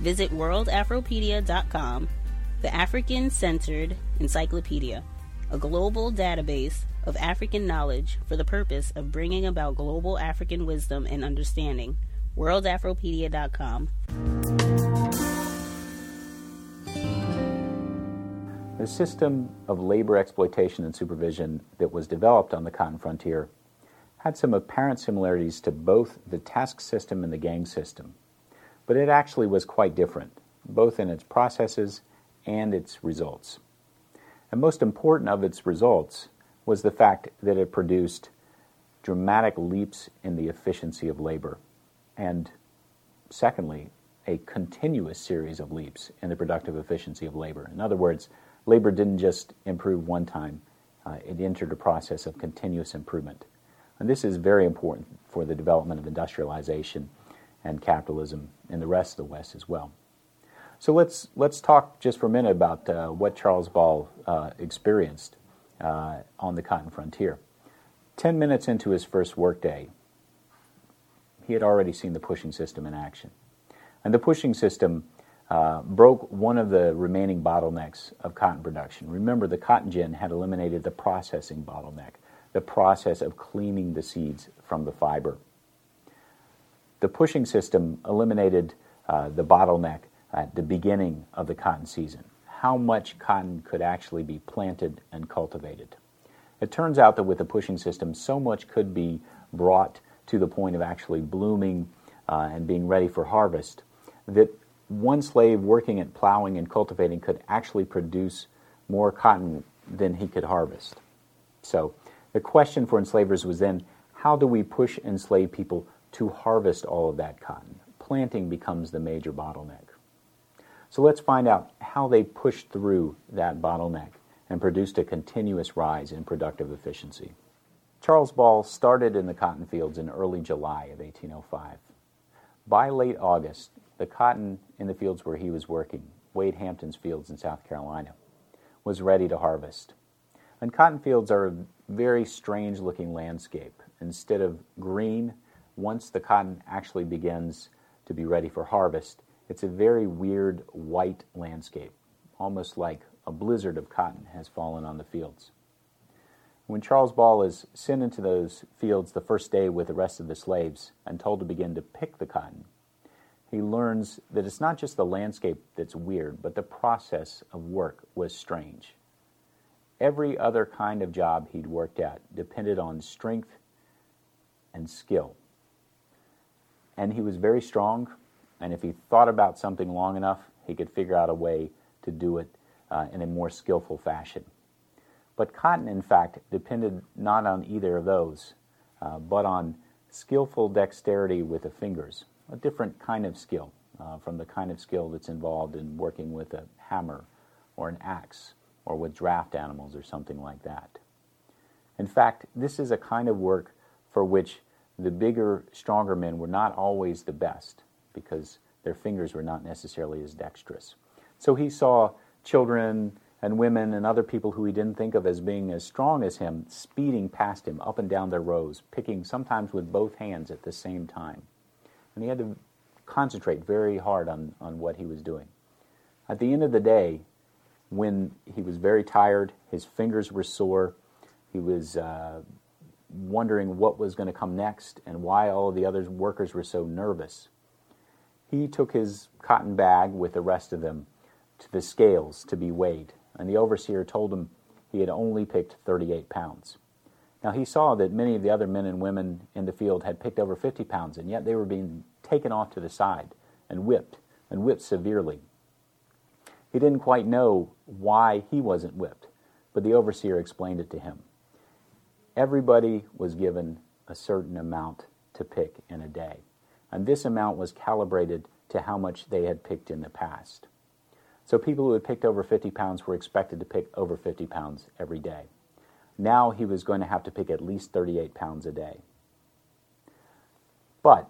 Visit worldafropedia.com, the African centered encyclopedia, a global database of African knowledge for the purpose of bringing about global African wisdom and understanding. worldafropedia.com. The system of labor exploitation and supervision that was developed on the cotton frontier had some apparent similarities to both the task system and the gang system, but it actually was quite different, both in its processes and its results. And most important of its results was the fact that it produced dramatic leaps in the efficiency of labor, and secondly, a continuous series of leaps in the productive efficiency of labor. In other words, labor didn't just improve one time, uh, it entered a process of continuous improvement. And this is very important for the development of industrialization and capitalism in the rest of the West as well. So let's, let's talk just for a minute about uh, what Charles Ball uh, experienced uh, on the cotton frontier. Ten minutes into his first workday, he had already seen the pushing system in action. And the pushing system uh, broke one of the remaining bottlenecks of cotton production. Remember, the cotton gin had eliminated the processing bottleneck the process of cleaning the seeds from the fiber. The pushing system eliminated uh, the bottleneck at the beginning of the cotton season how much cotton could actually be planted and cultivated. It turns out that with the pushing system, so much could be brought to the point of actually blooming uh, and being ready for harvest that one slave working at plowing and cultivating could actually produce more cotton than he could harvest. So the question for enslavers was then how do we push enslaved people to harvest all of that cotton? Planting becomes the major bottleneck. So let's find out how they pushed through that bottleneck and produced a continuous rise in productive efficiency. Charles Ball started in the cotton fields in early July of 1805. By late August, the cotton in the fields where he was working, Wade Hampton's fields in South Carolina, was ready to harvest. And cotton fields are a very strange looking landscape. Instead of green, once the cotton actually begins to be ready for harvest, it's a very weird white landscape, almost like a blizzard of cotton has fallen on the fields. When Charles Ball is sent into those fields the first day with the rest of the slaves and told to begin to pick the cotton, he learns that it's not just the landscape that's weird, but the process of work was strange. Every other kind of job he'd worked at depended on strength and skill. And he was very strong, and if he thought about something long enough, he could figure out a way to do it uh, in a more skillful fashion. But cotton, in fact, depended not on either of those, uh, but on skillful dexterity with the fingers, a different kind of skill uh, from the kind of skill that's involved in working with a hammer or an axe or with draft animals or something like that. In fact, this is a kind of work for which the bigger, stronger men were not always the best because their fingers were not necessarily as dexterous. So he saw children and women and other people who he didn't think of as being as strong as him speeding past him up and down their rows, picking sometimes with both hands at the same time. And he had to concentrate very hard on, on what he was doing. At the end of the day, when he was very tired, his fingers were sore, he was uh, wondering what was going to come next and why all of the other workers were so nervous. He took his cotton bag with the rest of them to the scales to be weighed, and the overseer told him he had only picked 38 pounds. Now he saw that many of the other men and women in the field had picked over 50 pounds, and yet they were being taken off to the side and whipped, and whipped severely. He didn't quite know why he wasn't whipped, but the overseer explained it to him. Everybody was given a certain amount to pick in a day, and this amount was calibrated to how much they had picked in the past. So people who had picked over 50 pounds were expected to pick over 50 pounds every day. Now he was going to have to pick at least 38 pounds a day. But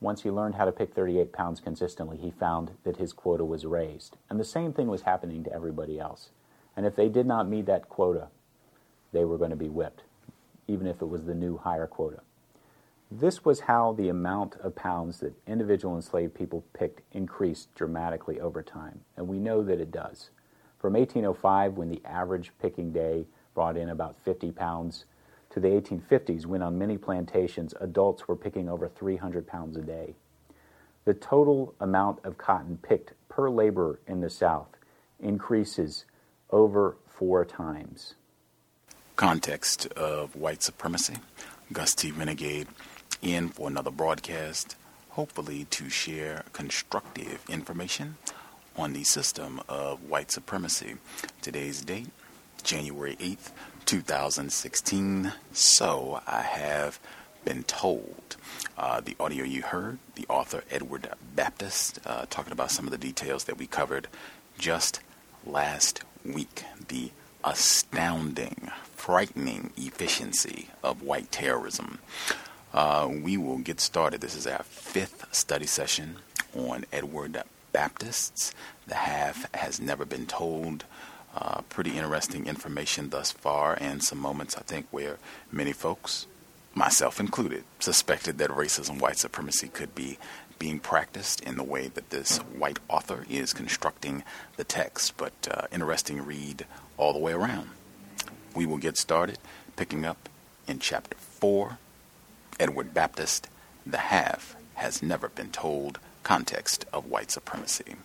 once he learned how to pick 38 pounds consistently, he found that his quota was raised. And the same thing was happening to everybody else. And if they did not meet that quota, they were going to be whipped, even if it was the new higher quota. This was how the amount of pounds that individual enslaved people picked increased dramatically over time, and we know that it does. From 1805, when the average picking day brought in about 50 pounds, to the 1850s, when on many plantations adults were picking over 300 pounds a day. The total amount of cotton picked per laborer in the South increases over four times. Context of white supremacy. Gus T. Renegade in for another broadcast, hopefully to share constructive information on the system of white supremacy. Today's date, January 8th, 2016. So I have been told. Uh, the audio you heard, the author Edward Baptist, uh, talking about some of the details that we covered just last week. The astounding, frightening efficiency of white terrorism. Uh, we will get started. This is our fifth study session on Edward Baptist's The Half Has Never Been Told. Uh, pretty interesting information thus far, and some moments I think where many folks, myself included, suspected that racism, white supremacy could be being practiced in the way that this white author is constructing the text. But uh, interesting read all the way around. We will get started picking up in chapter 4 Edward Baptist, The Half Has Never Been Told Context of White Supremacy.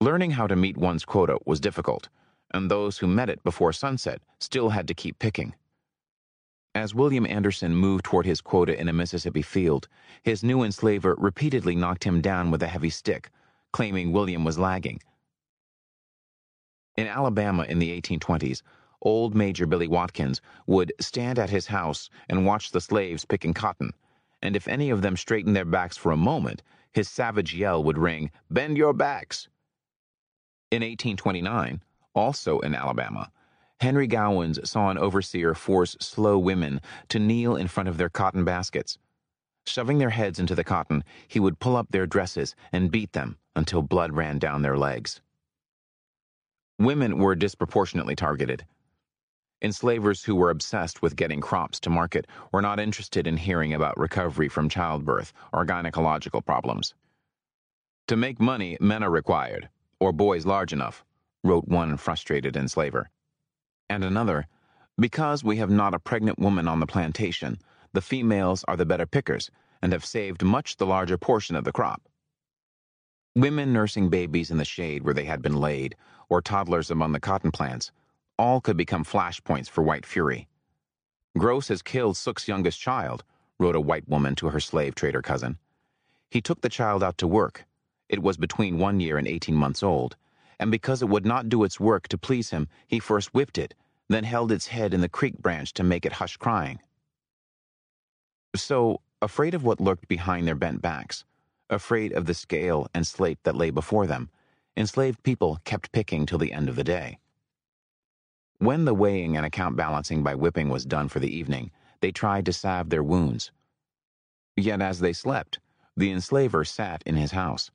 Learning how to meet one's quota was difficult, and those who met it before sunset still had to keep picking. As William Anderson moved toward his quota in a Mississippi field, his new enslaver repeatedly knocked him down with a heavy stick, claiming William was lagging. In Alabama in the 1820s, old Major Billy Watkins would stand at his house and watch the slaves picking cotton, and if any of them straightened their backs for a moment, his savage yell would ring, Bend your backs! In 1829, also in Alabama, Henry Gowans saw an overseer force slow women to kneel in front of their cotton baskets. Shoving their heads into the cotton, he would pull up their dresses and beat them until blood ran down their legs. Women were disproportionately targeted. Enslavers who were obsessed with getting crops to market were not interested in hearing about recovery from childbirth or gynecological problems. To make money, men are required or boys large enough, wrote one frustrated enslaver. And another, because we have not a pregnant woman on the plantation, the females are the better pickers and have saved much the larger portion of the crop. Women nursing babies in the shade where they had been laid, or toddlers among the cotton plants, all could become flashpoints for white fury. Gross has killed Sook's youngest child, wrote a white woman to her slave trader cousin. He took the child out to work, it was between one year and eighteen months old, and because it would not do its work to please him, he first whipped it, then held its head in the creek branch to make it hush crying. So, afraid of what lurked behind their bent backs, afraid of the scale and slate that lay before them, enslaved people kept picking till the end of the day. When the weighing and account balancing by whipping was done for the evening, they tried to salve their wounds. Yet as they slept, the enslaver sat in his house.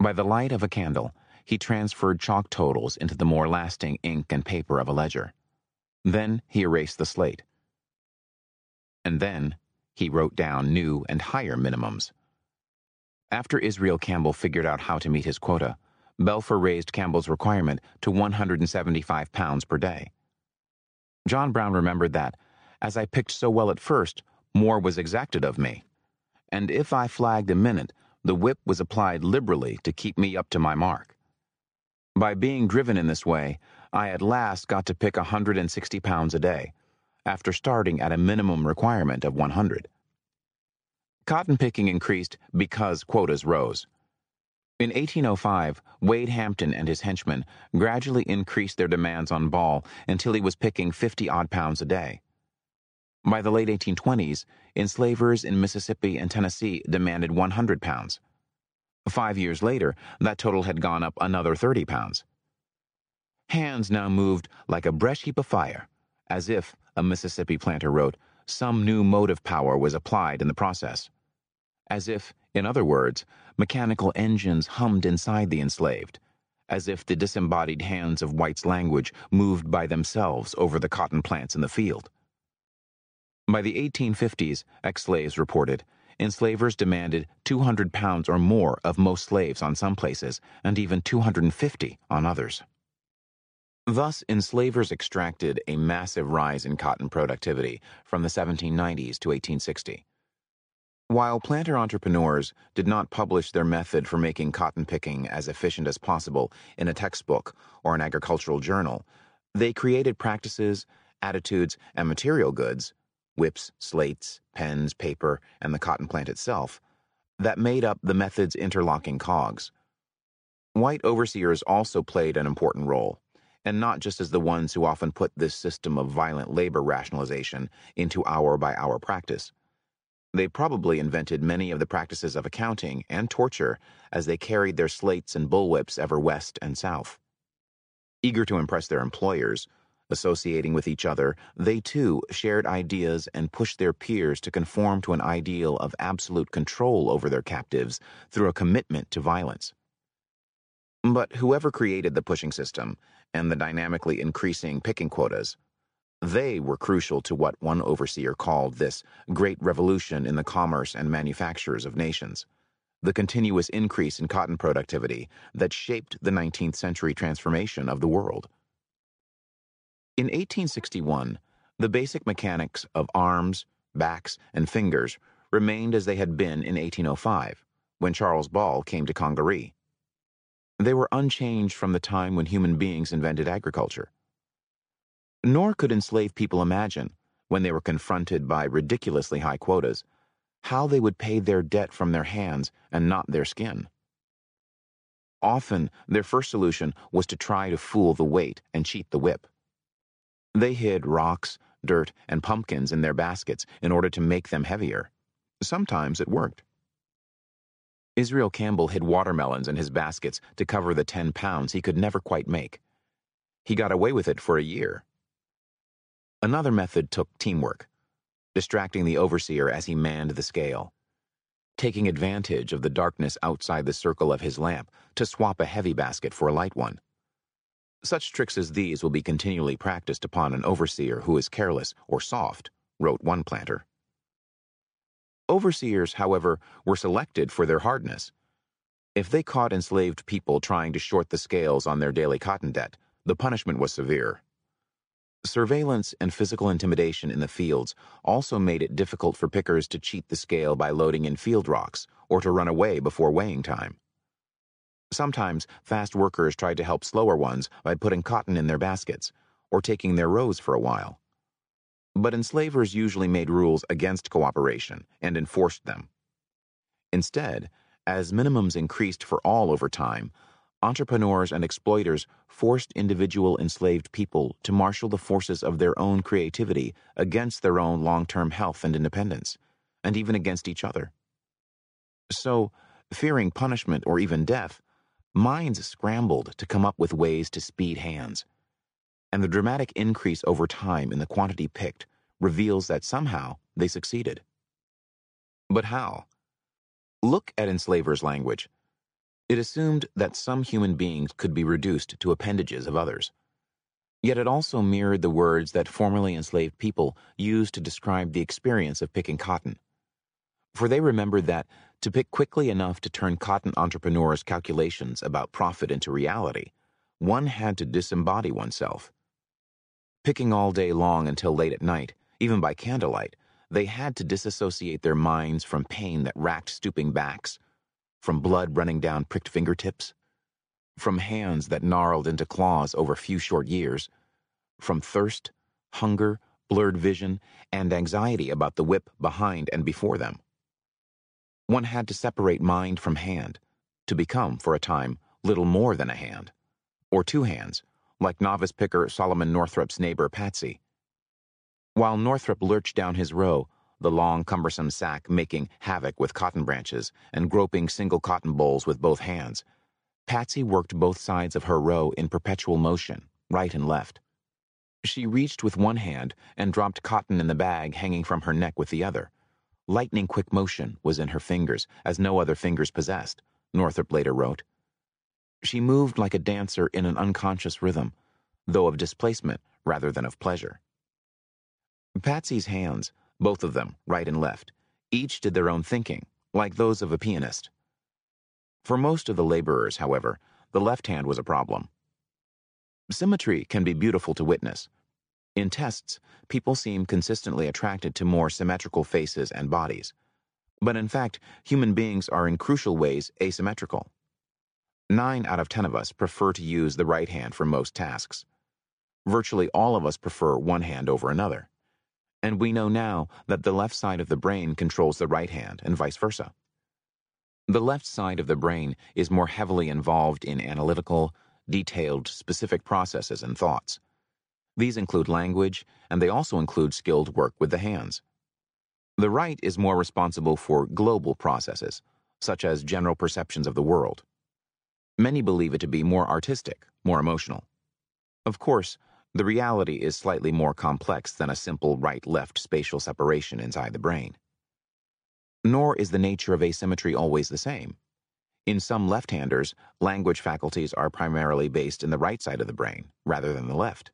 By the light of a candle, he transferred chalk totals into the more lasting ink and paper of a ledger. Then he erased the slate. And then he wrote down new and higher minimums. After Israel Campbell figured out how to meet his quota, Belfer raised Campbell's requirement to 175 pounds per day. John Brown remembered that, as I picked so well at first, more was exacted of me. And if I flagged a minute, the whip was applied liberally to keep me up to my mark. By being driven in this way, I at last got to pick 160 pounds a day, after starting at a minimum requirement of 100. Cotton picking increased because quotas rose. In 1805, Wade Hampton and his henchmen gradually increased their demands on Ball until he was picking 50 odd pounds a day. By the late 1820s, enslavers in Mississippi and Tennessee demanded 100 pounds. Five years later, that total had gone up another 30 pounds. Hands now moved like a brush heap of fire, as if, a Mississippi planter wrote, some new motive power was applied in the process. As if, in other words, mechanical engines hummed inside the enslaved, as if the disembodied hands of white's language moved by themselves over the cotton plants in the field. By the 1850s, ex slaves reported, enslavers demanded 200 pounds or more of most slaves on some places, and even 250 on others. Thus, enslavers extracted a massive rise in cotton productivity from the 1790s to 1860. While planter entrepreneurs did not publish their method for making cotton picking as efficient as possible in a textbook or an agricultural journal, they created practices, attitudes, and material goods whips, slates, pens, paper, and the cotton plant itself that made up the method's interlocking cogs. White overseers also played an important role, and not just as the ones who often put this system of violent labor rationalization into hour by hour practice. They probably invented many of the practices of accounting and torture as they carried their slates and bullwhips ever west and south. Eager to impress their employers, associating with each other, they too shared ideas and pushed their peers to conform to an ideal of absolute control over their captives through a commitment to violence. But whoever created the pushing system and the dynamically increasing picking quotas they were crucial to what one overseer called this great revolution in the commerce and manufactures of nations, the continuous increase in cotton productivity that shaped the 19th century transformation of the world. In 1861, the basic mechanics of arms, backs, and fingers remained as they had been in 1805, when Charles Ball came to Congaree. They were unchanged from the time when human beings invented agriculture. Nor could enslaved people imagine, when they were confronted by ridiculously high quotas, how they would pay their debt from their hands and not their skin. Often, their first solution was to try to fool the weight and cheat the whip. They hid rocks, dirt, and pumpkins in their baskets in order to make them heavier. Sometimes it worked. Israel Campbell hid watermelons in his baskets to cover the 10 pounds he could never quite make. He got away with it for a year. Another method took teamwork, distracting the overseer as he manned the scale, taking advantage of the darkness outside the circle of his lamp to swap a heavy basket for a light one. Such tricks as these will be continually practiced upon an overseer who is careless or soft, wrote one planter. Overseers, however, were selected for their hardness. If they caught enslaved people trying to short the scales on their daily cotton debt, the punishment was severe. Surveillance and physical intimidation in the fields also made it difficult for pickers to cheat the scale by loading in field rocks or to run away before weighing time. Sometimes fast workers tried to help slower ones by putting cotton in their baskets or taking their rows for a while. But enslavers usually made rules against cooperation and enforced them. Instead, as minimums increased for all over time, entrepreneurs and exploiters forced individual enslaved people to marshal the forces of their own creativity against their own long term health and independence, and even against each other. So, fearing punishment or even death, minds scrambled to come up with ways to speed hands. And the dramatic increase over time in the quantity picked reveals that somehow they succeeded. But how? Look at enslavers' language. It assumed that some human beings could be reduced to appendages of others. Yet it also mirrored the words that formerly enslaved people used to describe the experience of picking cotton. For they remembered that to pick quickly enough to turn cotton entrepreneurs' calculations about profit into reality, one had to disembody oneself. Picking all day long until late at night, even by candlelight, they had to disassociate their minds from pain that racked stooping backs, from blood running down pricked fingertips, from hands that gnarled into claws over few short years, from thirst, hunger, blurred vision, and anxiety about the whip behind and before them. One had to separate mind from hand, to become, for a time, little more than a hand, or two hands, like novice picker Solomon Northrup's neighbor Patsy. While Northrup lurched down his row, the long, cumbersome sack making havoc with cotton branches and groping single cotton bolls with both hands, Patsy worked both sides of her row in perpetual motion, right and left. She reached with one hand and dropped cotton in the bag hanging from her neck with the other. Lightning quick motion was in her fingers, as no other fingers possessed, Northrop later wrote. She moved like a dancer in an unconscious rhythm, though of displacement rather than of pleasure. Patsy's hands, both of them, right and left, each did their own thinking, like those of a pianist. For most of the laborers, however, the left hand was a problem. Symmetry can be beautiful to witness. In tests, people seem consistently attracted to more symmetrical faces and bodies. But in fact, human beings are in crucial ways asymmetrical. Nine out of ten of us prefer to use the right hand for most tasks. Virtually all of us prefer one hand over another. And we know now that the left side of the brain controls the right hand and vice versa. The left side of the brain is more heavily involved in analytical, detailed, specific processes and thoughts. These include language, and they also include skilled work with the hands. The right is more responsible for global processes, such as general perceptions of the world. Many believe it to be more artistic, more emotional. Of course, the reality is slightly more complex than a simple right left spatial separation inside the brain. Nor is the nature of asymmetry always the same. In some left handers, language faculties are primarily based in the right side of the brain, rather than the left.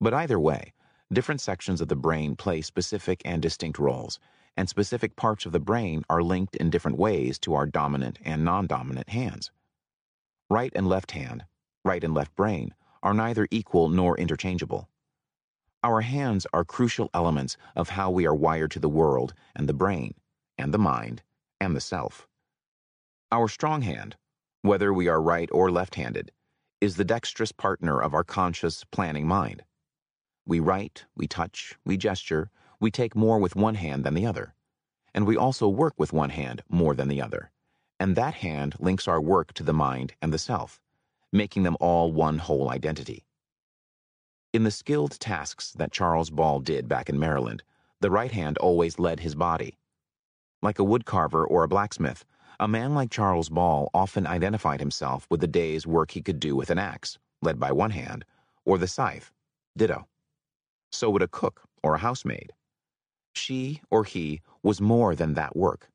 But either way, different sections of the brain play specific and distinct roles, and specific parts of the brain are linked in different ways to our dominant and non dominant hands. Right and left hand, right and left brain, are neither equal nor interchangeable. Our hands are crucial elements of how we are wired to the world and the brain and the mind, and the self. Our strong hand, whether we are right or left handed, is the dexterous partner of our conscious, planning mind. We write, we touch, we gesture, we take more with one hand than the other. And we also work with one hand more than the other. And that hand links our work to the mind and the self, making them all one whole identity. In the skilled tasks that Charles Ball did back in Maryland, the right hand always led his body, like a woodcarver or a blacksmith, a man like Charles Ball often identified himself with the day's work he could do with an axe, led by one hand, or the scythe, ditto. So would a cook or a housemaid. She or he was more than that work.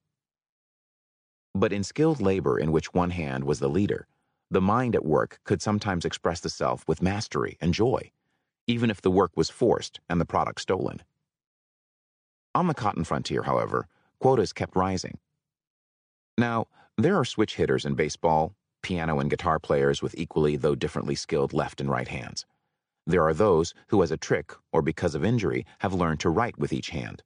But in skilled labor in which one hand was the leader, the mind at work could sometimes express the self with mastery and joy, even if the work was forced and the product stolen. On the cotton frontier, however, quotas kept rising. Now, there are switch hitters in baseball, piano and guitar players with equally though differently skilled left and right hands. There are those who, as a trick or because of injury, have learned to write with each hand.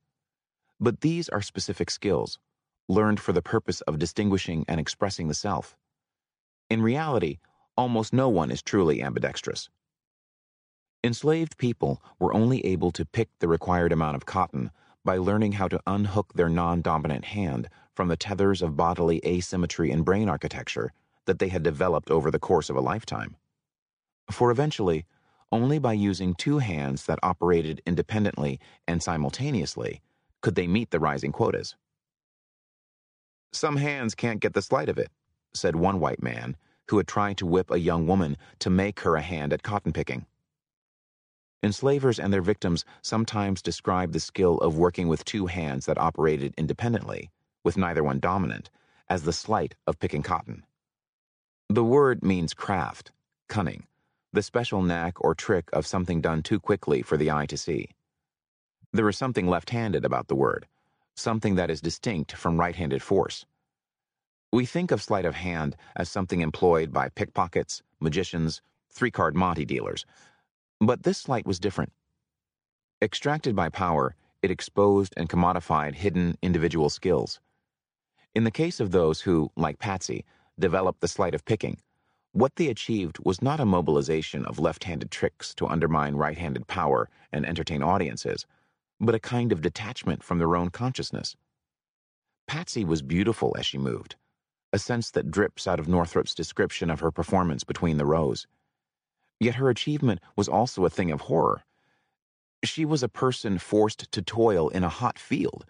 But these are specific skills, learned for the purpose of distinguishing and expressing the self. In reality, almost no one is truly ambidextrous. Enslaved people were only able to pick the required amount of cotton by learning how to unhook their non dominant hand from the tethers of bodily asymmetry and brain architecture that they had developed over the course of a lifetime. For eventually, only by using two hands that operated independently and simultaneously could they meet the rising quotas. Some hands can't get the sleight of it, said one white man who had tried to whip a young woman to make her a hand at cotton picking. Enslavers and their victims sometimes describe the skill of working with two hands that operated independently, with neither one dominant, as the sleight of picking cotton. The word means craft, cunning, the special knack or trick of something done too quickly for the eye to see. There is something left handed about the word, something that is distinct from right handed force. We think of sleight of hand as something employed by pickpockets, magicians, three card Monte dealers. But this sleight was different. Extracted by power, it exposed and commodified hidden individual skills. In the case of those who, like Patsy, developed the sleight of picking, what they achieved was not a mobilization of left handed tricks to undermine right handed power and entertain audiences, but a kind of detachment from their own consciousness. Patsy was beautiful as she moved a sense that drips out of Northrop's description of her performance between the rows. Yet her achievement was also a thing of horror. She was a person forced to toil in a hot field,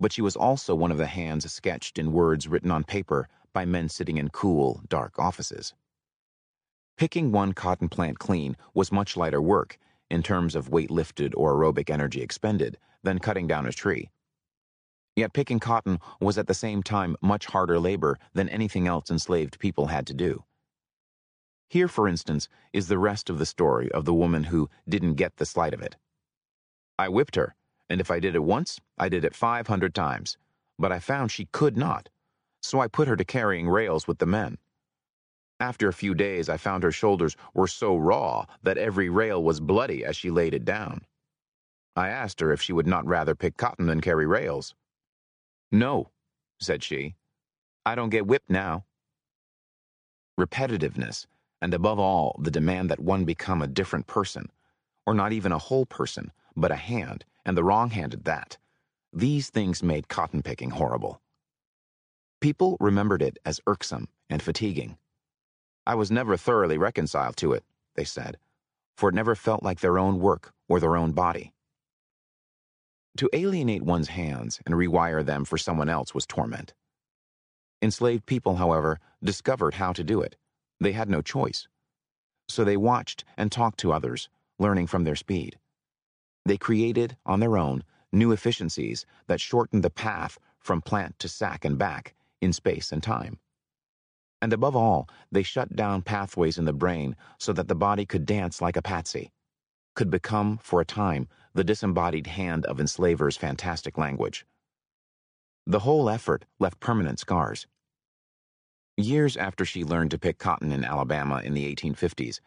but she was also one of the hands sketched in words written on paper by men sitting in cool, dark offices. Picking one cotton plant clean was much lighter work, in terms of weight lifted or aerobic energy expended, than cutting down a tree. Yet picking cotton was at the same time much harder labor than anything else enslaved people had to do. Here, for instance, is the rest of the story of the woman who didn't get the sleight of it. I whipped her, and if I did it once, I did it 500 times. But I found she could not, so I put her to carrying rails with the men. After a few days, I found her shoulders were so raw that every rail was bloody as she laid it down. I asked her if she would not rather pick cotton than carry rails. No, said she. I don't get whipped now. Repetitiveness, and above all, the demand that one become a different person, or not even a whole person, but a hand, and the wrong hand at that. These things made cotton picking horrible. People remembered it as irksome and fatiguing. I was never thoroughly reconciled to it, they said, for it never felt like their own work or their own body. To alienate one's hands and rewire them for someone else was torment. Enslaved people, however, discovered how to do it. They had no choice. So they watched and talked to others, learning from their speed. They created, on their own, new efficiencies that shortened the path from plant to sack and back in space and time. And above all, they shut down pathways in the brain so that the body could dance like a patsy, could become, for a time, the disembodied hand of enslavers' fantastic language. The whole effort left permanent scars. Years after she learned to pick cotton in Alabama in the 1850s,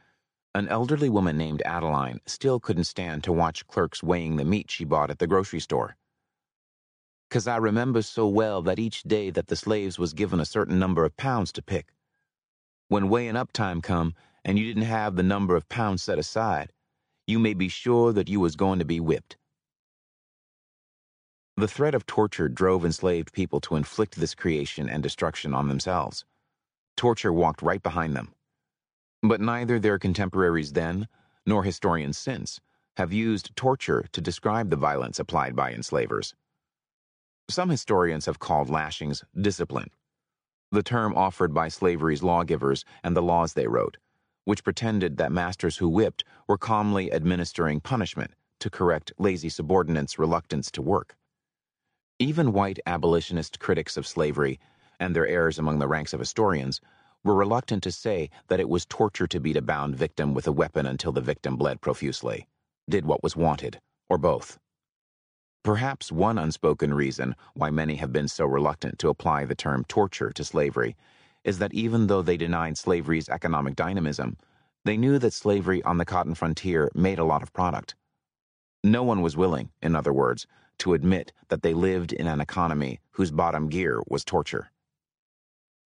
an elderly woman named Adeline still couldn't stand to watch clerks weighing the meat she bought at the grocery store. Cause I remember so well that each day that the slaves was given a certain number of pounds to pick. When weighing up time come and you didn't have the number of pounds set aside, you may be sure that you was going to be whipped. The threat of torture drove enslaved people to inflict this creation and destruction on themselves. Torture walked right behind them. But neither their contemporaries then, nor historians since, have used torture to describe the violence applied by enslavers. Some historians have called lashings discipline, the term offered by slavery's lawgivers and the laws they wrote which pretended that masters who whipped were calmly administering punishment to correct lazy subordinates' reluctance to work. Even white abolitionist critics of slavery, and their heirs among the ranks of historians, were reluctant to say that it was torture to beat a bound victim with a weapon until the victim bled profusely, did what was wanted, or both. Perhaps one unspoken reason why many have been so reluctant to apply the term torture to slavery is that even though they denied slavery's economic dynamism, they knew that slavery on the cotton frontier made a lot of product. No one was willing, in other words, to admit that they lived in an economy whose bottom gear was torture.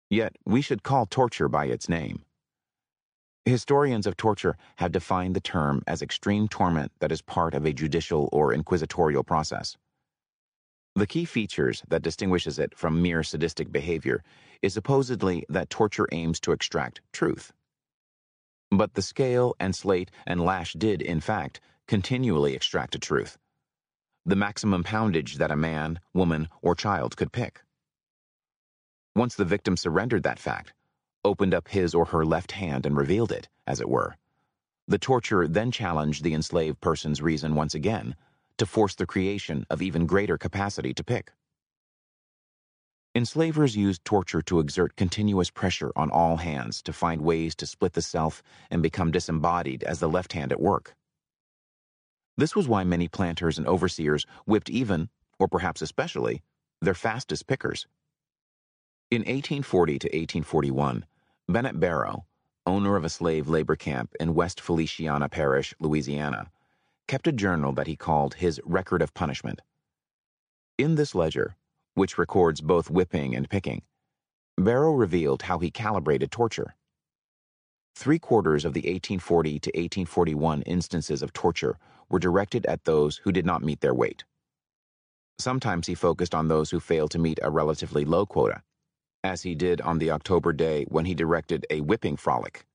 Yet, we should call torture by its name. Historians of torture have defined the term as extreme torment that is part of a judicial or inquisitorial process. The key features that distinguishes it from mere sadistic behavior is supposedly that torture aims to extract truth. But the scale and slate and lash did, in fact, continually extract a truth. The maximum poundage that a man, woman, or child could pick. Once the victim surrendered that fact, opened up his or her left hand and revealed it, as it were, The torture then challenged the enslaved person's reason once again to force the creation of even greater capacity to pick. Enslavers used torture to exert continuous pressure on all hands to find ways to split the self and become disembodied as the left hand at work. This was why many planters and overseers whipped even, or perhaps especially, their fastest pickers. In 1840 to 1841, Bennett Barrow, owner of a slave labor camp in West Feliciana Parish, Louisiana, kept a journal that he called his Record of Punishment. In this ledger, which records both whipping and picking, Barrow revealed how he calibrated torture. Three quarters of the 1840 to 1841 instances of torture were directed at those who did not meet their weight. Sometimes he focused on those who failed to meet a relatively low quota, as he did on the October day when he directed a whipping frolic.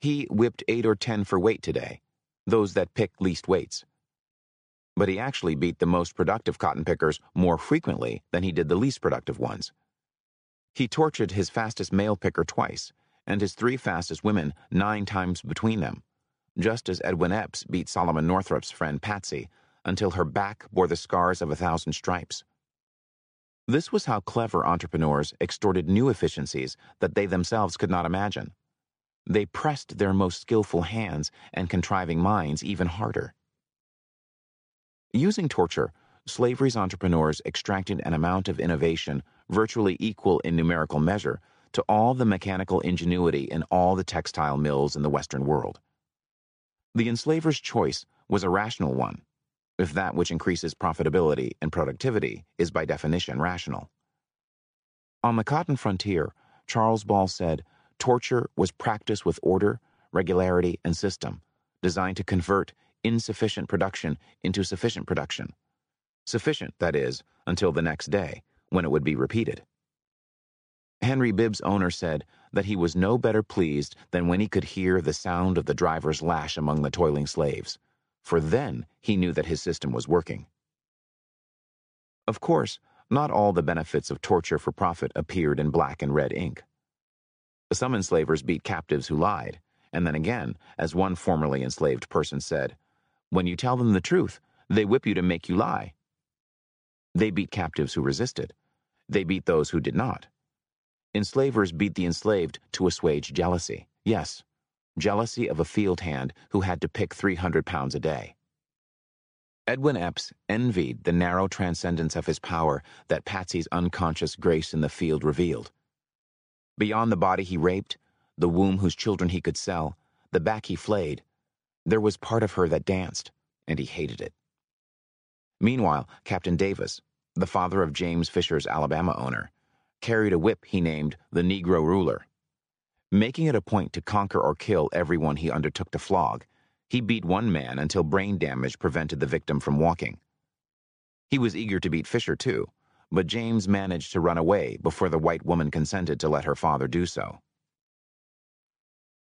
He whipped eight or ten for weight today, those that picked least weights. But he actually beat the most productive cotton pickers more frequently than he did the least productive ones. He tortured his fastest male picker twice, and his three fastest women nine times between them, just as Edwin Epps beat Solomon Northrop's friend Patsy until her back bore the scars of a thousand stripes. This was how clever entrepreneurs extorted new efficiencies that they themselves could not imagine. They pressed their most skillful hands and contriving minds even harder. Using torture, slavery's entrepreneurs extracted an amount of innovation virtually equal in numerical measure to all the mechanical ingenuity in all the textile mills in the Western world. The enslaver's choice was a rational one if that which increases profitability and productivity is by definition rational. On the cotton frontier, Charles Ball said torture was practiced with order, regularity, and system, designed to convert insufficient production into sufficient production. Sufficient, that is, until the next day, when it would be repeated. Henry Bibb's owner said that he was no better pleased than when he could hear the sound of the driver's lash among the toiling slaves for then he knew that his system was working. Of course, not all the benefits of torture for profit appeared in black and red ink. Some enslavers beat captives who lied, and then again, as one formerly enslaved person said, when you tell them the truth, they whip you to make you lie. They beat captives who resisted. They beat those who did not. Enslavers beat the enslaved to assuage jealousy. Yes, jealousy of a field hand who had to pick 300 pounds a day. Edwin Epps envied the narrow transcendence of his power that Patsy's unconscious grace in the field revealed. Beyond the body he raped, the womb whose children he could sell, the back he flayed, there was part of her that danced, and he hated it. Meanwhile, Captain Davis, the father of James Fisher's Alabama owner, carried a whip he named the Negro Ruler. Making it a point to conquer or kill everyone he undertook to flog, he beat one man until brain damage prevented the victim from walking. He was eager to beat Fisher, too, but James managed to run away before the white woman consented to let her father do so.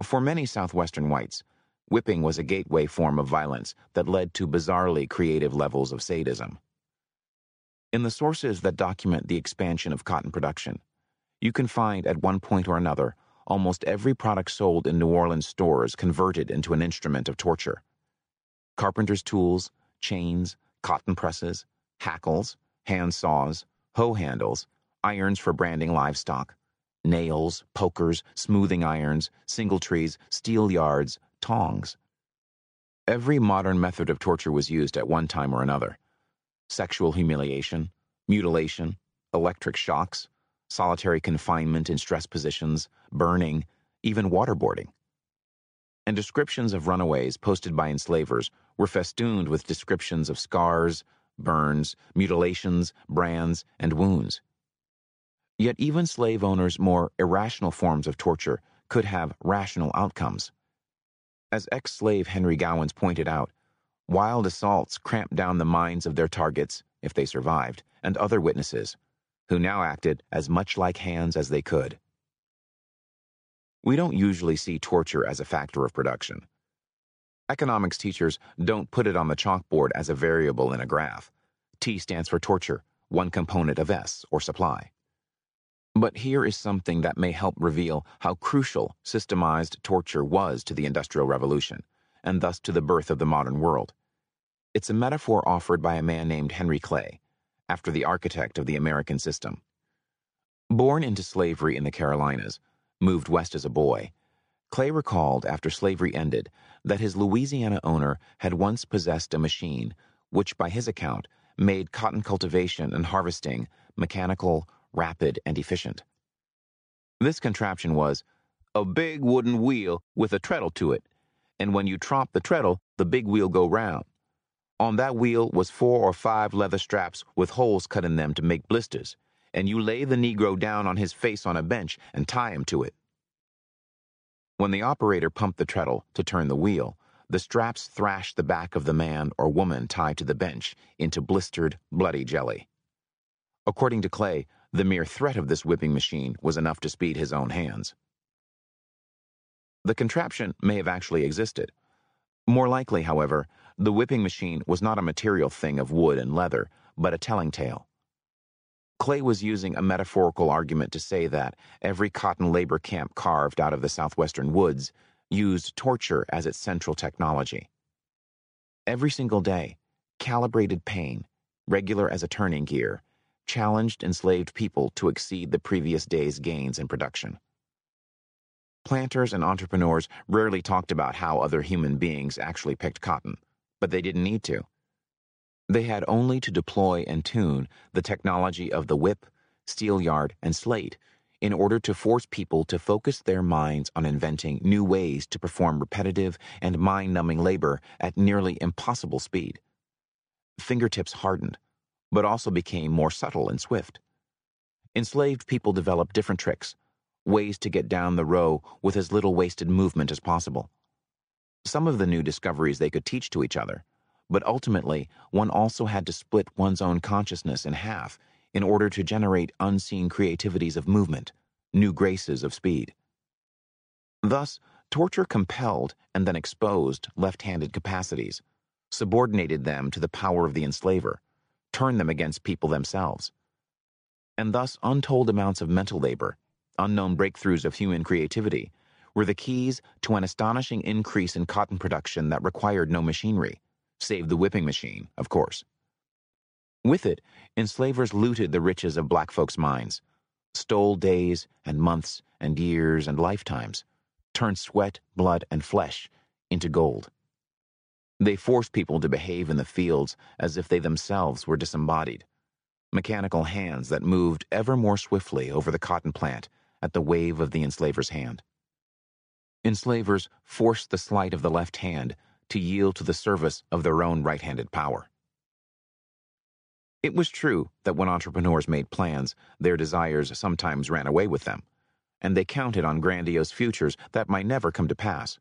For many Southwestern whites, whipping was a gateway form of violence that led to bizarrely creative levels of sadism. In the sources that document the expansion of cotton production, you can find at one point or another almost every product sold in New Orleans stores converted into an instrument of torture. Carpenter's tools, chains, cotton presses, hackles, hand saws, hoe handles, irons for branding livestock, nails, pokers, smoothing irons, singletrees, steel yards, tongs. Every modern method of torture was used at one time or another. Sexual humiliation, mutilation, electric shocks, solitary confinement in stress positions, burning, even waterboarding. And descriptions of runaways posted by enslavers were festooned with descriptions of scars, burns, mutilations, brands, and wounds. Yet even slave owners' more irrational forms of torture could have rational outcomes. As ex slave Henry Gowans pointed out, wild assaults cramped down the minds of their targets, if they survived, and other witnesses who now acted as much like hands as they could. We don't usually see torture as a factor of production. Economics teachers don't put it on the chalkboard as a variable in a graph. T stands for torture, one component of S, or supply. But here is something that may help reveal how crucial systemized torture was to the Industrial Revolution, and thus to the birth of the modern world. It's a metaphor offered by a man named Henry Clay, after the architect of the American system. Born into slavery in the Carolinas, moved west as a boy, Clay recalled after slavery ended that his Louisiana owner had once possessed a machine which, by his account, made cotton cultivation and harvesting mechanical, rapid, and efficient. This contraption was a big wooden wheel with a treadle to it, and when you tromp the treadle, the big wheel go round. On that wheel was four or five leather straps with holes cut in them to make blisters, and you lay the Negro down on his face on a bench and tie him to it. When the operator pumped the treadle to turn the wheel, the straps thrashed the back of the man or woman tied to the bench into blistered, bloody jelly. According to Clay, the mere threat of this whipping machine was enough to speed his own hands. The contraption may have actually existed. More likely, however, the whipping machine was not a material thing of wood and leather, but a telling tale. Clay was using a metaphorical argument to say that every cotton labor camp carved out of the southwestern woods used torture as its central technology. Every single day, calibrated pain, regular as a turning gear, challenged enslaved people to exceed the previous day's gains in production. Planters and entrepreneurs rarely talked about how other human beings actually picked cotton, but they didn't need to. They had only to deploy and tune the technology of the whip, steelyard, and slate in order to force people to focus their minds on inventing new ways to perform repetitive and mind numbing labor at nearly impossible speed. Fingertips hardened, but also became more subtle and swift. Enslaved people developed different tricks, ways to get down the row with as little wasted movement as possible. Some of the new discoveries they could teach to each other but ultimately, one also had to split one's own consciousness in half in order to generate unseen creativities of movement, new graces of speed. Thus, torture compelled and then exposed left handed capacities, subordinated them to the power of the enslaver, turned them against people themselves. And thus, untold amounts of mental labor, unknown breakthroughs of human creativity, were the keys to an astonishing increase in cotton production that required no machinery save the whipping machine, of course. With it, enslavers looted the riches of black folks' minds, stole days and months and years and lifetimes, turned sweat, blood, and flesh into gold. They forced people to behave in the fields as if they themselves were disembodied, mechanical hands that moved ever more swiftly over the cotton plant at the wave of the enslaver's hand. Enslavers forced the sleight of the left hand to yield to the service of their own right handed power. It was true that when entrepreneurs made plans, their desires sometimes ran away with them, and they counted on grandiose futures that might never come to pass.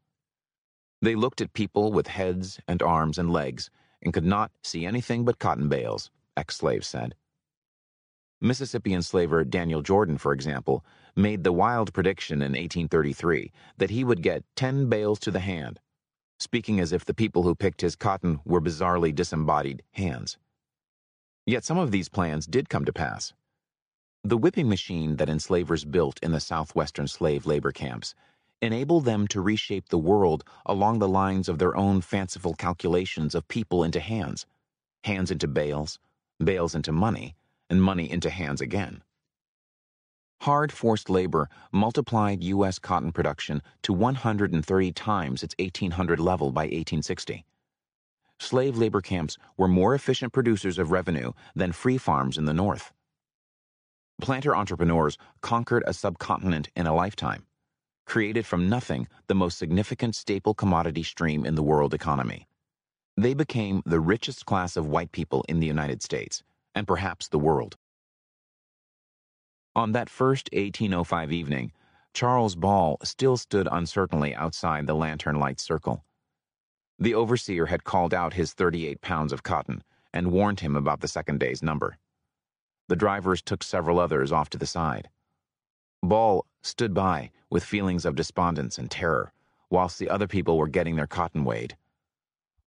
They looked at people with heads and arms and legs and could not see anything but cotton bales, ex slaves said. Mississippi enslaver Daniel Jordan, for example, made the wild prediction in 1833 that he would get 10 bales to the hand speaking as if the people who picked his cotton were bizarrely disembodied hands. Yet some of these plans did come to pass. The whipping machine that enslavers built in the southwestern slave labor camps enabled them to reshape the world along the lines of their own fanciful calculations of people into hands, hands into bales, bales into money, and money into hands again. Hard forced labor multiplied U.S. cotton production to 130 times its 1800 level by 1860. Slave labor camps were more efficient producers of revenue than free farms in the North. Planter entrepreneurs conquered a subcontinent in a lifetime, created from nothing the most significant staple commodity stream in the world economy. They became the richest class of white people in the United States, and perhaps the world. On that first 1805 evening, Charles Ball still stood uncertainly outside the lantern light circle. The overseer had called out his 38 pounds of cotton and warned him about the second day's number. The drivers took several others off to the side. Ball stood by with feelings of despondence and terror, whilst the other people were getting their cotton weighed.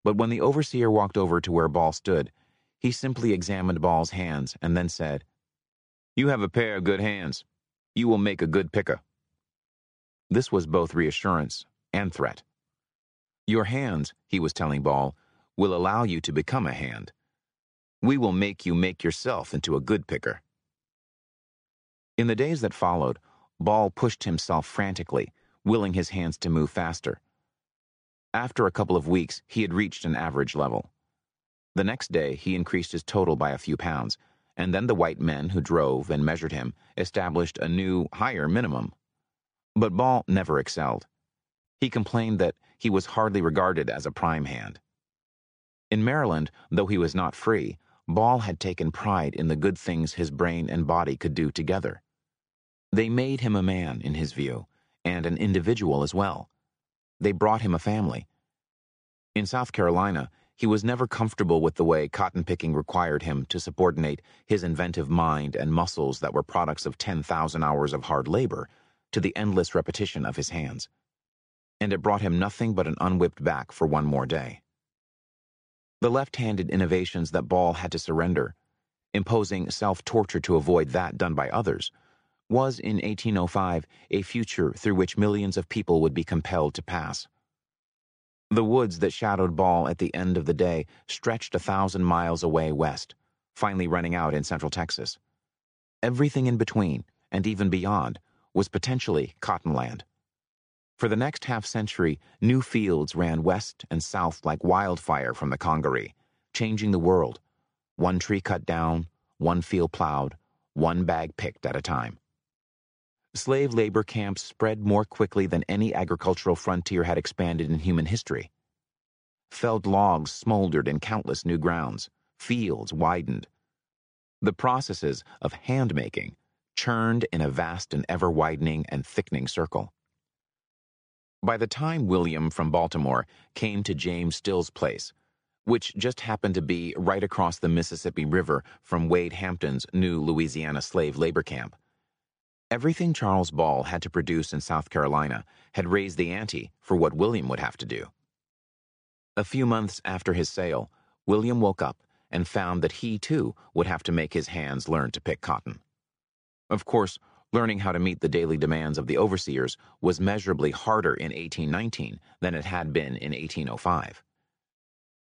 But when the overseer walked over to where Ball stood, he simply examined Ball's hands and then said, you have a pair of good hands. You will make a good picker. This was both reassurance and threat. Your hands, he was telling Ball, will allow you to become a hand. We will make you make yourself into a good picker. In the days that followed, Ball pushed himself frantically, willing his hands to move faster. After a couple of weeks, he had reached an average level. The next day, he increased his total by a few pounds, and then the white men who drove and measured him established a new, higher minimum. But Ball never excelled. He complained that he was hardly regarded as a prime hand. In Maryland, though he was not free, Ball had taken pride in the good things his brain and body could do together. They made him a man, in his view, and an individual as well. They brought him a family. In South Carolina, he was never comfortable with the way cotton picking required him to subordinate his inventive mind and muscles that were products of 10,000 hours of hard labor to the endless repetition of his hands. And it brought him nothing but an unwhipped back for one more day. The left handed innovations that Ball had to surrender, imposing self torture to avoid that done by others, was in 1805 a future through which millions of people would be compelled to pass. The woods that shadowed Ball at the end of the day stretched a thousand miles away west, finally running out in central Texas. Everything in between, and even beyond, was potentially cottonland. For the next half century, new fields ran west and south like wildfire from the Congaree, changing the world. One tree cut down, one field plowed, one bag picked at a time. Slave labor camps spread more quickly than any agricultural frontier had expanded in human history. Felled logs smoldered in countless new grounds, fields widened. The processes of hand making churned in a vast and ever widening and thickening circle. By the time William from Baltimore came to James Still's place, which just happened to be right across the Mississippi River from Wade Hampton's new Louisiana slave labor camp, Everything Charles Ball had to produce in South Carolina had raised the ante for what William would have to do. A few months after his sale, William woke up and found that he too would have to make his hands learn to pick cotton. Of course, learning how to meet the daily demands of the overseers was measurably harder in 1819 than it had been in 1805.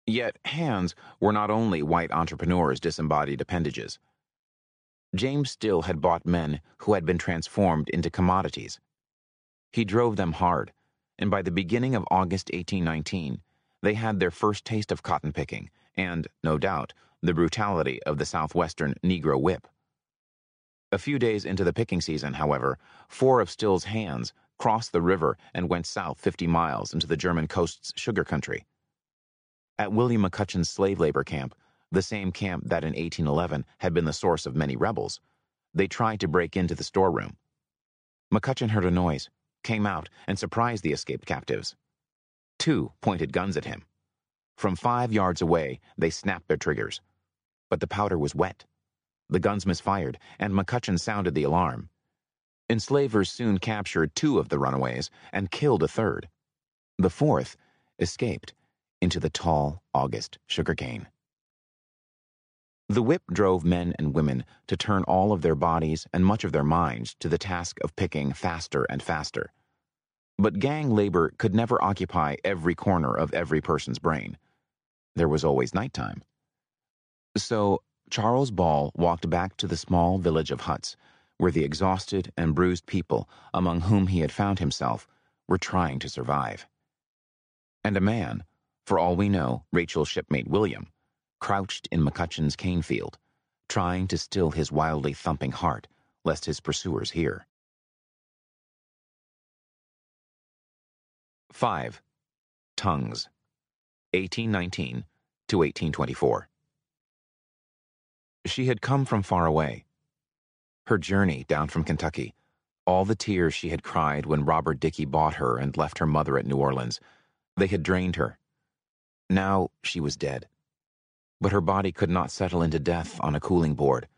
Yet hands were not only white entrepreneurs' disembodied appendages. James Still had bought men who had been transformed into commodities. He drove them hard, and by the beginning of August 1819, they had their first taste of cotton picking and, no doubt, the brutality of the southwestern Negro whip. A few days into the picking season, however, four of Still's hands crossed the river and went south 50 miles into the German coast's sugar country. At William McCutcheon's slave labor camp, the same camp that in 1811 had been the source of many rebels. They tried to break into the storeroom. McCutcheon heard a noise, came out, and surprised the escaped captives. Two pointed guns at him. From five yards away, they snapped their triggers. But the powder was wet. The guns misfired, and McCutcheon sounded the alarm. Enslavers soon captured two of the runaways and killed a third. The fourth escaped into the tall August sugarcane. The whip drove men and women to turn all of their bodies and much of their minds to the task of picking faster and faster. But gang labor could never occupy every corner of every person's brain. There was always nighttime. So, Charles Ball walked back to the small village of huts, where the exhausted and bruised people among whom he had found himself were trying to survive. And a man, for all we know, Rachel's shipmate William, crouched in McCutcheon's cane field, trying to still his wildly thumping heart lest his pursuers hear. 5. Tongues 1819 to 1824 She had come from far away. Her journey down from Kentucky, all the tears she had cried when Robert Dickey bought her and left her mother at New Orleans, they had drained her. Now she was dead but her body could not settle into death on a cooling board,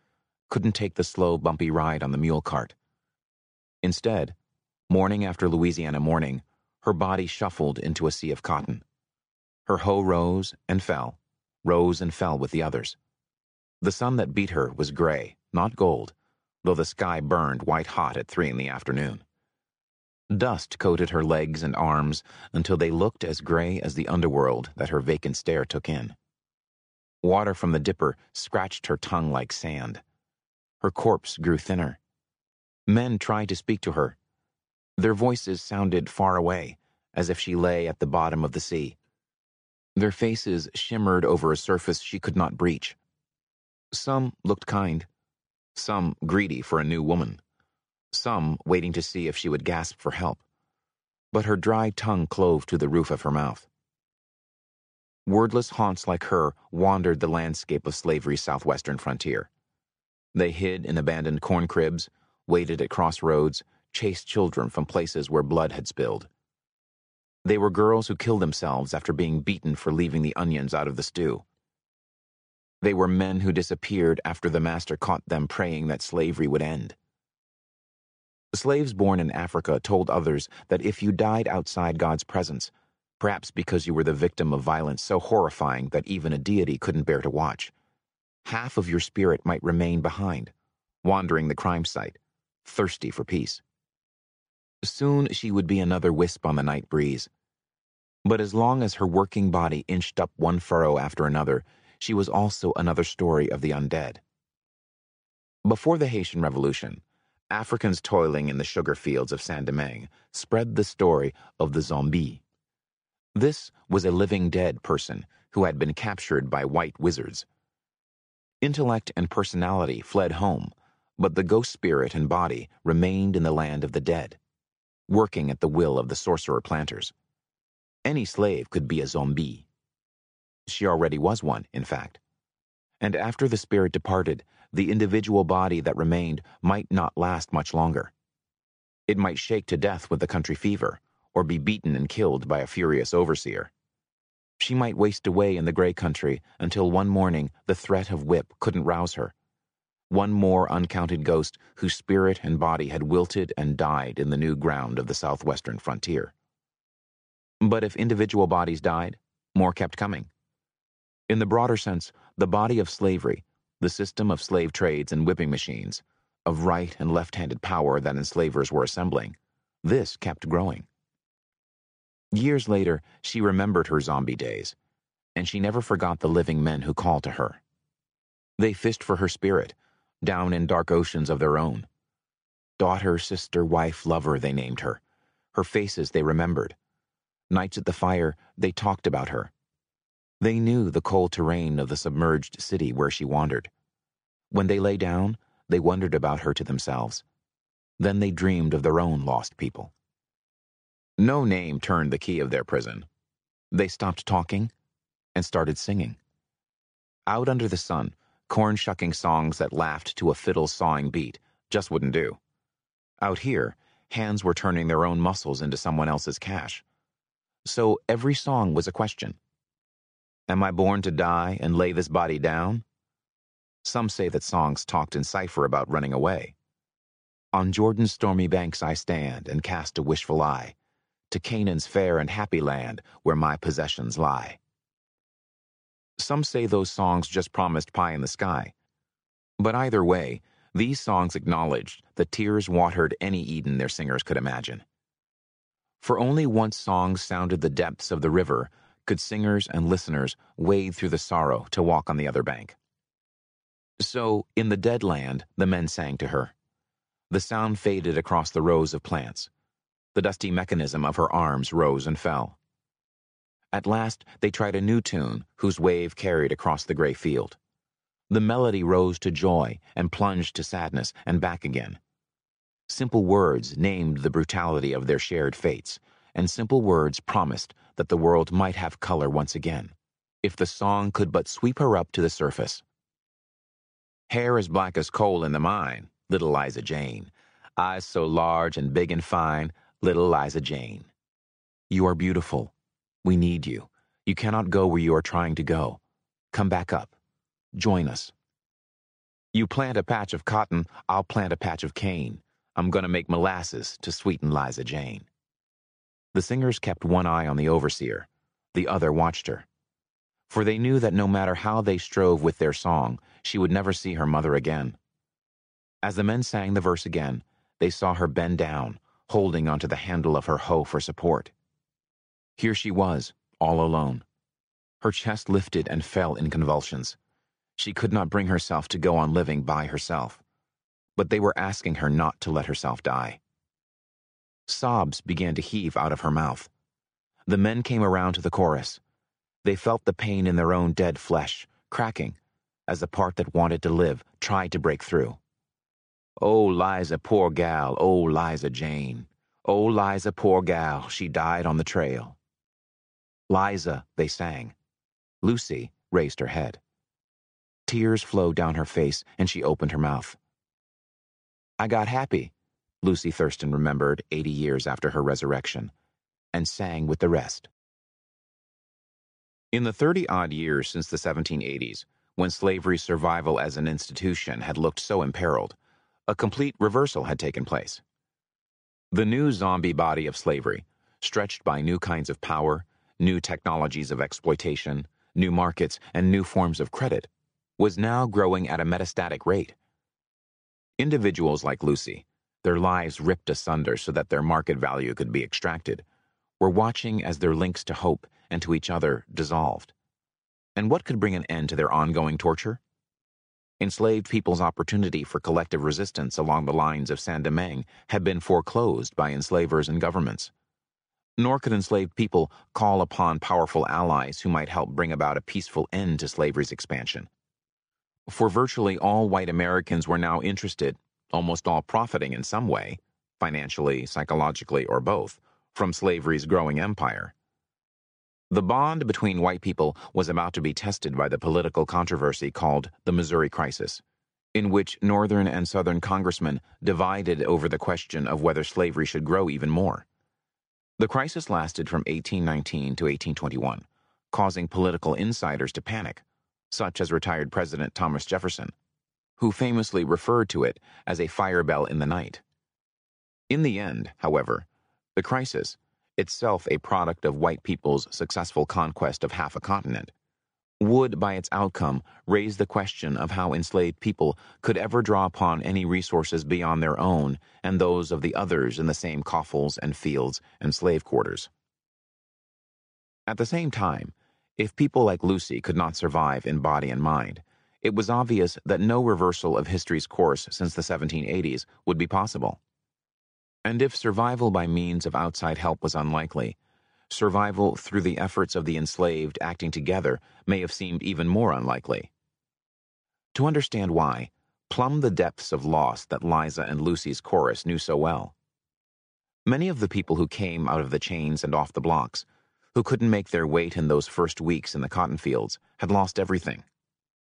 couldn't take the slow, bumpy ride on the mule cart. Instead, morning after Louisiana morning, her body shuffled into a sea of cotton. Her hoe rose and fell, rose and fell with the others. The sun that beat her was gray, not gold, though the sky burned white hot at three in the afternoon. Dust coated her legs and arms until they looked as gray as the underworld that her vacant stare took in. Water from the dipper scratched her tongue like sand. Her corpse grew thinner. Men tried to speak to her. Their voices sounded far away, as if she lay at the bottom of the sea. Their faces shimmered over a surface she could not breach. Some looked kind, some greedy for a new woman, some waiting to see if she would gasp for help. But her dry tongue clove to the roof of her mouth. Wordless haunts like her wandered the landscape of slavery's southwestern frontier. They hid in abandoned corn cribs, waited at crossroads, chased children from places where blood had spilled. They were girls who killed themselves after being beaten for leaving the onions out of the stew. They were men who disappeared after the master caught them praying that slavery would end. Slaves born in Africa told others that if you died outside God's presence, perhaps because you were the victim of violence so horrifying that even a deity couldn't bear to watch, half of your spirit might remain behind, wandering the crime site, thirsty for peace. Soon she would be another wisp on the night breeze, but as long as her working body inched up one furrow after another, she was also another story of the undead. Before the Haitian Revolution, Africans toiling in the sugar fields of Saint Domingue spread the story of the zombie. This was a living dead person who had been captured by white wizards. Intellect and personality fled home, but the ghost spirit and body remained in the land of the dead, working at the will of the sorcerer planters. Any slave could be a zombie. She already was one, in fact. And after the spirit departed, the individual body that remained might not last much longer. It might shake to death with the country fever, or be beaten and killed by a furious overseer. She might waste away in the gray country until one morning the threat of whip couldn't rouse her. One more uncounted ghost whose spirit and body had wilted and died in the new ground of the southwestern frontier. But if individual bodies died, more kept coming. In the broader sense, the body of slavery, the system of slave trades and whipping machines, of right and left handed power that enslavers were assembling, this kept growing. Years later, she remembered her zombie days, and she never forgot the living men who called to her. They fished for her spirit, down in dark oceans of their own. Daughter, sister, wife, lover, they named her. Her faces they remembered Nights at the fire, they talked about her. They knew the cold terrain of the submerged city where she wandered. When they lay down, they wondered about her to themselves. Then they dreamed of their own lost people. No name turned the key of their prison. They stopped talking and started singing. Out under the sun, corn shucking songs that laughed to a fiddle sawing beat just wouldn't do. Out here, hands were turning their own muscles into someone else's cash so every song was a question. Am I born to die and lay this body down? Some say that songs talked in cipher about running away. On Jordan's stormy banks I stand and cast a wishful eye to Canaan's fair and happy land where my possessions lie. Some say those songs just promised pie in the sky. But either way, these songs acknowledged the tears watered any Eden their singers could imagine. For only once songs sounded the depths of the river could singers and listeners wade through the sorrow to walk on the other bank. So, in the dead land, the men sang to her. The sound faded across the rows of plants. The dusty mechanism of her arms rose and fell. At last, they tried a new tune whose wave carried across the gray field. The melody rose to joy and plunged to sadness and back again. Simple words named the brutality of their shared fates, and simple words promised that the world might have color once again, if the song could but sweep her up to the surface. Hair as black as coal in the mine, little Liza Jane. Eyes so large and big and fine, little Liza Jane. You are beautiful. We need you. You cannot go where you are trying to go. Come back up. Join us. You plant a patch of cotton, I'll plant a patch of cane. I'm going to make molasses to sweeten Liza Jane. The singers kept one eye on the overseer, the other watched her. For they knew that no matter how they strove with their song, she would never see her mother again. As the men sang the verse again, they saw her bend down, holding onto the handle of her hoe for support. Here she was, all alone. Her chest lifted and fell in convulsions. She could not bring herself to go on living by herself. But they were asking her not to let herself die. Sobs began to heave out of her mouth. The men came around to the chorus. They felt the pain in their own dead flesh, cracking, as the part that wanted to live tried to break through. Oh, Liza, poor gal, oh, Liza Jane. Oh, Liza, poor gal, she died on the trail. Liza, they sang. Lucy raised her head. Tears flowed down her face, and she opened her mouth. I got happy, Lucy Thurston remembered 80 years after her resurrection, and sang with the rest. In the 30 odd years since the 1780s, when slavery's survival as an institution had looked so imperiled, a complete reversal had taken place. The new zombie body of slavery, stretched by new kinds of power, new technologies of exploitation, new markets, and new forms of credit, was now growing at a metastatic rate. Individuals like Lucy, their lives ripped asunder so that their market value could be extracted, were watching as their links to hope and to each other dissolved. And what could bring an end to their ongoing torture? Enslaved people's opportunity for collective resistance along the lines of Saint Domingue had been foreclosed by enslavers and governments. Nor could enslaved people call upon powerful allies who might help bring about a peaceful end to slavery's expansion. For virtually all white Americans were now interested, almost all profiting in some way, financially, psychologically, or both, from slavery's growing empire. The bond between white people was about to be tested by the political controversy called the Missouri Crisis, in which Northern and Southern congressmen divided over the question of whether slavery should grow even more. The crisis lasted from 1819 to 1821, causing political insiders to panic, such as retired President Thomas Jefferson, who famously referred to it as a fire bell in the night. In the end, however, the crisis, itself a product of white people's successful conquest of half a continent, would, by its outcome, raise the question of how enslaved people could ever draw upon any resources beyond their own and those of the others in the same coffles and fields and slave quarters. At the same time, if people like Lucy could not survive in body and mind, it was obvious that no reversal of history's course since the 1780s would be possible. And if survival by means of outside help was unlikely, survival through the efforts of the enslaved acting together may have seemed even more unlikely. To understand why, plumb the depths of loss that Liza and Lucy's chorus knew so well. Many of the people who came out of the chains and off the blocks, who couldn't make their weight in those first weeks in the cotton fields, had lost everything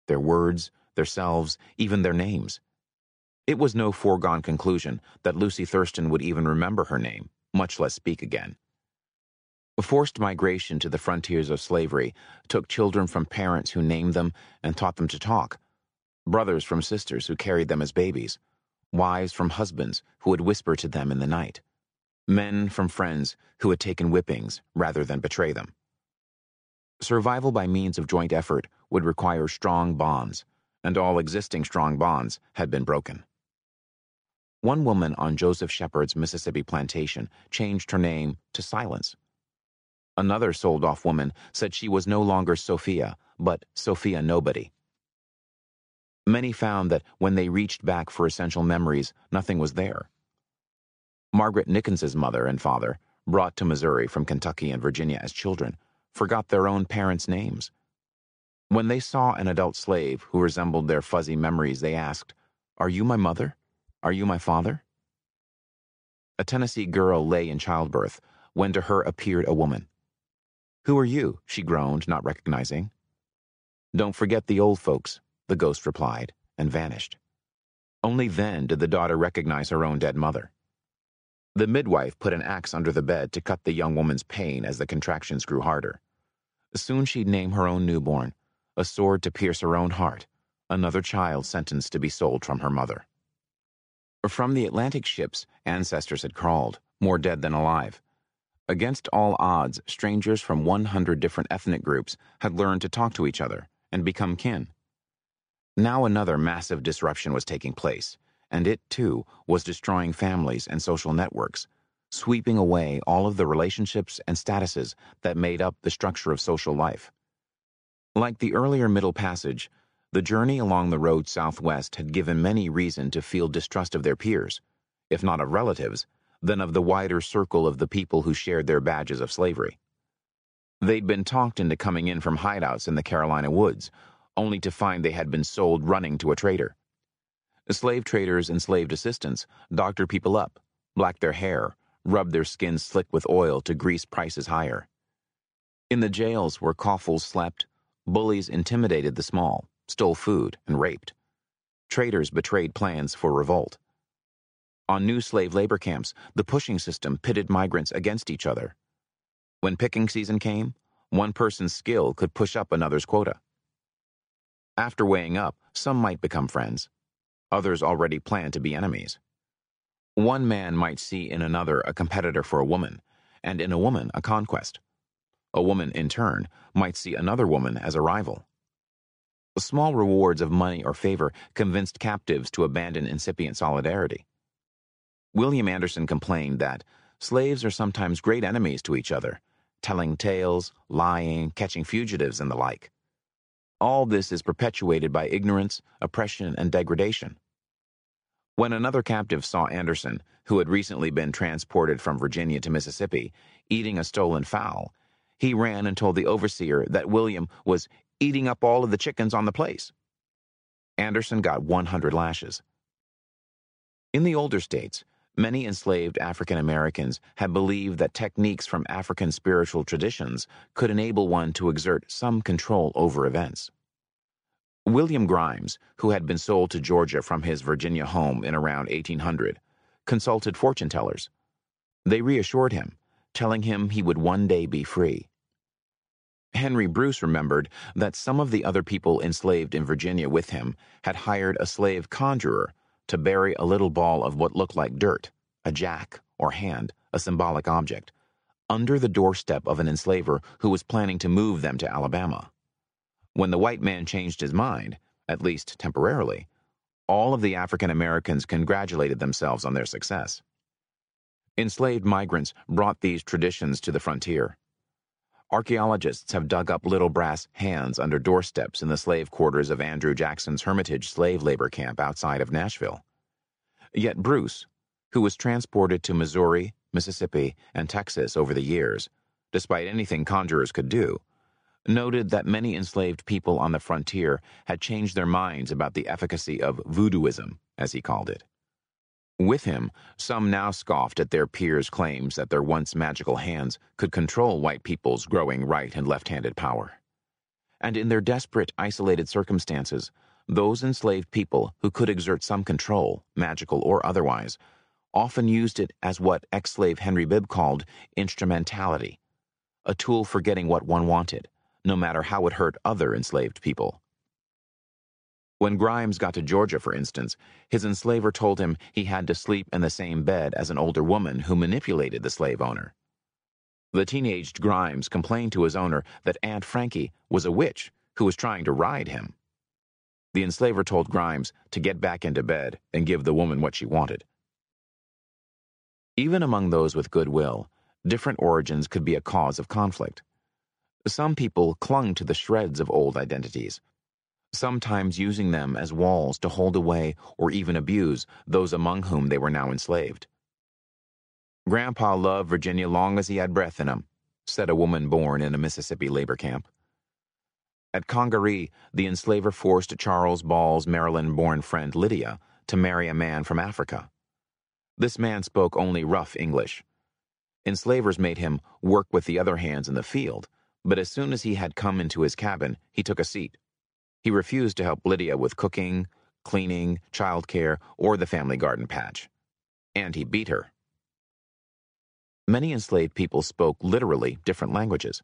their words, their selves, even their names. It was no foregone conclusion that Lucy Thurston would even remember her name, much less speak again. Forced migration to the frontiers of slavery took children from parents who named them and taught them to talk, brothers from sisters who carried them as babies, wives from husbands who would whisper to them in the night, men from friends who had taken whippings rather than betray them. Survival by means of joint effort would require strong bonds, and all existing strong bonds had been broken. One woman on Joseph Shepard's Mississippi plantation changed her name to Silence Another sold off woman said she was no longer Sophia, but Sophia Nobody. Many found that when they reached back for essential memories, nothing was there. Margaret Nickens's mother and father, brought to Missouri from Kentucky and Virginia as children, forgot their own parents' names. When they saw an adult slave who resembled their fuzzy memories, they asked, Are you my mother? Are you my father? A Tennessee girl lay in childbirth when to her appeared a woman. Who are you? she groaned, not recognizing. Don't forget the old folks, the ghost replied, and vanished. Only then did the daughter recognize her own dead mother. The midwife put an axe under the bed to cut the young woman's pain as the contractions grew harder. Soon she'd name her own newborn, a sword to pierce her own heart, another child sentenced to be sold from her mother. From the Atlantic ships, ancestors had crawled, more dead than alive. Against all odds, strangers from 100 different ethnic groups had learned to talk to each other and become kin. Now another massive disruption was taking place, and it, too, was destroying families and social networks, sweeping away all of the relationships and statuses that made up the structure of social life. Like the earlier Middle Passage, the journey along the road southwest had given many reason to feel distrust of their peers, if not of relatives, then of the wider circle of the people who shared their badges of slavery. They'd been talked into coming in from hideouts in the Carolina woods, only to find they had been sold running to a trader. Slave traders and slave assistants doctored people up, blacked their hair, rubbed their skins slick with oil to grease prices higher. In the jails where coffles slept, bullies intimidated the small, stole food, and raped. Traders betrayed plans for revolt. On new slave labor camps, the pushing system pitted migrants against each other. When picking season came, one person's skill could push up another's quota. After weighing up, some might become friends. Others already planned to be enemies. One man might see in another a competitor for a woman, and in a woman a conquest. A woman, in turn, might see another woman as a rival. Small rewards of money or favor convinced captives to abandon incipient solidarity. William Anderson complained that slaves are sometimes great enemies to each other, telling tales, lying, catching fugitives, and the like. All this is perpetuated by ignorance, oppression, and degradation. When another captive saw Anderson, who had recently been transported from Virginia to Mississippi, eating a stolen fowl, he ran and told the overseer that William was eating up all of the chickens on the place. Anderson got 100 lashes. In the older states, many enslaved African Americans had believed that techniques from African spiritual traditions could enable one to exert some control over events. William Grimes, who had been sold to Georgia from his Virginia home in around 1800, consulted fortune tellers. They reassured him, telling him he would one day be free. Henry Bruce remembered that some of the other people enslaved in Virginia with him had hired a slave conjurer to bury a little ball of what looked like dirt, a jack or hand, a symbolic object, under the doorstep of an enslaver who was planning to move them to Alabama. When the white man changed his mind, at least temporarily, all of the African Americans congratulated themselves on their success. Enslaved migrants brought these traditions to the frontier. Archaeologists have dug up little brass hands under doorsteps in the slave quarters of Andrew Jackson's Hermitage slave labor camp outside of Nashville. Yet Bruce, who was transported to Missouri, Mississippi, and Texas over the years, despite anything conjurers could do, noted that many enslaved people on the frontier had changed their minds about the efficacy of voodooism, as he called it. With him, some now scoffed at their peers' claims that their once magical hands could control white people's growing right and left handed power. And in their desperate, isolated circumstances, those enslaved people who could exert some control, magical or otherwise, often used it as what ex slave Henry Bibb called instrumentality, a tool for getting what one wanted no matter how it hurt other enslaved people. When Grimes got to Georgia, for instance, his enslaver told him he had to sleep in the same bed as an older woman who manipulated the slave owner. The teenaged Grimes complained to his owner that Aunt Frankie was a witch who was trying to ride him. The enslaver told Grimes to get back into bed and give the woman what she wanted. Even among those with goodwill, different origins could be a cause of conflict. Some people clung to the shreds of old identities, sometimes using them as walls to hold away or even abuse those among whom they were now enslaved. Grandpa loved Virginia long as he had breath in him, said a woman born in a Mississippi labor camp. At Congaree, the enslaver forced Charles Ball's Maryland born friend Lydia to marry a man from Africa. This man spoke only rough English. Enslavers made him work with the other hands in the field but as soon as he had come into his cabin, he took a seat. He refused to help Lydia with cooking, cleaning, childcare, or the family garden patch. And he beat her. Many enslaved people spoke literally different languages.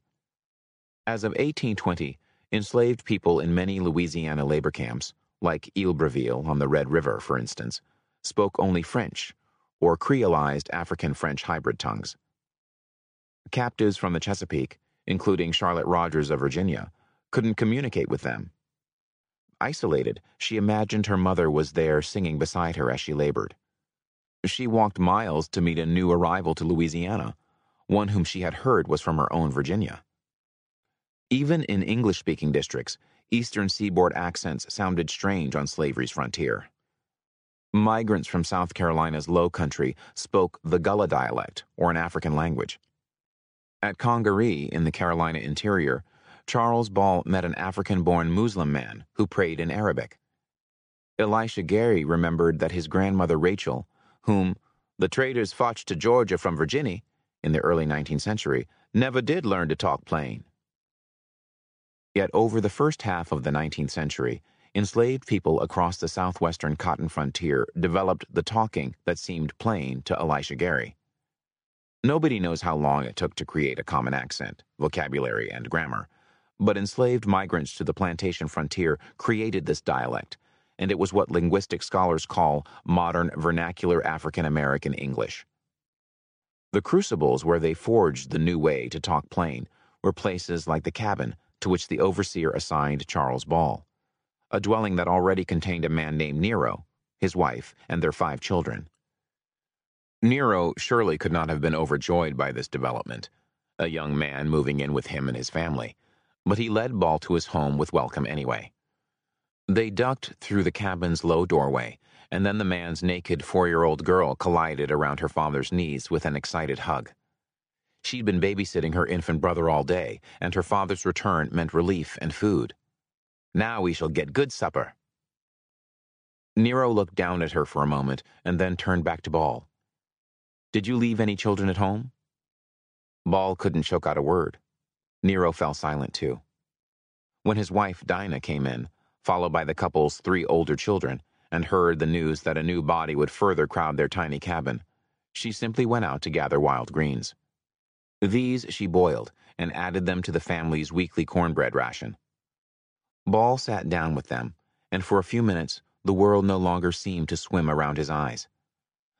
As of 1820, enslaved people in many Louisiana labor camps, like Iberville on the Red River, for instance, spoke only French, or creolized African French hybrid tongues. Captives from the Chesapeake including Charlotte Rogers of Virginia, couldn't communicate with them. Isolated, she imagined her mother was there singing beside her as she labored. She walked miles to meet a new arrival to Louisiana, one whom she had heard was from her own Virginia. Even in English speaking districts, eastern seaboard accents sounded strange on slavery's frontier. Migrants from South Carolina's low country spoke the Gullah dialect, or an African language. At Congaree, in the Carolina interior, Charles Ball met an African born Muslim man who prayed in Arabic. Elisha Gary remembered that his grandmother Rachel, whom the traders fotched to Georgia from Virginia in the early 19th century, never did learn to talk plain. Yet over the first half of the 19th century, enslaved people across the southwestern cotton frontier developed the talking that seemed plain to Elisha Gary. Nobody knows how long it took to create a common accent, vocabulary, and grammar, but enslaved migrants to the plantation frontier created this dialect, and it was what linguistic scholars call modern vernacular African American English. The crucibles where they forged the new way to talk plain were places like the cabin to which the overseer assigned Charles Ball, a dwelling that already contained a man named Nero, his wife, and their five children. Nero surely could not have been overjoyed by this development, a young man moving in with him and his family, but he led Ball to his home with welcome anyway. They ducked through the cabin's low doorway, and then the man's naked four year old girl collided around her father's knees with an excited hug. She'd been babysitting her infant brother all day, and her father's return meant relief and food. Now we shall get good supper. Nero looked down at her for a moment and then turned back to Ball. Did you leave any children at home? Ball couldn't choke out a word. Nero fell silent too. When his wife Dinah came in, followed by the couple's three older children, and heard the news that a new body would further crowd their tiny cabin, she simply went out to gather wild greens. These she boiled and added them to the family's weekly cornbread ration. Ball sat down with them, and for a few minutes the world no longer seemed to swim around his eyes.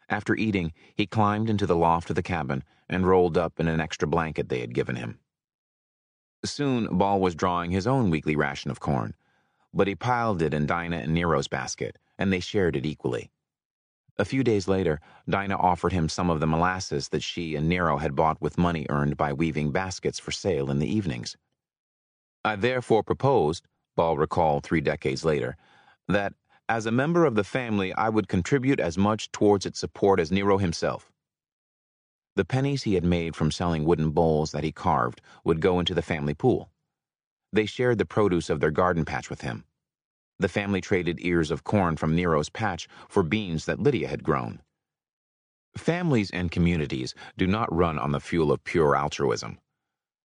After eating, he climbed into the loft of the cabin and rolled up in an extra blanket they had given him. Soon, Ball was drawing his own weekly ration of corn, but he piled it in Dinah and Nero's basket, and they shared it equally. A few days later, Dinah offered him some of the molasses that she and Nero had bought with money earned by weaving baskets for sale in the evenings. I therefore proposed, Ball recalled three decades later, that as a member of the family I would contribute as much towards its support as Nero himself. The pennies he had made from selling wooden bowls that he carved would go into the family pool. They shared the produce of their garden patch with him. The family traded ears of corn from Nero's patch for beans that Lydia had grown. Families and communities do not run on the fuel of pure altruism.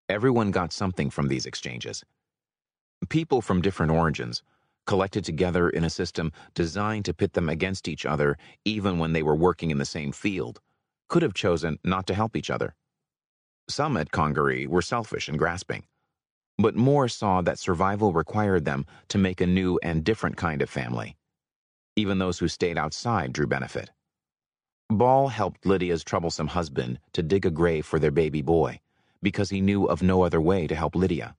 Everyone got something from these exchanges. People from different origins, collected together in a system designed to pit them against each other even when they were working in the same field, could have chosen not to help each other. Some at Congaree were selfish and grasping. But more saw that survival required them to make a new and different kind of family. Even those who stayed outside drew benefit. Ball helped Lydia's troublesome husband to dig a grave for their baby boy because he knew of no other way to help Lydia.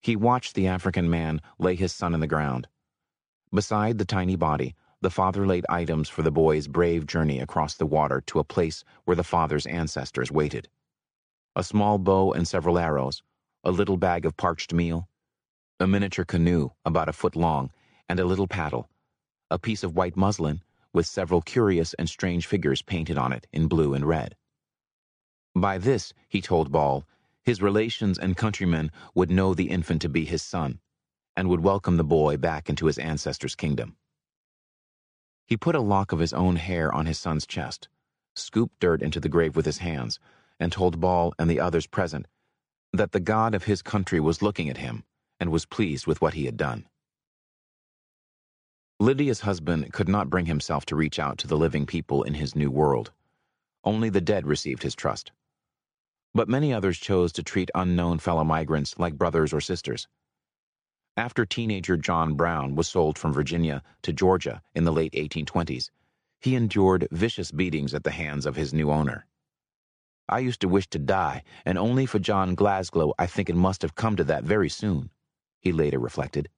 He watched the African man lay his son in the ground. Beside the tiny body, the father laid items for the boy's brave journey across the water to a place where the father's ancestors waited. A small bow and several arrows, a little bag of parched meal, a miniature canoe about a foot long, and a little paddle, a piece of white muslin with several curious and strange figures painted on it in blue and red. By this, he told Ball, his relations and countrymen would know the infant to be his son, and would welcome the boy back into his ancestors' kingdom. He put a lock of his own hair on his son's chest, scooped dirt into the grave with his hands, and told Ball and the others present that the God of his country was looking at him and was pleased with what he had done. Lydia's husband could not bring himself to reach out to the living people in his new world. Only the dead received his trust. But many others chose to treat unknown fellow migrants like brothers or sisters. After teenager John Brown was sold from Virginia to Georgia in the late 1820s, he endured vicious beatings at the hands of his new owner. I used to wish to die, and only for John Glasgow I think it must have come to that very soon, he later reflected.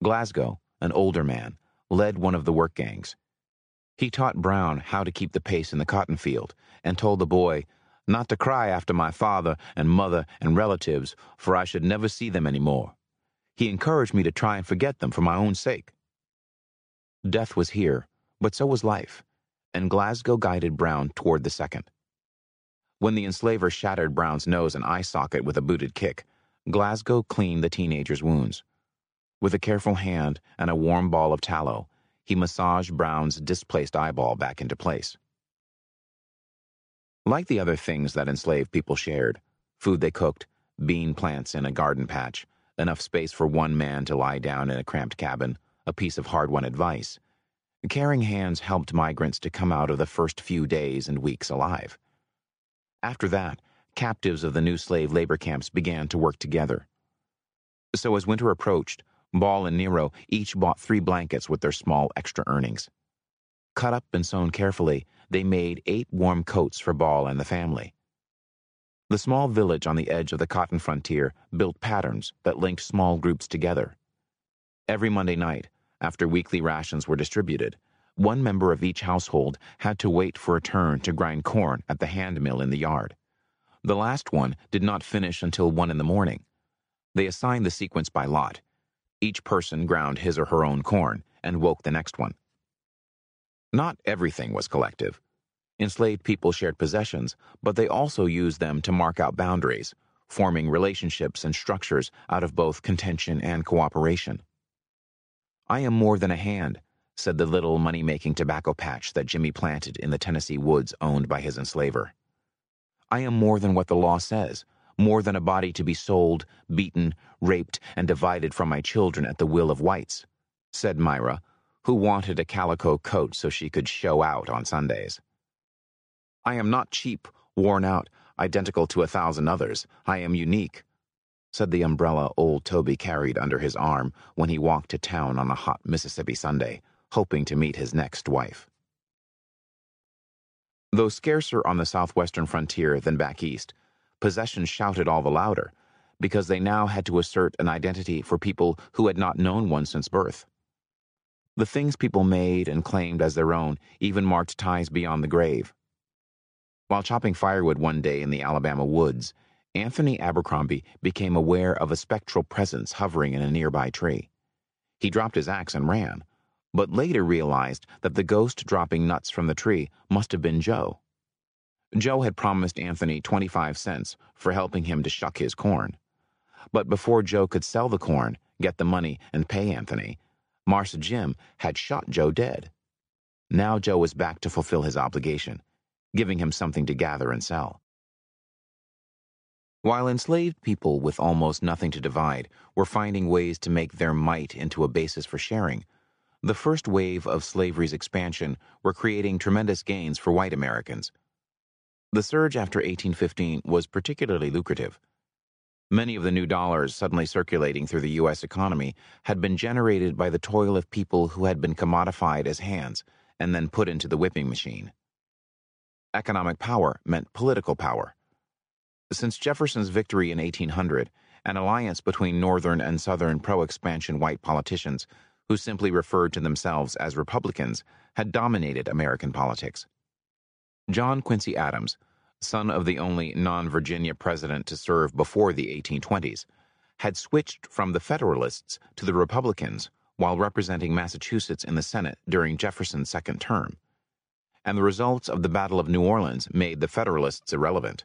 Glasgow, an older man, led one of the work gangs. He taught Brown how to keep the pace in the cotton field and told the boy not to cry after my father and mother and relatives, for I should never see them any more. He encouraged me to try and forget them for my own sake. Death was here, but so was life, and Glasgow guided Brown toward the second. When the enslaver shattered Brown's nose and eye socket with a booted kick, Glasgow cleaned the teenager's wounds. With a careful hand and a warm ball of tallow, he massaged Brown's displaced eyeball back into place. Like the other things that enslaved people shared food they cooked, bean plants in a garden patch, enough space for one man to lie down in a cramped cabin, a piece of hard won advice caring hands helped migrants to come out of the first few days and weeks alive. After that, captives of the new slave labor camps began to work together. So as winter approached, Ball and Nero each bought three blankets with their small extra earnings. Cut up and sewn carefully, they made eight warm coats for Ball and the family. The small village on the edge of the cotton frontier built patterns that linked small groups together. Every Monday night, after weekly rations were distributed, one member of each household had to wait for a turn to grind corn at the hand mill in the yard. The last one did not finish until one in the morning. They assigned the sequence by lot. Each person ground his or her own corn and woke the next one. Not everything was collective. Enslaved people shared possessions, but they also used them to mark out boundaries, forming relationships and structures out of both contention and cooperation. I am more than a hand, said the little money making tobacco patch that Jimmy planted in the Tennessee woods owned by his enslaver. I am more than what the law says, more than a body to be sold, beaten, raped, and divided from my children at the will of whites, said Myra, who wanted a calico coat so she could show out on Sundays. I am not cheap, worn out, identical to a thousand others. I am unique, said the umbrella old Toby carried under his arm when he walked to town on a hot Mississippi Sunday hoping to meet his next wife. Though scarcer on the southwestern frontier than back east, possession shouted all the louder because they now had to assert an identity for people who had not known one since birth. The things people made and claimed as their own even marked ties beyond the grave. While chopping firewood one day in the Alabama woods, Anthony Abercrombie became aware of a spectral presence hovering in a nearby tree. He dropped his axe and ran, but later realized that the ghost dropping nuts from the tree must have been Joe. Joe had promised Anthony 25 cents for helping him to shuck his corn. But before Joe could sell the corn, get the money, and pay Anthony, Marse Jim had shot Joe dead. Now Joe was back to fulfill his obligation, giving him something to gather and sell. While enslaved people with almost nothing to divide were finding ways to make their might into a basis for sharing, the first wave of slavery's expansion were creating tremendous gains for white Americans. The surge after 1815 was particularly lucrative. Many of the new dollars suddenly circulating through the U.S. economy had been generated by the toil of people who had been commodified as hands and then put into the whipping machine. Economic power meant political power. Since Jefferson's victory in 1800, an alliance between Northern and Southern pro expansion white politicians who simply referred to themselves as Republicans, had dominated American politics. John Quincy Adams, son of the only non Virginia president to serve before the 1820s, had switched from the Federalists to the Republicans while representing Massachusetts in the Senate during Jefferson's second term. And the results of the Battle of New Orleans made the Federalists irrelevant.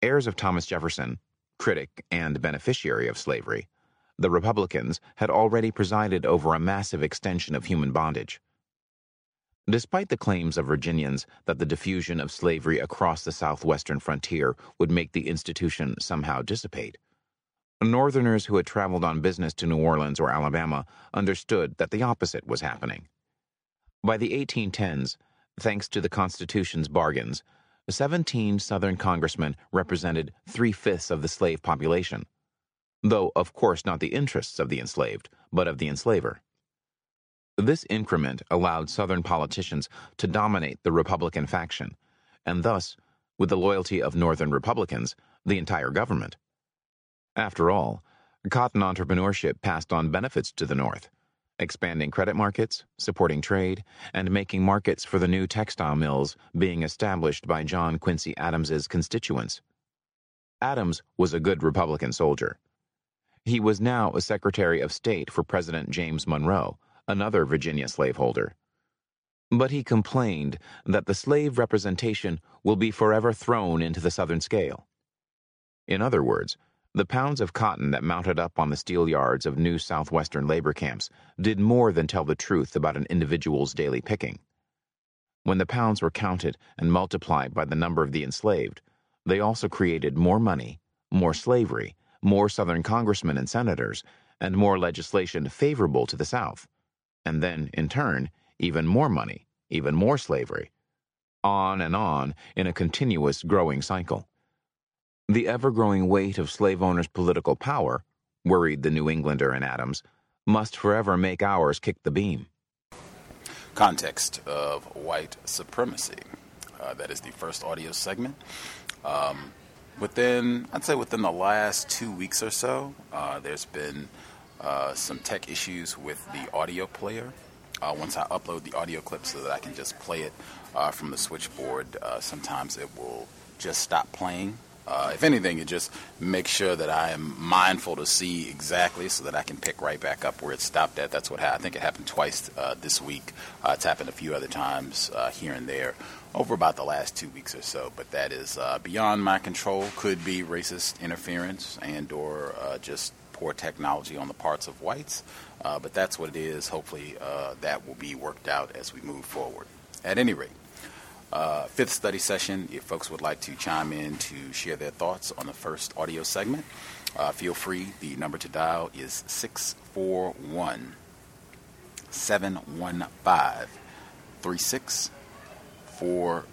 Heirs of Thomas Jefferson, critic and beneficiary of slavery, the Republicans had already presided over a massive extension of human bondage. Despite the claims of Virginians that the diffusion of slavery across the southwestern frontier would make the institution somehow dissipate, Northerners who had traveled on business to New Orleans or Alabama understood that the opposite was happening. By the 1810s, thanks to the Constitution's bargains, 17 Southern congressmen represented three fifths of the slave population though of course not the interests of the enslaved, but of the enslaver. This increment allowed Southern politicians to dominate the Republican faction, and thus, with the loyalty of Northern Republicans, the entire government. After all, Cotton entrepreneurship passed on benefits to the North, expanding credit markets, supporting trade, and making markets for the new textile mills being established by John Quincy Adams's constituents. Adams was a good Republican soldier. He was now a Secretary of State for President James Monroe, another Virginia slaveholder. But he complained that the slave representation will be forever thrown into the Southern scale. In other words, the pounds of cotton that mounted up on the steel yards of new southwestern labor camps did more than tell the truth about an individual's daily picking. When the pounds were counted and multiplied by the number of the enslaved, they also created more money, more slavery, more Southern congressmen and senators, and more legislation favorable to the South, and then, in turn, even more money, even more slavery. On and on in a continuous growing cycle. The ever growing weight of slave owners' political power, worried the New Englander and Adams, must forever make ours kick the beam. Context of white supremacy. Uh, that is the first audio segment. Um, within, I'd say within the last two weeks or so, uh, there's been uh, some tech issues with the audio player. Uh, once I upload the audio clip so that I can just play it uh, from the switchboard, uh, sometimes it will just stop playing. Uh, if anything, it just makes sure that I am mindful to see exactly so that I can pick right back up where it stopped at. That's what ha- I think it happened twice this week. it's happened a few other times here and there over about the last two weeks or so. But that is uh, beyond my control. Could be racist interference and or uh, just poor technology on the parts of whites. Uh, but that's what it is. Hopefully, uh, that will be worked out as we move forward. At any rate, uh, fifth study session. If folks would like to chime in to share their thoughts on the first audio segment, uh, feel free. The number to dial is 641 715 40.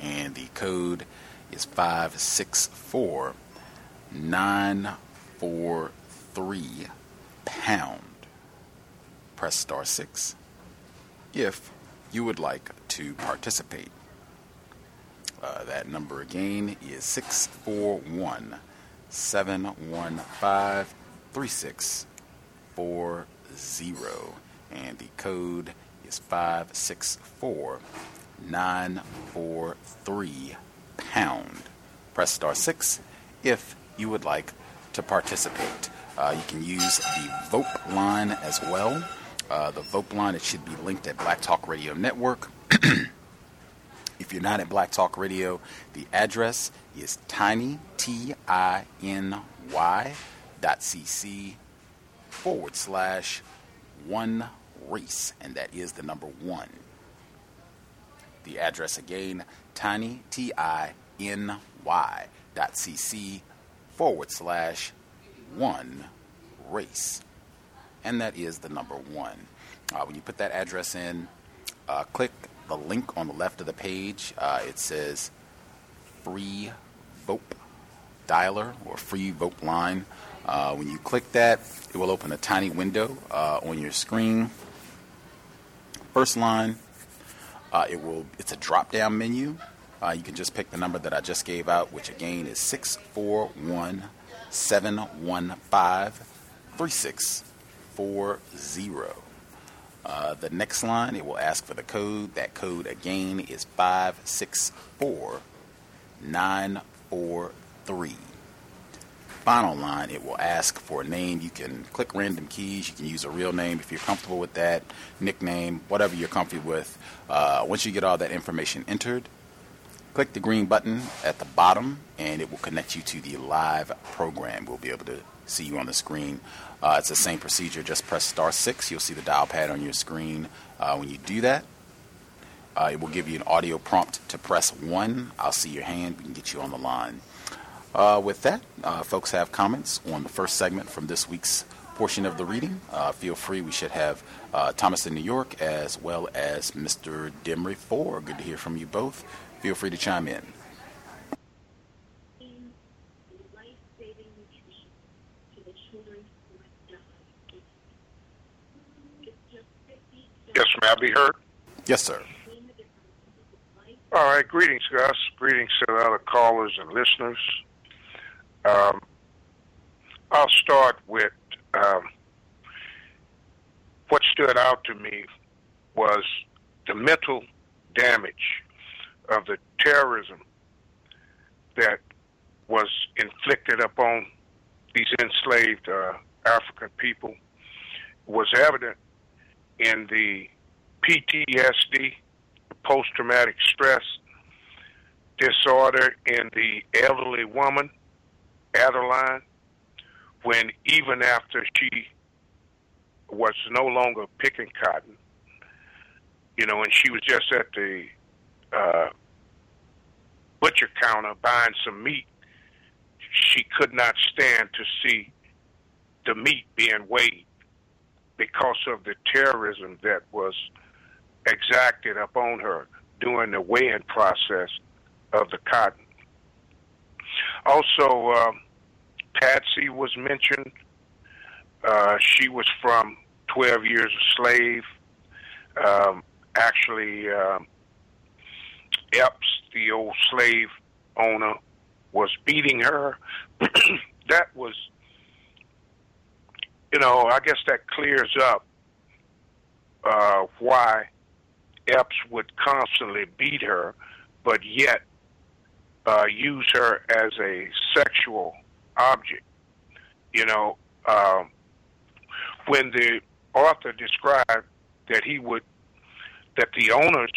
And the code is 564943 pound. Press star 6 if you would like to participate. Uh, that number again is 641 715 3640. And the code is 564943 pound. Press star 6 if you would like to participate. Uh, you can use the VoIP line as well. Uh, the Vote line, it should be linked at Black Talk Radio Network. if you're not at Black Talk Radio, the address is tiny, T I N Y dot cc forward slash one race, and that is the number one. The address again, tiny, T I N Y dot cc forward slash one race. And that is the number one. Uh, when you put that address in, uh, click the link on the left of the page. Uh, it says free VoIP dialer or free VoIP line. Uh, when you click that, it will open a tiny window uh, on your screen First line, uh, it will. It's a drop-down menu. You can just pick the number that I just gave out, which again is six four one seven one five three six four zero. Uh, the next line, it will ask for the code. That code again is five six four nine four three final line, it will ask for a name. You can click random keys. You can use a real name if you're comfortable with that, nickname, whatever you're comfortable with. Uh, once you get all that information entered, click the green button at the bottom and it will connect you to the live program. We'll be able to see you on the screen. Uh, it's the same procedure. Just press star six. You'll see the dial pad on your screen. Uh, when you do that, uh, it will give you an audio prompt to press one. I'll see your hand. We can get you on the line. Uh, with that, uh, folks have comments on the first segment from this week's portion of the reading. Uh, feel free. We should have Thomas in New York as well as Mr. Demery Four. Good to hear from you both. Feel free to chime in. Yes, may I be heard? Yes, sir. All right. Greetings, Gus. Greetings to the other callers and listeners. Um, I'll start with um, what stood out to me was the mental damage of the terrorism that was inflicted upon these enslaved uh, African people was evident in the PTSD, post traumatic stress disorder in the elderly woman, Adeline, when even after she was no longer picking cotton, you know, and she was just at the uh, butcher counter buying some meat, she could not stand to see the meat being weighed because of the terrorism that was exacted upon her during the weighing process of the cotton. Also, uh, Patsy was mentioned. Uh, she was from 12 Years a Slave. Um, actually, uh, Epps, the old slave owner, was beating her. that was, you know, I guess that clears up uh, why Epps would constantly beat her, but yet uh, use her as a sexual object. You know, um, when the author described that he would, that the owners,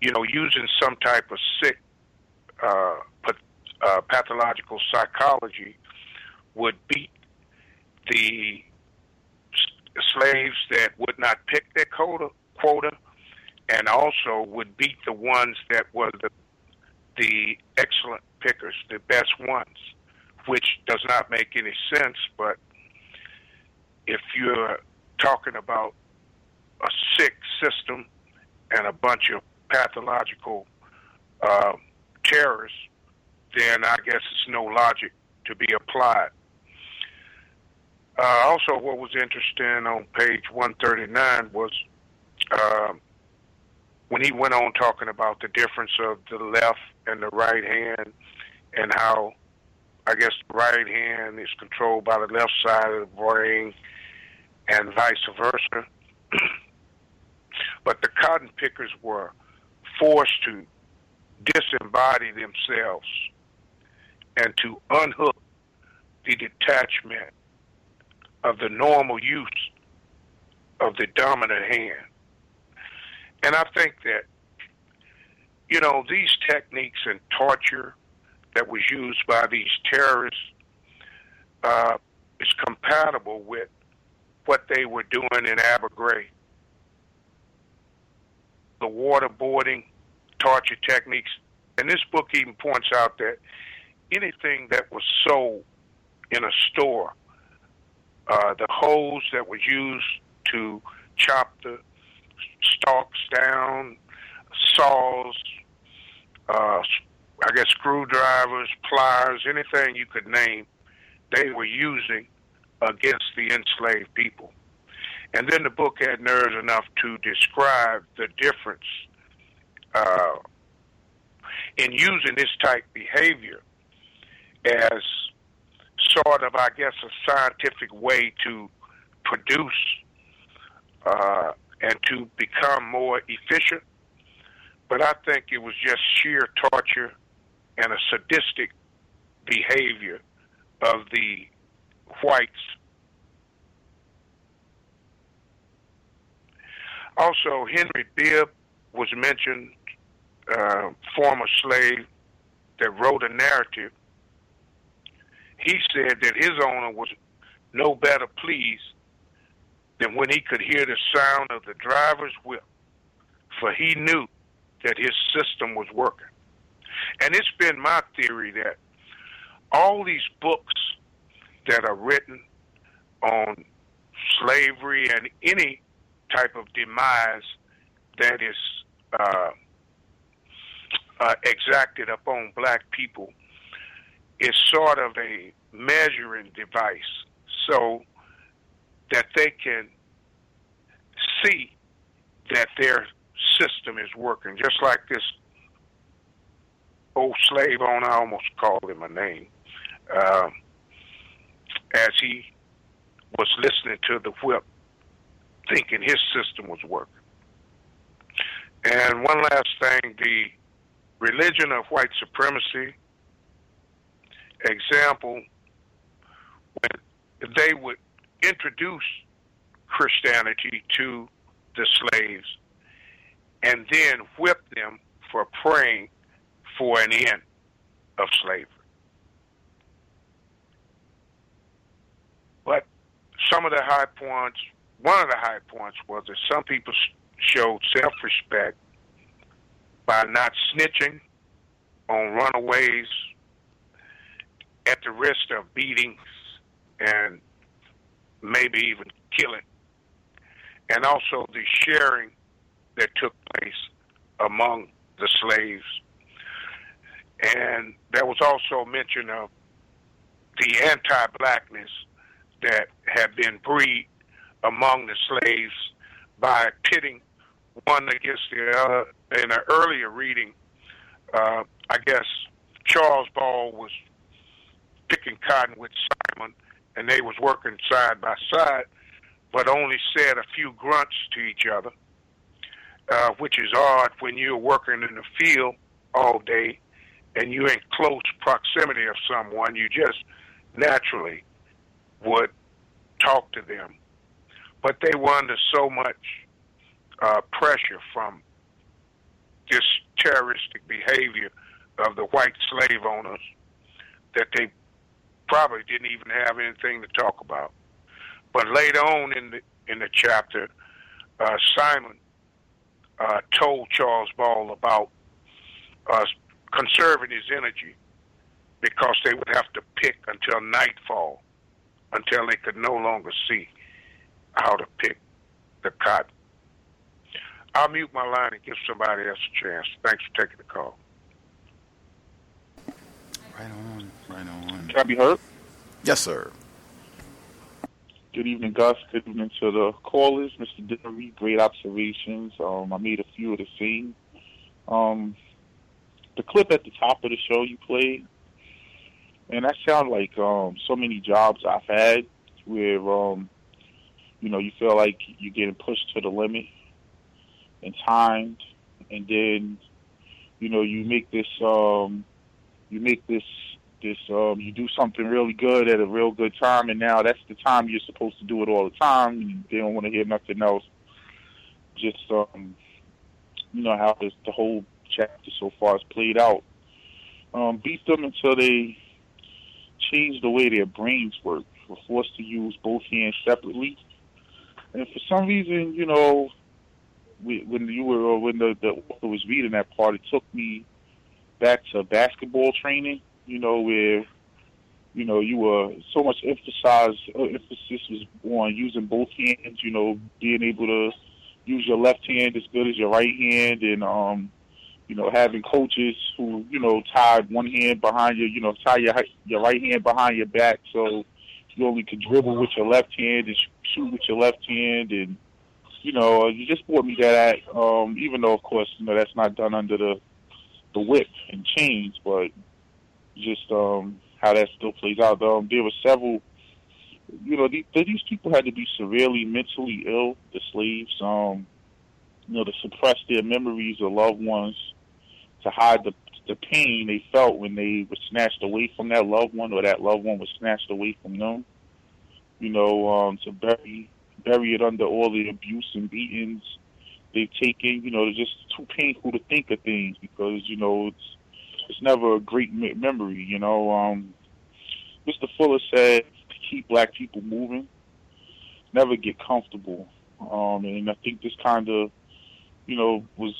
you know, using some type of sick uh, uh, pathological psychology, would beat the slaves that would not pick their quota, quota and also would beat the ones that were the the excellent pickers, the best ones, which does not make any sense. But if you're talking about a sick system and a bunch of pathological uh, terrorists, then I guess it's no logic to be applied. Uh, also, what was interesting on page 139 was uh, when he went on talking about the difference of the left and the right hand and how I guess the right hand is controlled by the left side of the brain and vice versa. but the cotton pickers were forced to disembody themselves and to unhook the detachment of the normal use of the dominant hand. And I think that, you know, these techniques and torture that was used by these terrorists uh, is compatible with what they were doing in Ghraib. The waterboarding, torture techniques. And this book even points out that anything that was sold in a store, uh, the hose that was used to chop the stalks down, saws, uh, I guess screwdrivers, pliers, anything you could name, they were using against the enslaved people. And then the book had nerves enough to describe the difference uh, in using this type behavior as sort of, I guess, a scientific way to produce uh, and to become more efficient. But I think it was just sheer torture and a sadistic behavior of the whites. Also, Henry Bibb was mentioned, uh, former slave that wrote a narrative. He said that his owner was no better pleased than when he could hear the sound of the driver's whip, for he knew that his system was working. And it's been my theory that all these books that are written on slavery and any type of demise that is uh, uh, exacted upon black people is sort of a measuring device so that they can see that their system is working, just like this old slave owner, I almost called him a name. Uh, as he was listening to the whip, thinking his system was working. And one last thing the religion of white supremacy example, when they would introduce Christianity to the slaves and then whip them for praying for an end of slavery. But some of the high points, one of the high points was that some people showed self respect by not snitching on runaways at the risk of beatings and maybe even killing. And also the sharing that took place among the slaves. And there was also mention of the anti blackness that had been breed among the slaves by pitting one against the other. In an earlier reading, uh, I guess Charles Ball was picking cotton with Simon, and they was working side by side, but only said a few grunts to each other, uh, which is odd when you're working in the field all day and you're in close proximity of someone. You just naturally would talk to them, but they were under so much uh, pressure from this terroristic behavior of the white slave owners that they probably didn't even have anything to talk about. But later on in the in the chapter, uh, Simon uh, told Charles Ball about uh, conserving his energy because they would have to pick until nightfall, until they could no longer see how to pick the cotton. I'll mute my line and give somebody else a chance. Thanks for taking the call. Right on, right on. Can I be heard? Yes, sir. Good evening, Gus. Good evening to the callers, Mr. Demery. Great observations. Um, I made a few of the same. Um, the clip at the top of the show you played, and that sounded like um, so many jobs I've had where um, you know you feel like you're getting pushed to the limit and timed, and then you know you make this um, you make this this um you do something really good at a real good time and now that's the time you're supposed to do it all the time they don't want to hear nothing else. Just um you know how this, the whole chapter so far has played out. Um beat them until they change the way their brains work. We're forced to use both hands separately. And for some reason you know when you were or when the, the author was reading that part it took me back to basketball training, you know, where you know you were so much emphasize uh, emphasis was on using both hands, you know, being able to use your left hand as good as your right hand, and um, you know, having coaches who you know tied one hand behind you, you know, tie your your right hand behind your back, so you only could dribble with your left hand and shoot with your left hand, and you know, you just brought me that. Um, even though, of course, you know that's not done under the the whip and chains, but just um, how that still plays out. Um, there were several, you know, these, these people had to be severely mentally ill, the slaves, um, you know, to suppress their memories of loved ones, to hide the the pain they felt when they were snatched away from that loved one or that loved one was snatched away from them. You know, um, to bury bury it under all the abuse and beatings they've taken. You know, it's just too painful to think of things because you know it's it's never a great me- memory. You know, um, Mr. Fuller said to keep black people moving, never get comfortable, um, and I think this kind of you know was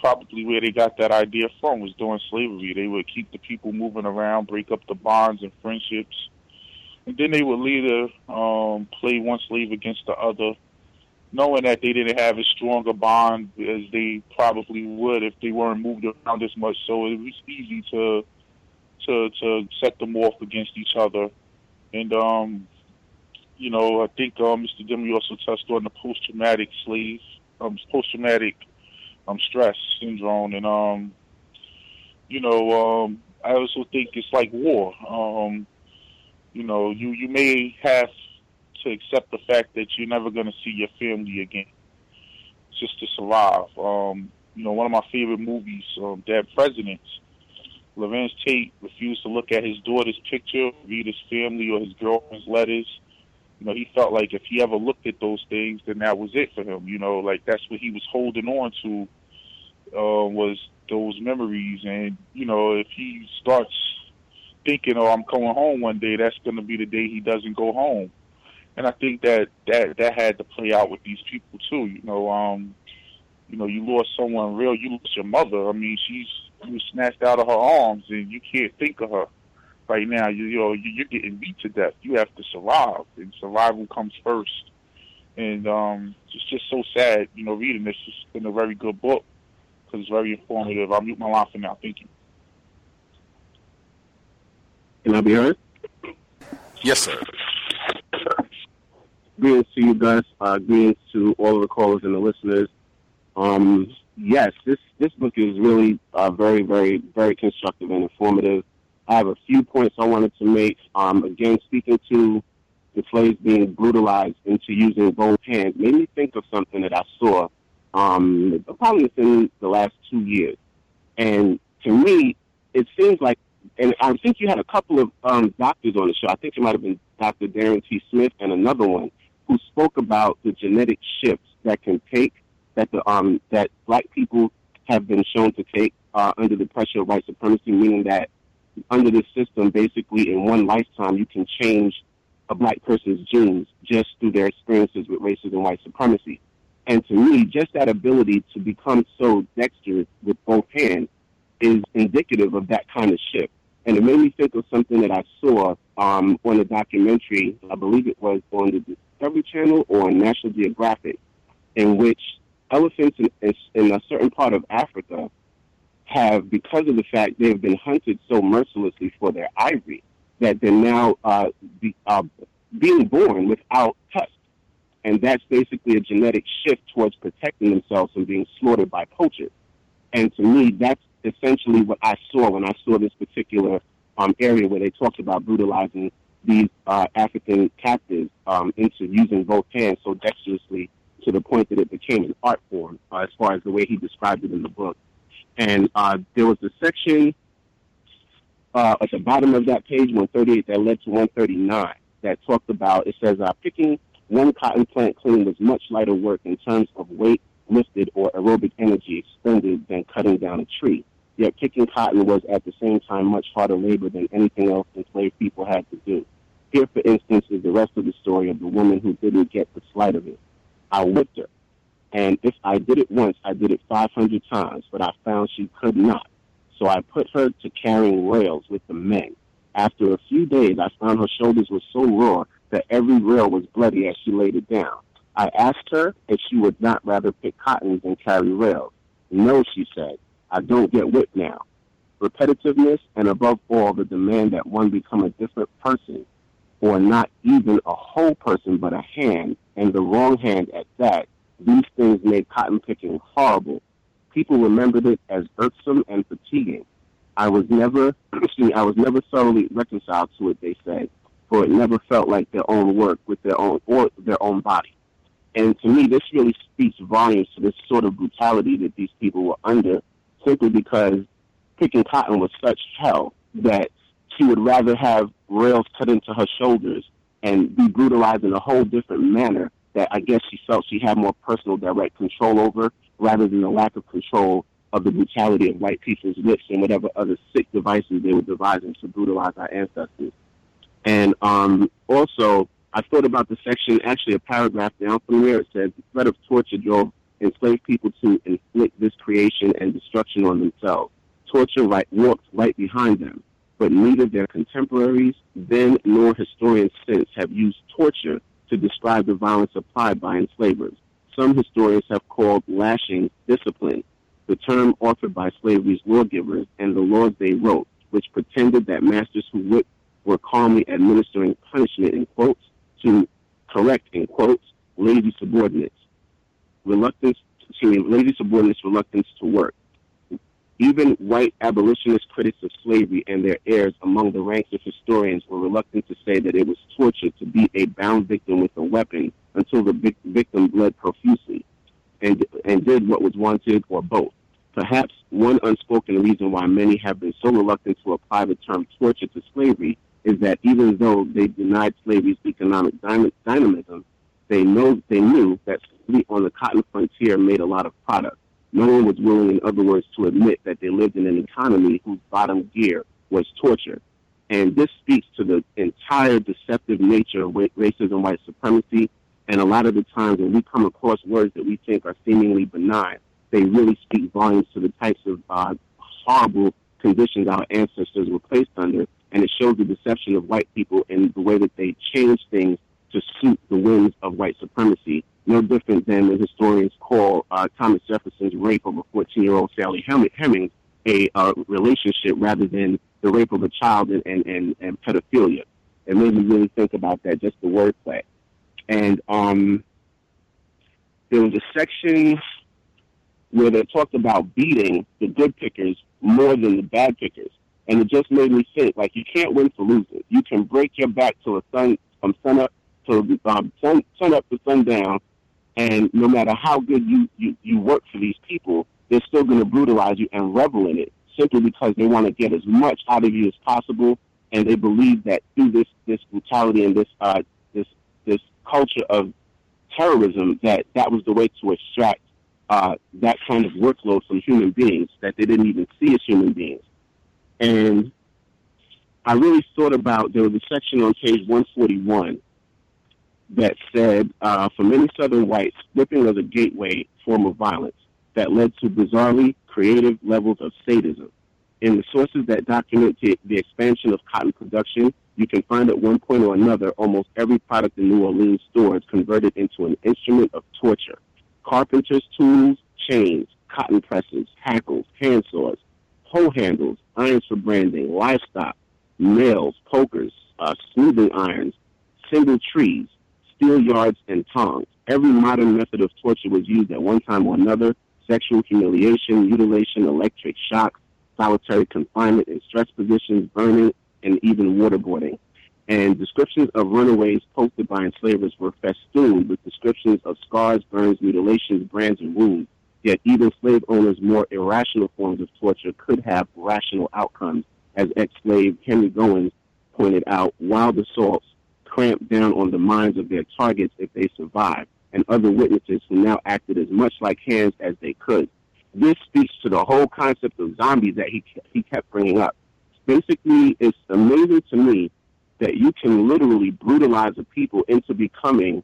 probably where they got that idea from was during slavery. They would keep the people moving around, break up the bonds and friendships, and then they would later um, play one slave against the other knowing that they didn't have as strong a bond as they probably would if they weren't moved around as much. So it was easy to to to set them off against each other. And um, you know, I think um, Mr. Demery also touched on the post traumatic slave, um, post traumatic um, stress syndrome, and um, you know, um, I also think it's like war. Um, you know, you you may have to accept the fact that you're never going to see your family again, just to survive. Um, you know, one of my favorite movies, um, Dead Presidents. Larenz Tate refused to look at his daughter's picture, read his family or his girlfriend's letters. You know, he felt like if he ever looked at those things, then that was it for him. You know, like that's what he was holding on to uh, was those memories. And you know, if he starts thinking, "Oh, I'm going home one day," that's going to be the day he doesn't go home. And I think that that that had to play out with these people too. You know, um, you know, you lost someone real. You lost your mother. I mean, she's you was snatched out of her arms, and you can't think of her right now. You, you know, you're getting beat to death. You have to survive, and survival comes first. And um, it's just so sad, you know, reading this. It's been a very good book because it's very informative. I'll mute my line for now. Thank you. Can I be heard? Yes, sir. Greetings to you guys. Uh, greetings to all of the callers and the listeners. Um, yes, this this book is really uh, very, very, very constructive and informative. I have a few points I wanted to make. Um, again, speaking to the slaves being brutalized into using both hands made me think of something that I saw um, probably within the last two years. And to me, it seems like, and I think you had a couple of um, doctors on the show. I think it might have been Dr. Darron T. Smith and another one who spoke about the genetic shifts that can take that the um that black people have been shown to take uh, under the pressure of white supremacy, meaning that under this system, basically in one lifetime, you can change a black person's genes just through their experiences with racism and white supremacy. And to me, just that ability to become so dexterous with both hands is indicative of that kind of shift. And it made me think of something that I saw um, on a documentary, I believe it was on the Discovery Channel or on National Geographic, in which elephants in, in a certain part of Africa have, because of the fact they have been hunted so mercilessly for their ivory, that they're now uh, be, uh, being born without tusks. And that's basically a genetic shift towards protecting themselves from being slaughtered by poachers. And to me, that's essentially what I saw when I saw this particular um, area where they talked about brutalizing these uh, African captives um, into using both hands so dexterously to the point that it became an art form, uh, as far as the way he described it in the book. And uh, there was a section uh, at the bottom of that page, 138, that led to 139, that talked about, it says, uh, picking one cotton plant clean was much lighter work in terms of weight lifted or aerobic energy expended than cutting down a tree. Yet kicking cotton was at the same time much harder labor than anything else enslaved people had to do. Here, for instance, is the rest of the story of the woman who didn't get the sleight of it. I whipped her. And if I did it once, I did it 500 times, but I found she could not. So I put her to carrying rails with the men. After a few days, I found her shoulders were so raw that every rail was bloody as she laid it down. I asked her if she would not rather pick cotton than carry rails. No, she said. I don't get whipped now. Repetitiveness and above all the demand that one become a different person or not even a whole person but a hand and the wrong hand at that, these things made cotton picking horrible. People remembered it as irksome and fatiguing. I was never, excuse I was never thoroughly reconciled to it, they said, for it never felt like their own work with their own, or their own body. And to me, this really speaks volumes to this sort of brutality that these people were under, simply because picking cotton was such hell that she would rather have rails cut into her shoulders and be brutalized in a whole different manner that I guess she felt she had more personal direct control over rather than the lack of control of the brutality of white people's lips and whatever other sick devices they were devising to brutalize our ancestors. And um, also, I thought about the section, actually a paragraph down from where It says, the threat of torture drove enslaved people to inflict this creation and destruction on themselves. Torture right, walked right behind them but neither their contemporaries then nor historians since have used torture to describe the violence applied by enslavers. Some historians have called lashing discipline, the term authored by slavery's lawgivers and the laws they wrote, which pretended that masters who whipped were calmly administering punishment in quotes to correct in quotes lazy subordinates. Reluctance, excuse me, lazy subordinates' reluctance to work. Even white abolitionist critics of slavery and their heirs among the ranks of historians were reluctant to say that it was torture to beat a bound victim with a weapon until the victim bled profusely and, and did what was wanted or both. Perhaps one unspoken reason why many have been so reluctant to apply the term torture to slavery is that even though they denied slavery's economic dynamism, they know they knew that slavery on the cotton frontier made a lot of product. No one was willing, in other words, to admit that they lived in an economy whose bottom gear was torture. And this speaks to the entire deceptive nature of racism, and white supremacy, and a lot of the times when we come across words that we think are seemingly benign, they really speak volumes to the types of uh, horrible conditions our ancestors were placed under. And it shows the deception of white people in the way that they change things to suit the whims of white supremacy. No different than the historians call uh, Thomas Jefferson's rape of a 14 year old Sally Hemings a uh, relationship rather than the rape of a child and, and, and, and pedophilia. It made me really think about that, just the wordplay. And um, there was a section where they talked about beating the good pickers more than the bad pickers. And it just made me think, like, you can't win for losing. You can break your back till the sun, from sun up to um, sun, sun up to sundown, and no matter how good you, you, you work for these people, they're still going to brutalize you and revel in it simply because they want to get as much out of you as possible, and they believe that through this this brutality and this uh, this this culture of terrorism, that that was the way to extract uh, that kind of workload from human beings that they didn't even see as human beings. And I really thought about there was a section on page 141 that said, uh, for many Southern whites, whipping was a gateway form of violence that led to bizarrely creative levels of sadism. In the sources that document the, expansion of cotton production, you can find at one point or another almost every product in New Orleans stores converted into an instrument of torture carpenter's tools, chains, cotton presses, hackles, hand saws, hoe handles, irons for branding, livestock, nails, pokers, uh, smoothing irons, single trees, steel yards, and tongs. Every modern method of torture was used at one time or another. Sexual humiliation, mutilation, electric shock, solitary confinement in stress positions, burning, and even waterboarding and descriptions of runaways posted by enslavers were festooned with descriptions of scars, burns, mutilations, brands, and wounds. Yet even slave owners' more irrational forms of torture could have rational outcomes, as ex-slave Henry Gowens pointed out. Wild assaults cramped down on the minds of their targets if they survived, and other witnesses who now acted as much like hands as they could. This speaks to the whole concept of zombies that he he kept bringing up. Basically, it's amazing to me that you can literally brutalize a people into becoming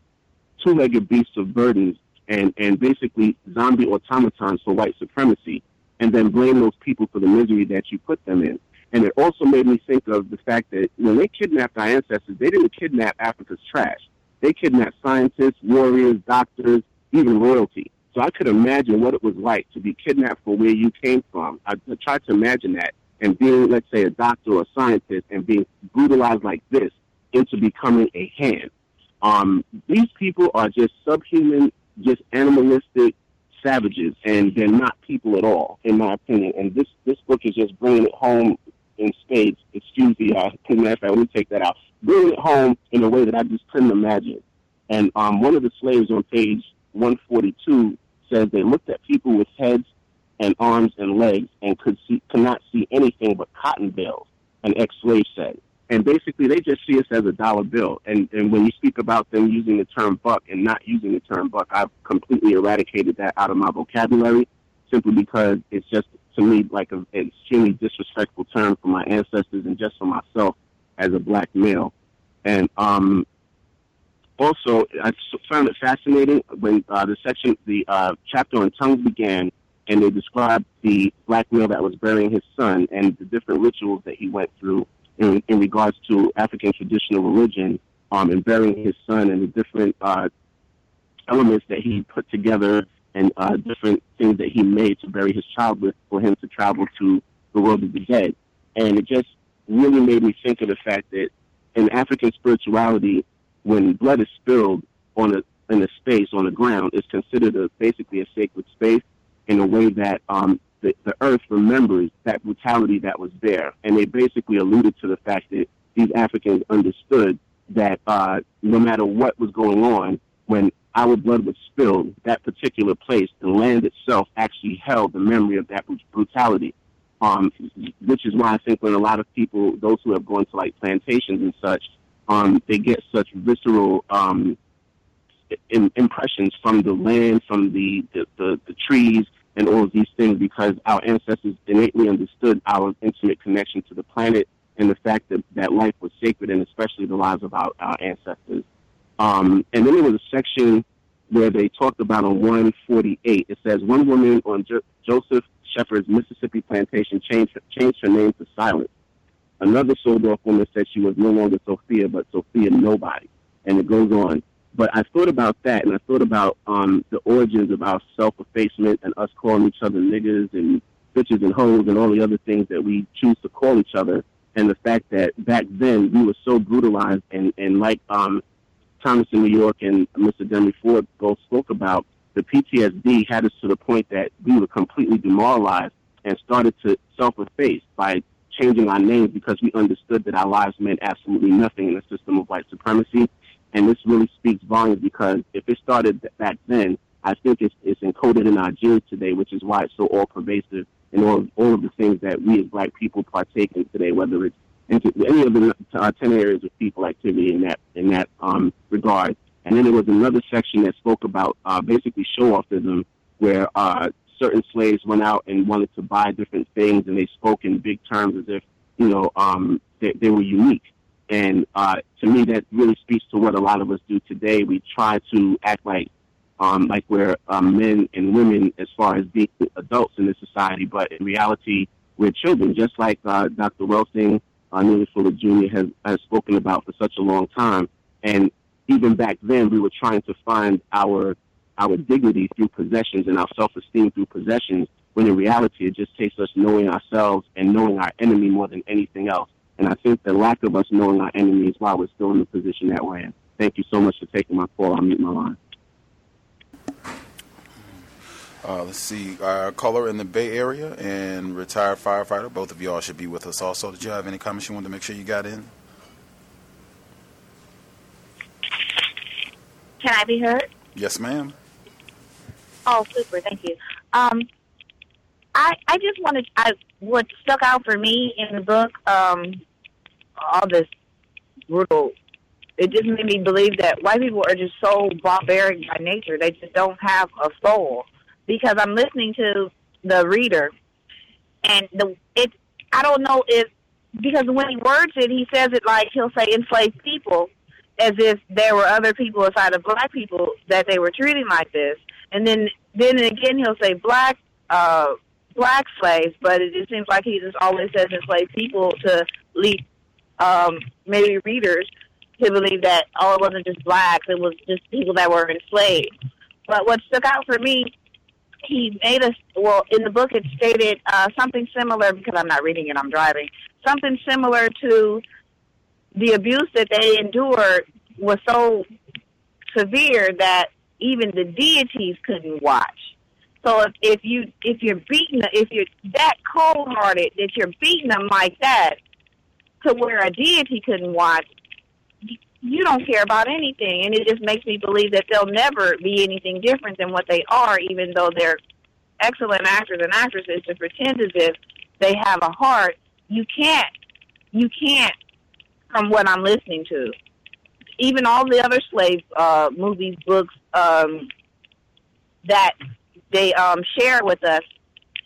two-legged beasts of burdens and, and basically zombie automatons for white supremacy and then blame those people for the misery that you put them in. And it also made me think of the fact that when they kidnapped our ancestors, they didn't kidnap Africa's trash. They kidnapped scientists, warriors, doctors, even royalty. So I could imagine what it was like to be kidnapped from where you came from. I tried to imagine that and being, let's say, a doctor or a scientist and being brutalized like this into becoming a hand. Um, these people are just subhuman, just animalistic savages, and they're not people at all, in my opinion. And this this book is just bringing it home in spades. Excuse the uh, matter of fact, let me take that out. Bringing it home in a way that I just couldn't imagine. And um, one of the slaves on page 142 says they looked at people with heads and arms and legs and could see could not see anything but cotton bales, an ex-slave said. And basically, they just see us as a dollar bill. And, and when you speak about them using the term buck and not using the term buck, I've completely eradicated that out of my vocabulary simply because it's just, to me, like an extremely disrespectful term for my ancestors and just for myself as a black male. And um, also, I found it fascinating when uh, the section, the uh, chapter on tongues began and they described the black male that was burying his son and the different rituals that he went through in, in regards to African traditional religion um, and burying his son and the different uh, elements that he put together and uh, different things that he made to bury his child with for him to travel to the world of the dead. And it just really made me think of the fact that in African spirituality, when blood is spilled on a in a space on the ground, it's considered a, basically a sacred space in a way that um, the, the earth remembers that brutality that was there. And they basically alluded to the fact that these Africans understood that uh, no matter what was going on, when our blood was spilled, that particular place, the land itself actually held the memory of that brutality. Um, which is why I think when a lot of people, those who have gone to like plantations and such, um, they get such visceral um, in, impressions from the land, from the, the, the, the trees, and all of these things because our ancestors innately understood our intimate connection to the planet and the fact that, that life was sacred and especially the lives of our, our ancestors. Um, and then there was a section where they talked about on 148. It says one woman on jo- Joseph Shepherd's Mississippi plantation changed, changed her name to Silence. Another sold off woman said she was no longer Sophia, but Sophia Nobody. And it goes on. But I thought about that, and I thought about um, the origins of our self-effacement and us calling each other niggas and bitches and hoes and all the other things that we choose to call each other, and the fact that back then we were so brutalized, and, and like um, Thomas in New York and Mr. Demery Ford both spoke about, the PTSD had us to the point that we were completely demoralized and started to self-efface by changing our names because we understood that our lives meant absolutely nothing in the system of white supremacy. And this really speaks volumes because if it started back then, I think it's, it's encoded in our genes today, which is why it's so all pervasive in all, all of the things that we as black people partake in today, whether it's into any of the uh, 10 areas of people activity in that, in that um, regard. And then there was another section that spoke about uh, basically show-offism, where uh, certain slaves went out and wanted to buy different things, and they spoke in big terms as if you know um, they, they were unique. And uh, to me, that really speaks to what a lot of us do today. We try to act like um, like we're um, men and women as far as being adults in this society, but in reality, we're children. Just like uh, Dr. Welsing, uh, Neely Fuller Jr. has has spoken about for such a long time. And even back then, we were trying to find our our dignity through possessions and our self-esteem through possessions, when in reality it just takes us knowing ourselves and knowing our enemy more than anything else. And I think the lack of us knowing our enemy is why we're still in the position that we're in. Thank you so much for taking my call. I'll mute my line. Uh, let's see, our caller in the Bay Area and retired firefighter. Both of y'all should be with us also. Did you have any comments you wanted to make sure you got in? Can I be heard? Yes, ma'am. Oh, super. Thank you. Um, I I just wanted I what stuck out for me in the book um all this brutal it just made me believe that white people are just so barbaric by nature. They just don't have a soul. Because I'm listening to the reader and the it I don't know if because when he words it he says it like he'll say enslaved people as if there were other people aside of black people that they were treating like this. And then then again he'll say black uh black slaves, but it just seems like he just always says enslaved people to lead um maybe readers to believe that oh it wasn't just blacks, it was just people that were enslaved. But what stuck out for me he made us well in the book it stated uh something similar because I'm not reading it, I'm driving. Something similar to the abuse that they endured was so severe that even the deities couldn't watch. So if, if you if you're beating if you're that cold hearted that you're beating them like that to where a deity couldn't watch, you don't care about anything, and it just makes me believe that they'll never be anything different than what they are, even though they're excellent actors and actresses. To pretend as if they have a heart, you can't. You can't. From what I'm listening to, even all the other slave uh, movies, books um, that they um, share with us,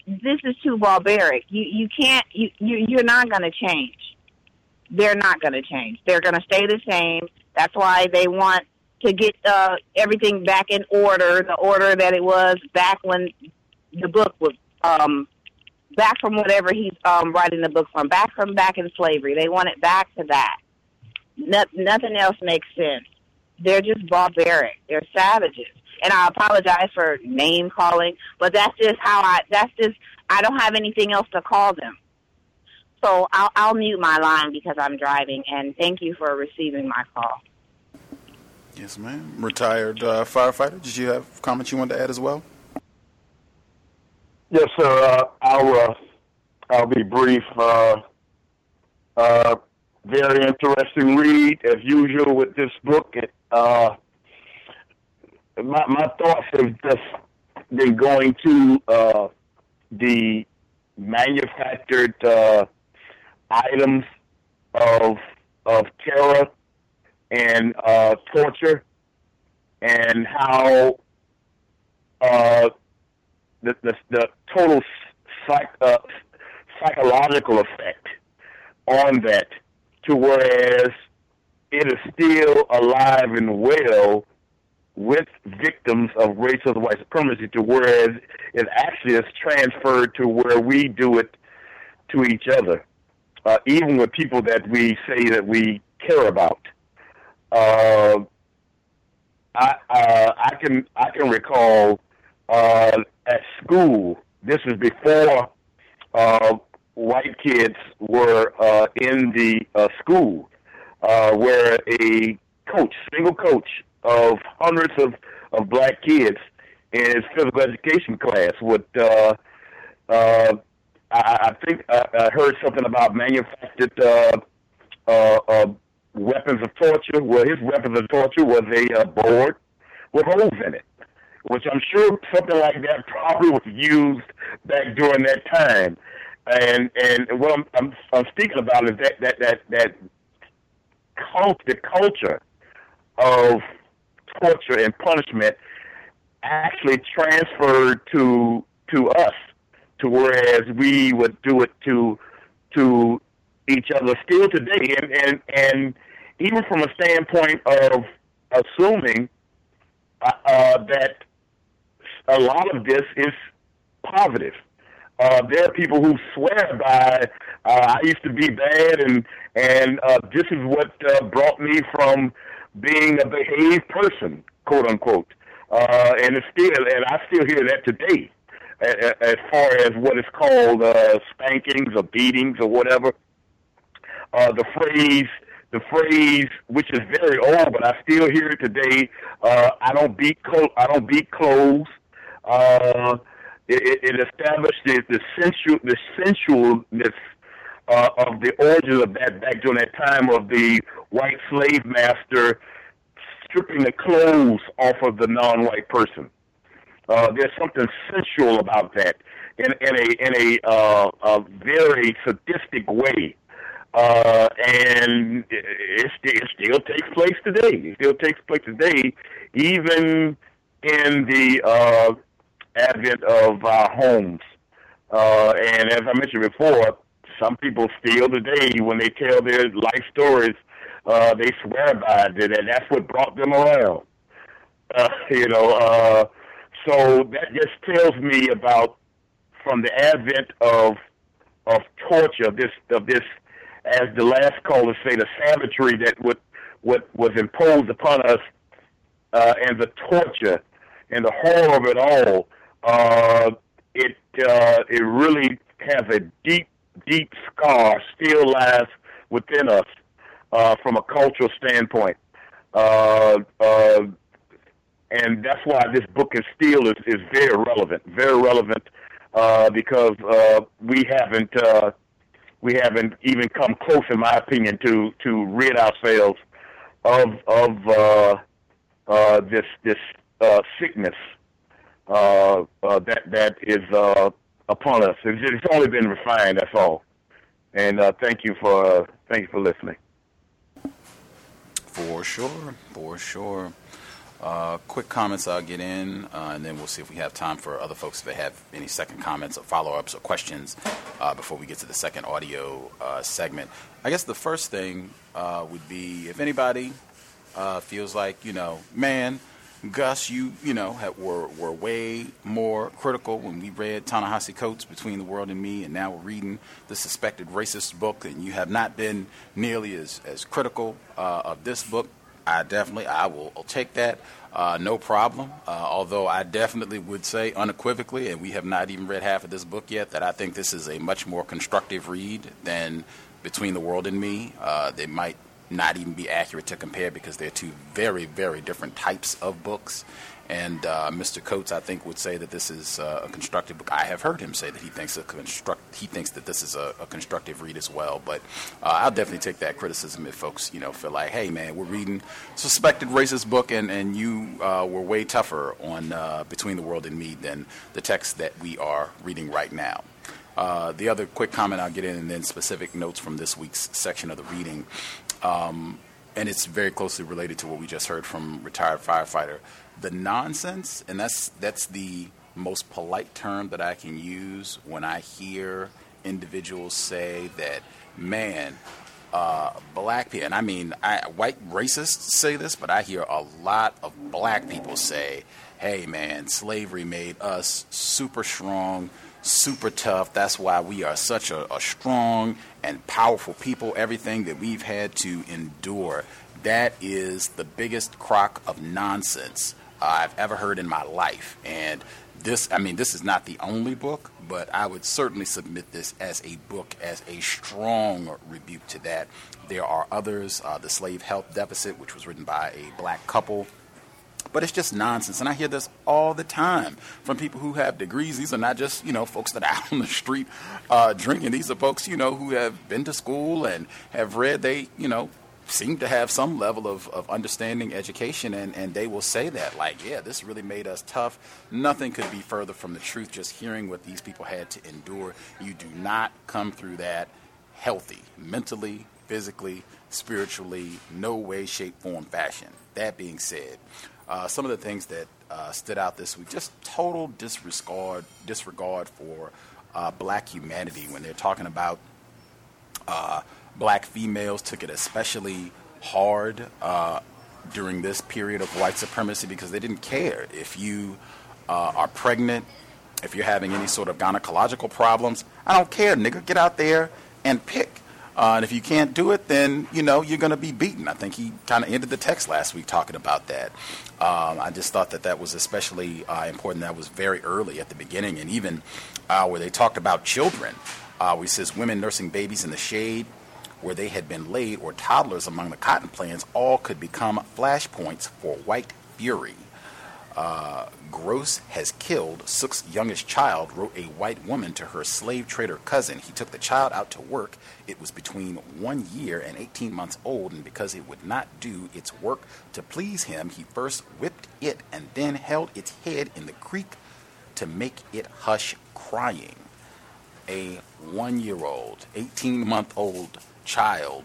this is too barbaric. You you can't. You, you you're not going to change. They're not going to change. They're going to stay the same. That's why they want to get uh, everything back in order, the order that it was back when the book was um, back from whatever he's um, writing the book from, back from back in slavery. They want it back to that. No, nothing else makes sense. They're just barbaric. They're savages. And I apologize for name calling, but that's just how I. That's just I don't have anything else to call them. So I'll, I'll mute my line because I'm driving. And thank you for receiving my call. Yes, ma'am. Retired uh, firefighter. Did you have comments you wanted to add as well? Yes, sir. Uh, I'll uh, I'll be brief. Uh, uh, very interesting read as usual with this book. Uh, my my thoughts have just been going to uh, the manufactured uh, items of of terror and uh, torture, and how uh, the, the the total psych, uh, psychological effect on that, to whereas it is still alive and well with victims of racist white supremacy, to whereas it actually is transferred to where we do it to each other, uh, even with people that we say that we care about. Uh, I uh, I can I can recall uh, at school. This was before uh, white kids were uh, in the uh, school, uh, where a coach, single coach of hundreds of, of black kids in his physical education class would. Uh, uh, I, I think I, I heard something about manufactured uh, uh, uh, weapons of torture. Well, his weapons of torture was a uh, board with holes in it which I'm sure something like that probably was used back during that time. And and what I'm I'm, I'm speaking about is that that that that cult, the culture of torture and punishment actually transferred to to us, to whereas we would do it to to each other still today, and and and even from a standpoint of assuming uh, uh, that a lot of this is positive. Uh, there are people who swear by uh, I used to be bad, and and uh, this is what uh, brought me from being a behaved person, quote unquote. Uh, and it's still, and I still hear that today, as far as what is called uh, spankings or beatings or whatever. Uh, the phrase, the phrase, which is very old, but I still hear it today. Uh, I don't beat, clo- I don't beat clothes. Uh, it, it established the, the sensual, the sensualness uh, of the origins of that back during that time of the white slave master stripping the clothes off of the non-white person. Uh, there's something sensual about that in, in a in a, uh, a very sadistic way, uh, and it, it still takes place today. It still takes place today, even in the uh, advent of our homes. Uh, and as I mentioned before, some people still today, when they tell their life stories, uh, they swear by it, and that's what brought them around. Uh, you know, uh, so that just tells me about from the advent of of torture, this of this, as the last caller say, the savagery that what what was imposed upon us, uh, and the torture and the horror of it all uh, it uh, it really has a deep, deep scar still lies within us uh, from a cultural standpoint. Uh, uh, and that's why this book is still is, is very relevant, very relevant, uh, because uh, we haven't uh, we haven't even come close, in my opinion, to to rid ourselves of of uh, uh, this this uh, sickness uh, uh, that that is uh, upon us. It's, it's, only been refined. That's all. And uh, thank you for uh, thank you for listening. For sure, for sure. Uh, quick comments I'll get in, uh, and then we'll see if we have time for other folks if they have any second comments or follow ups or questions uh, before we get to the second audio uh, segment. I guess the first thing would be if anybody feels like, you know, man, Gus, you you know have, were were way more critical when we read Ta-Nehisi Coates Between the World and Me, and now we're reading the suspected racist book, and you have not been nearly as as critical uh, of this book. I definitely I will take that. Uh, no problem. Uh, although I definitely would say unequivocally, and we have not even read half of this book yet, that I think this is a much more constructive read than Between the World and Me. Uh, they might not even be accurate to compare because they're two very, very different types of books. And uh, Mr. Coates, I think, would say that this is uh, a constructive book. I have heard him say that he thinks a construct he thinks that this is a, a constructive read as well. But uh, I'll definitely take that criticism if folks, you know, feel like, hey, man, we're reading suspected racist book, and and you uh, were way tougher on uh, Between the World and Me than the text that we are reading right now. Uh, the other quick comment I'll get in, and then specific notes from this week's section of the reading. Um, and it's very closely related to what we just heard from retired firefighter the nonsense, and that's that's the most polite term that I can use when I hear individuals say that, man, uh, black people, and I mean, I, white racists say this, but I hear a lot of black people say, hey, man, slavery made us super strong, super tough. That's why we are such a, a strong and powerful people. Everything that we've had to endure, that is the biggest crock of nonsense I've ever heard in my life. And this, I mean, this is not the only book, but I would certainly submit this as a book, as a strong rebuke to that. There are others, uh, The Slave Health Deficit, which was written by a black couple. But it's just nonsense. And I hear this all the time from people who have degrees. These are not just, you know, folks that are out on the street uh, drinking. These are folks, you know, who have been to school and have read. They, you know, seem to have some level of, of understanding education and, and they will say that like yeah this really made us tough. Nothing could be further from the truth. Just hearing what these people had to endure. You do not come through that healthy mentally physically spiritually no way shape form fashion. That being said uh, some of the things that uh, stood out this week just total disregard disregard for uh, black humanity when they're talking about uh, black females took it especially hard uh, during this period of white supremacy because they didn't care if you uh, are pregnant, if you're having any sort of gynecological problems. I don't care, nigga. Get out there and pick. Uh, and if you can't do it, then you know you're going to be beaten. I think he kind of ended the text last week talking about that. Um, I just thought that that was especially uh, important. That was very early at the beginning, and even uh, where they talked about children, uh, he says women nursing babies in the shade where they had been laid or toddlers among the cotton plants all could become flashpoints for white fury. Uh, Gross has killed Sook's youngest child, wrote a white woman to her slave trader cousin. He took the child out to work. It was between one year and 18 months old, and because it would not do its work to please him, he first whipped it and then held its head in the creek to make it hush crying. A one year old, 18 month old child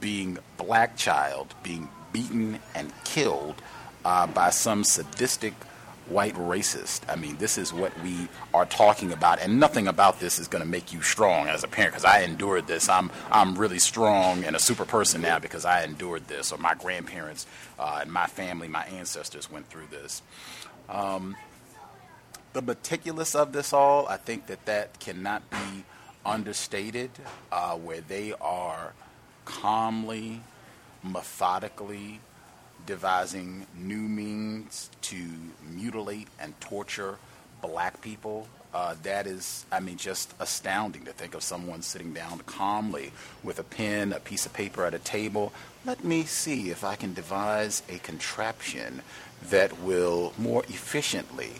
being black child being beaten and killed uh, by some sadistic white racist. I mean, this is what we are talking about, and nothing about this is going to make you strong as a parent. Because I endured this, I'm I'm really strong and a super person now because I endured this, or my grandparents uh, and my family, my ancestors went through this. Um, the meticulous of this all, I think that that cannot be understated, uh, where they are calmly, methodically devising new means to mutilate and torture black people. Uh, that is, I mean, just astounding to think of someone sitting down calmly with a pen, a piece of paper at a table. Let me see if I can devise a contraption that will more efficiently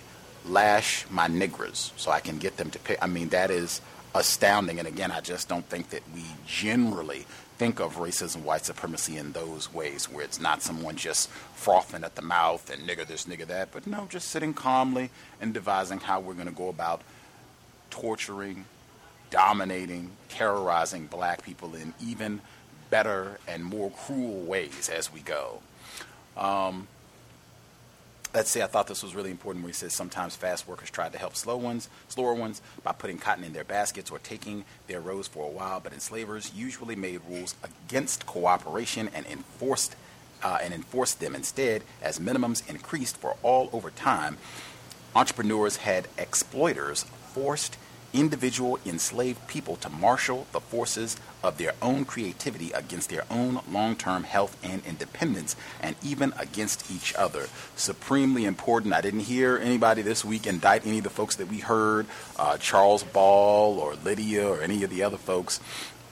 lash my niggers so I can get them to pay. I mean, that is astounding. And again, I just don't think that we generally think of racism, white supremacy in those ways, where it's not someone just frothing at the mouth and nigger this, nigger that, but no, just sitting calmly and devising how we're going to go about torturing, dominating, terrorizing black people in even better and more cruel ways as we go. Um, let's say I thought this was really important where he says sometimes fast workers tried to help slow ones, slower ones by putting cotton in their baskets or taking their rows for a while, but enslavers usually made rules against cooperation and enforced uh, and enforced them instead as minimums increased for all over time. Entrepreneurs had exploiters forced individual enslaved people to marshal the forces of their own creativity against their own long term health and independence, and even against each other. Supremely important. I didn't hear anybody this week indict any of the folks that we heard, uh, Charles Ball or Lydia or any of the other folks.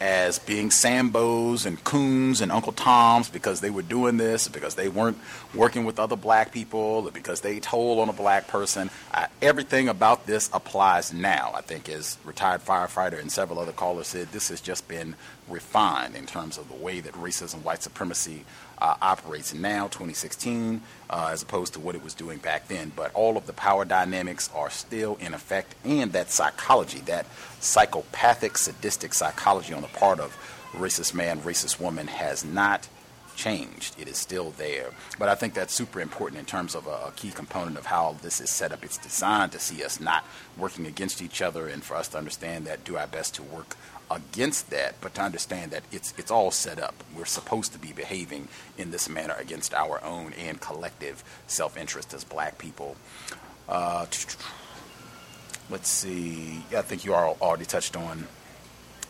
As being Sambos and Coons and Uncle Toms because they were doing this, because they weren't working with other black people, because they told on a black person. Uh, everything about this applies now. I think, as retired firefighter and several other callers said, this has just been refined in terms of the way that racism, white supremacy uh, operates now, 2016, uh, as opposed to what it was doing back then. But all of the power dynamics are still in effect, and that psychology, that psychopathic, sadistic psychology on the part of racist man, racist woman, has not changed. It is still there. But I think that's super important in terms of a, a, key component of how this is set up. It's designed to see us not working against each other and for us to understand that, do our best to work against that, but to understand that it's it's all set up. We're supposed to be behaving in this manner against our own and collective self-interest as black people. Uh, let's see. I think you all already touched on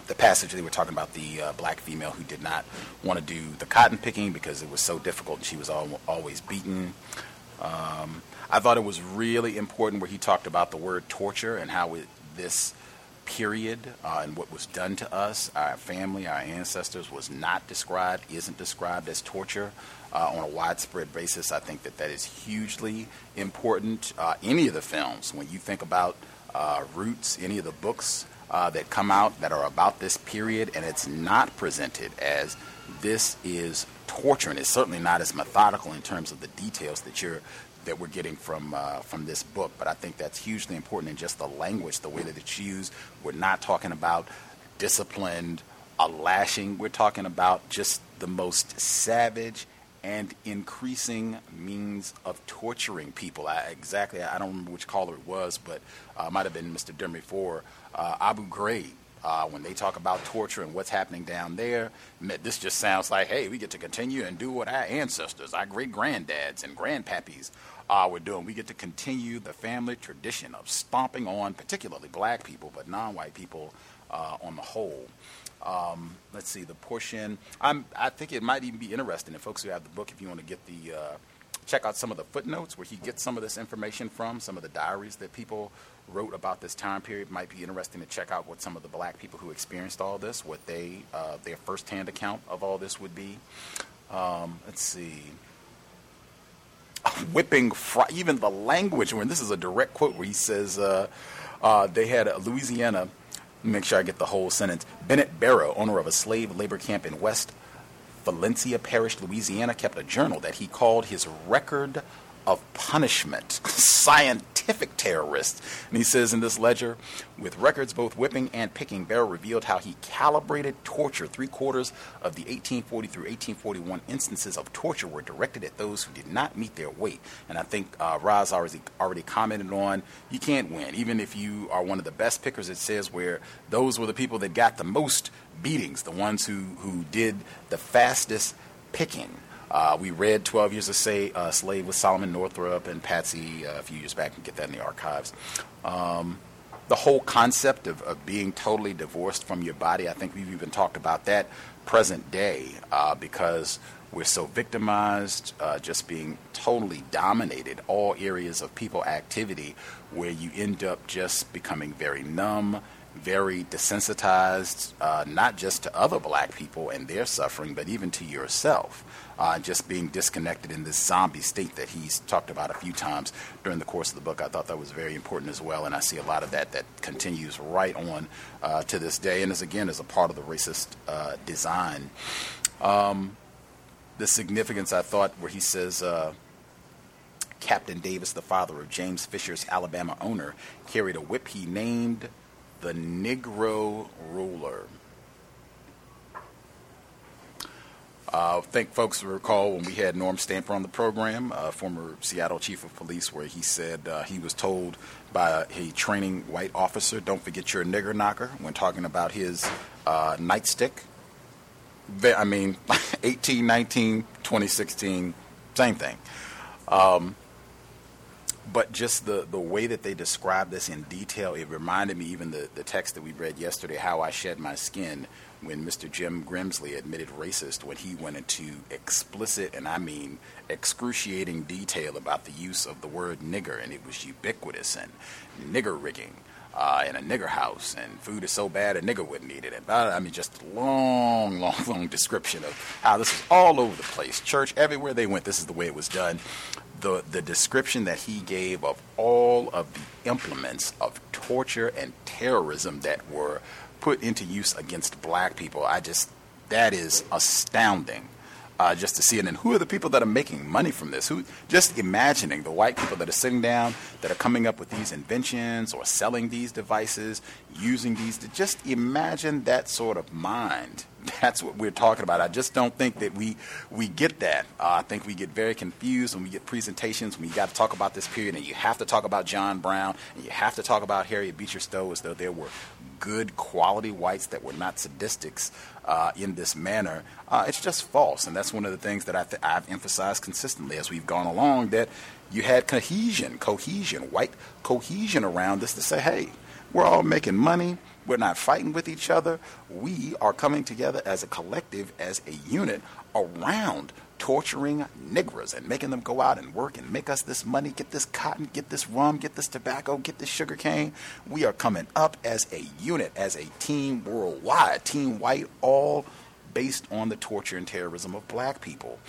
the passage they were talking about the uh, black female who did not want to do the cotton picking because it was so difficult and she was al- always beaten. Um, I thought it was really important where he talked about the word torture and how it, this period uh, and what was done to us, our family, our ancestors, was not described, isn't described as torture uh, on a widespread basis. I think that that is hugely important. Uh, any of the films, when you think about uh, Roots, any of the books uh, that come out that are about this period, and it's not presented as this is torture, and it's certainly not as methodical in terms of the details that you're that we're getting from uh, from this book. But I think that's hugely important in just the language, the way that it's used. We're not talking about disciplined, a lashing. We're talking about just the most savage and increasing means of torturing people. I, exactly, I don't remember which caller it was, but uh, might have been Mr. Demery for uh, Abu Ghraib. Uh, when they talk about torture and what's happening down there, this just sounds like, hey, we get to continue and do what our ancestors, our great granddads and grandpappies uh, we're doing. We get to continue the family tradition of stomping on, particularly black people, but non white people uh, on the whole. Um, let's see the portion. I'm, I think it might even be interesting, if folks who have the book, if you want to get the uh, check out some of the footnotes where he gets some of this information from, some of the diaries that people wrote about this time period. Might be interesting to check out what some of the black people who experienced all this, what they uh, their firsthand account of all this would be. Um, let's see whipping, even the language, when this is a direct quote where he says uh, uh, they had a Louisiana, make sure I get the whole sentence. Bennett Barrow, owner of a slave labor camp in West Feliciana Parish, Louisiana, kept a journal that he called his record of punishment, scientific terrorist. And he says in this ledger, with records both whipping and picking, Barrow revealed how he calibrated torture. Three quarters of the 1840 through 1841 instances of torture were directed at those who did not meet their weight. And I think uh, Roz already, already commented on you can't win. Even if you are one of the best pickers, it says where those were the people that got the most beatings, the ones who, who did the fastest picking. Uh, we read 12 Years a uh, Slave with Solomon Northup and Patsy uh, a few years back and get that in the archives. Um, the whole concept of, of, being totally divorced from your body, I think we've even talked about that present day uh, because we're so victimized, uh, just being totally dominated, all areas of people activity where you end up just becoming very numb, very desensitized, uh, not just to other black people and their suffering, but even to yourself uh, just being disconnected in this zombie state that he's talked about a few times during the course of the book. I thought that was very important as well, and I see a lot of that that continues right on uh, to this day, and is again is a part of the racist uh, design. Um, the significance, I thought, where he says. Uh, Captain Davis, the father of James Fisher's Alabama owner, carried a whip he named the Negro Ruler. Uh, I think folks recall when we had Norm Stamper on the program, uh, former Seattle chief of police, where he said uh, he was told by a training white officer, don't forget your nigger knocker, when talking about his uh, nightstick. I mean, 18, 19, 2016, same thing. Um, but just the, the way that they describe this in detail, it reminded me even the, the text that we read yesterday, How I Shed My Skin, when Mr. Jim Grimsley admitted racist when he went into explicit, and I mean excruciating detail about the use of the word nigger, and it was ubiquitous and nigger rigging. uh, in a nigger house, and food is so bad a nigger wouldn't eat it. And I mean, just long, long, long description of how this was all over the place. Church, everywhere they went, this is the way it was done. The, the description that he gave of all of the implements of torture and terrorism that were put into use against black people, I just, that is astounding uh, just to see it. And who are the people that are making money from this? Who just imagining the white people that are sitting down, that are coming up with these inventions or selling these devices, using these. To just imagine that sort of mind. That's what we're talking about. I just don't think that we we get that. Uh, I think we get very confused when we get presentations when you got to talk about this period, and you have to talk about John Brown, and you have to talk about Harriet Beecher Stowe as though there were good quality whites that were not sadistics uh, in this manner, uh, it's just false. And that's one of the things that I th- I've emphasized consistently as we've gone along that you had cohesion, cohesion, white cohesion around this to say, hey, we're all making money. We're not fighting with each other. We are coming together as a collective, as a unit around torturing niggers and making them go out and work and make us this money, get this cotton, get this rum, get this tobacco, get this sugar cane. We are coming up as a unit, as a team worldwide, team white, all based on the torture and terrorism of black people.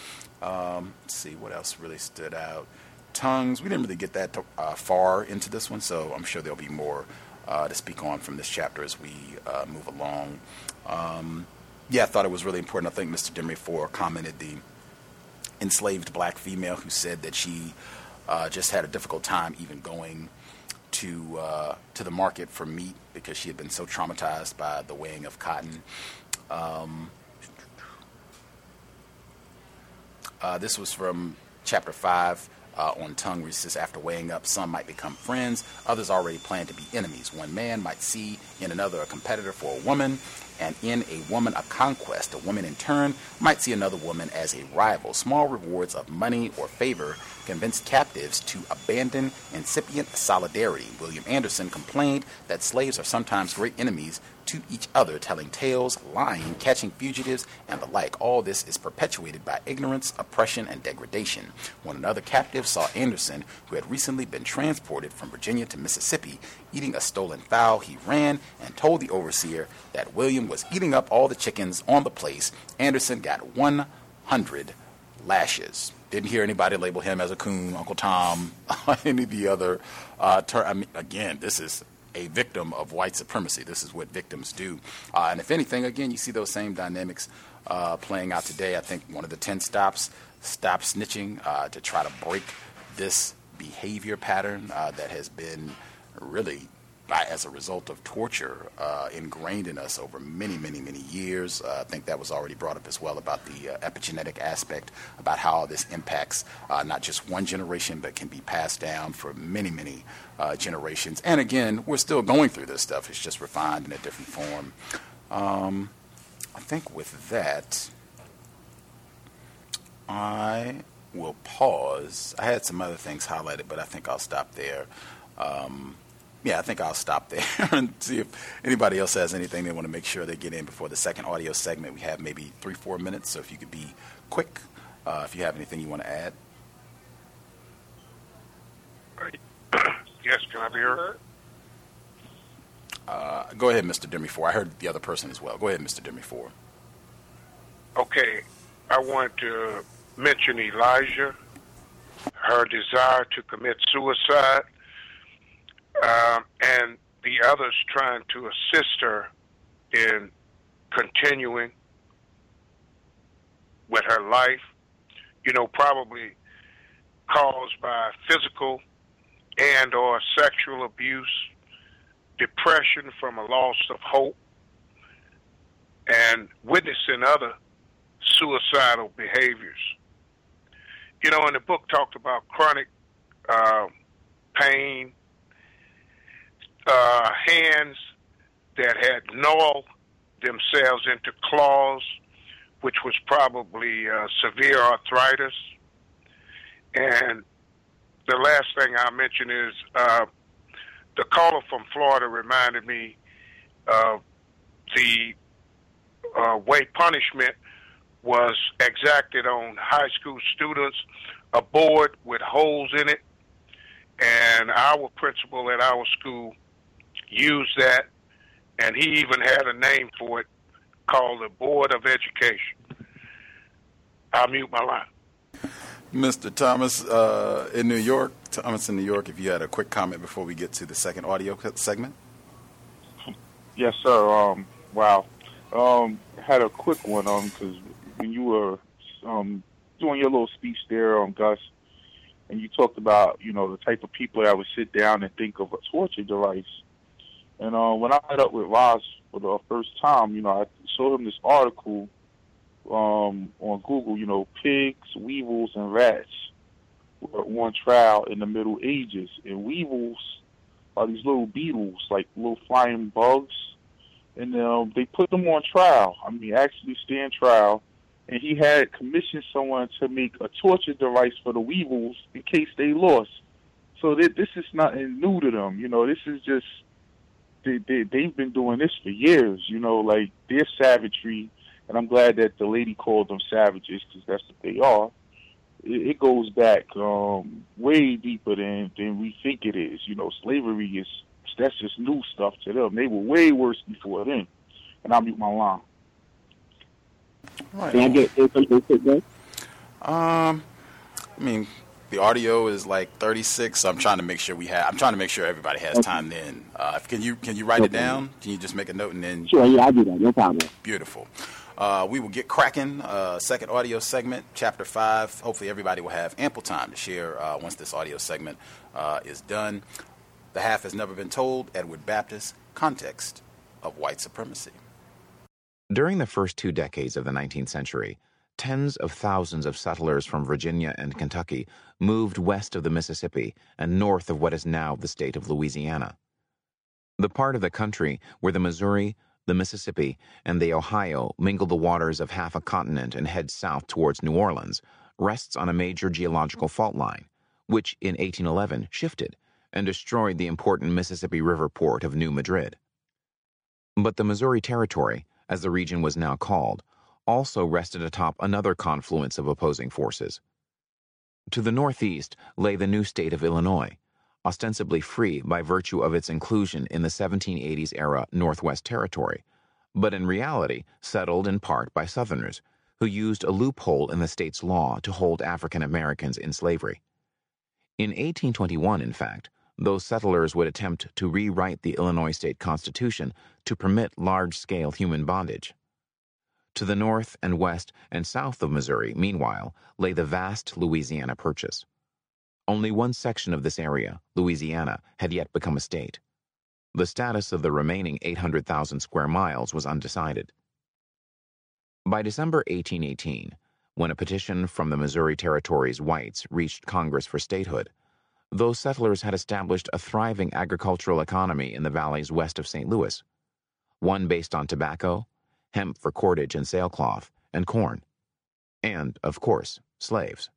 Um, let's see what else really stood out. Tongues, we didn't really get that to, uh, far into this one, so I'm sure there'll be more uh, to speak on from this chapter as we uh, move along. Um, yeah, I thought it was really important. I think Mr. Demery Four commented the enslaved black female who said that she uh, just had a difficult time even going to uh, to the market for meat because she had been so traumatized by the weighing of cotton. Um, uh, this was from chapter five. Uh, on tongue says after weighing up, some might become friends, others already plan to be enemies. One man might see in another a competitor for a woman, and in a woman a conquest. A woman, in turn, might see another woman as a rival. Small rewards of money or favor convince captives to abandon incipient solidarity. William Anderson complained that slaves are sometimes great enemies to each other, telling tales, lying, catching fugitives, and the like. All this is perpetuated by ignorance, oppression, and degradation. When another captive saw Anderson, who had recently been transported from Virginia to Mississippi, eating a stolen fowl, he ran and told the overseer that William was eating up all the chickens on the place. Anderson got 100 lashes. Didn't hear anybody label him as a coon, Uncle Tom, any of the other. Uh, ter- I mean, again, this is a victim of white supremacy. This is what victims do. Uh, and if anything, again, you see those same dynamics uh, playing out today. I think one of the 10 stops, stop snitching, uh, to try to break this behavior pattern uh, that has been really by, as a result of torture uh, ingrained in us over many, many, many years. Uh, I think that was already brought up as well about the uh, epigenetic aspect, about how this impacts uh, not just one generation, but can be passed down for many, many uh, generations. And again, we're still going through this stuff. It's just refined in a different form. Um, I think with that, I will pause. I had some other things highlighted, but I think I'll stop there. Um, yeah, I think I'll stop there and see if anybody else has anything they want to make sure they get in before the second audio segment. We have maybe three, four minutes, so if you could be quick, uh, if you have anything you want to add. Yes, can I be heard? Uh, go ahead, Mr. Demery Four. I heard the other person as well. Go ahead, Mr. Demery Four. Okay, I want to mention Elijah, her desire to commit suicide um, and the others trying to assist her in continuing with her life, you know, probably caused by physical and or sexual abuse, depression from a loss of hope, and witnessing other suicidal behaviors. You know, and the book talked about chronic uh, pain, uh, hands that had gnawed themselves into claws, which was probably uh, severe arthritis. And the last thing I'll mention is uh, the caller from Florida reminded me of the uh, way punishment was exacted on high school students, a board with holes in it. And our principal at our school used that, and he even had a name for it called the Board of Education. I'll mute my line. Mr. Thomas uh, in New York, Thomas in New York, if you had a quick comment before we get to the second audio segment. Yes, sir. Um, wow. Um, had a quick one um because when you were um doing your little speech there on um, Gus, and you talked about you know the type of people that would sit down and think of a torture device. And uh, when I met up with Roz for the first time, you know, I showed him this article um, on Google. You know, pigs, weevils, and rats were on trial in the Middle Ages, and weevils are these little beetles, like little flying bugs, and um, they put them on trial. I mean, actually stand trial and he had commissioned someone to make a torture device for the weevils in case they lost. So they, this is nothing new to them. You know, this is just they, they they've been doing this for years. You know, like their savagery, and I'm glad that the lady called them savages because that's what they are. It, it goes back um, way deeper than than we think it is. You know, slavery is that's just new stuff to them. They were way worse before then. And I'll mute my line. Right. Can I get something quick, Um, I mean, the audio is like 36. So I'm trying to make sure we have. I'm trying to make sure everybody has okay. time. Then, uh, can you can you write it down? Can you just make a note and then? Sure. Yeah, I do that. No problem. Beautiful. Uh, we will get cracking. Uh, second audio segment, chapter five. Hopefully, everybody will have ample time to share uh, once this audio segment uh, is done. The half has never been told. Edward Baptist. Context of white supremacy. During the first two decades of the 19th century, tens of thousands of settlers from Virginia and Kentucky moved west of the Mississippi and north of what is now the state of Louisiana. The part of the country where the Missouri, the Mississippi, and the Ohio mingle the waters of half a continent and head south towards New Orleans rests on a major geological fault line, which in 1811 shifted and destroyed the important Mississippi River port of New Madrid. But the Missouri Territory, as the region was now called, also rested atop another confluence of opposing forces. To the northeast lay the new state of Illinois, ostensibly free by virtue of its inclusion in the 1780s era Northwest Territory, but in reality settled in part by Southerners who used a loophole in the state's law to hold African Americans in slavery. In 1821, in fact, those settlers would attempt to rewrite the Illinois state constitution to permit large scale human bondage. To the north and west and south of Missouri, meanwhile, lay the vast Louisiana Purchase. Only one section of this area, Louisiana, had yet become a state. The status of the remaining 800,000 square miles was undecided. By December 1818, when a petition from the Missouri Territory's whites reached Congress for statehood, those settlers had established a thriving agricultural economy in the valleys west of St. Louis, one based on tobacco, hemp for cordage and sailcloth, and corn, and, of course, slaves.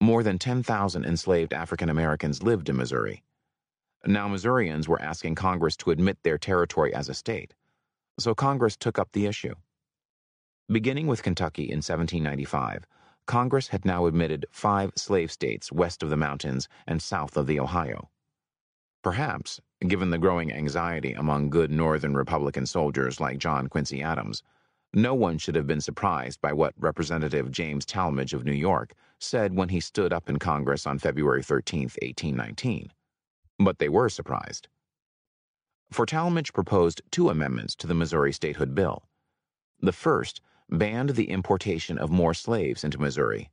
More than 10,000 enslaved African Americans lived in Missouri. Now, Missourians were asking Congress to admit their territory as a state, so Congress took up the issue. Beginning with Kentucky in 1795, Congress had now admitted five slave states west of the mountains and south of the Ohio. Perhaps, given the growing anxiety among good Northern Republican soldiers like John Quincy Adams, no one should have been surprised by what Representative James Tallmadge of New York said when he stood up in Congress on February 13, 1819. But they were surprised. For Tallmadge proposed two amendments to the Missouri statehood bill. The first banned the importation of more slaves into Missouri.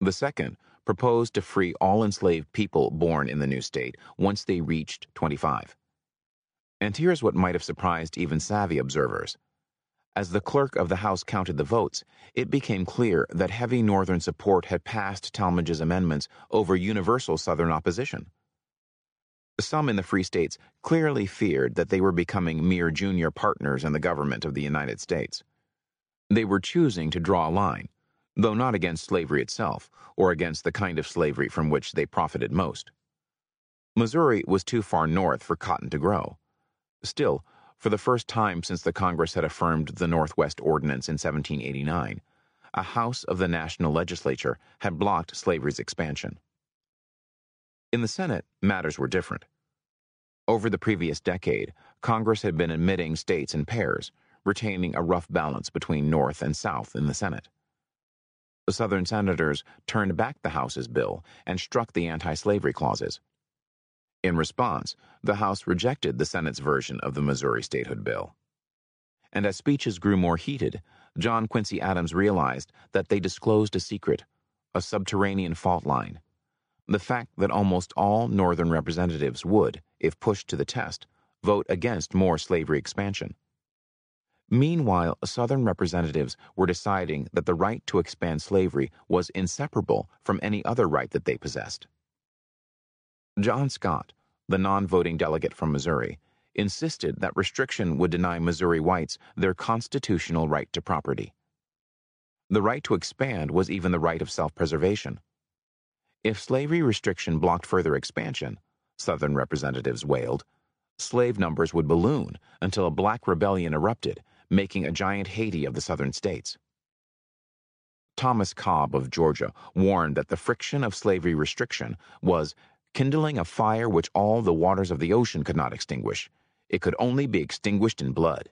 The second proposed to free all enslaved people born in the new state once they reached 25. And here's what might have surprised even savvy observers. As the clerk of the House counted the votes, it became clear that heavy Northern support had passed Tallmadge's amendments over universal Southern opposition. Some in the Free States clearly feared that they were becoming mere junior partners in the government of the United States. They were choosing to draw a line, though not against slavery itself, or against the kind of slavery from which they profited most. Missouri was too far north for cotton to grow. Still, for the first time since the Congress had affirmed the Northwest Ordinance in 1789, a House of the national legislature had blocked slavery's expansion. In the Senate, matters were different. Over the previous decade, Congress had been admitting states in pairs, retaining a rough balance between North and South in the Senate. The Southern senators turned back the House's bill and struck the anti slavery clauses. In response, the House rejected the Senate's version of the Missouri statehood bill. And as speeches grew more heated, John Quincy Adams realized that they disclosed a secret, a subterranean fault line. The fact that almost all Northern representatives would, if pushed to the test, vote against more slavery expansion. Meanwhile, Southern representatives were deciding that the right to expand slavery was inseparable from any other right that they possessed. John Scott, the non voting delegate from Missouri, insisted that restriction would deny Missouri whites their constitutional right to property. The right to expand was even the right of self preservation. If slavery restriction blocked further expansion, Southern representatives wailed, slave numbers would balloon until a black rebellion erupted, making a giant Haiti of the Southern states. Thomas Cobb of Georgia warned that the friction of slavery restriction was kindling a fire which all the waters of the ocean could not extinguish. It could only be extinguished in blood.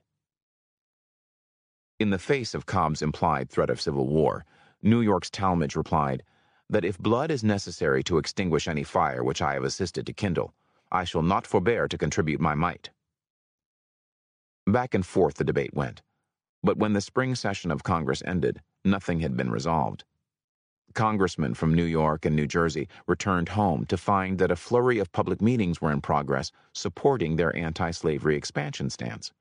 In the face of Cobb's implied threat of civil war, New York's Tallmadge replied that if blood is necessary to extinguish any fire which I have assisted to kindle, I shall not forbear to contribute my mite. Back and forth the debate went, but when the spring session of Congress ended, nothing had been resolved. Congressmen from New York and New Jersey returned home to find that a flurry of public meetings were in progress supporting their anti slavery expansion stance.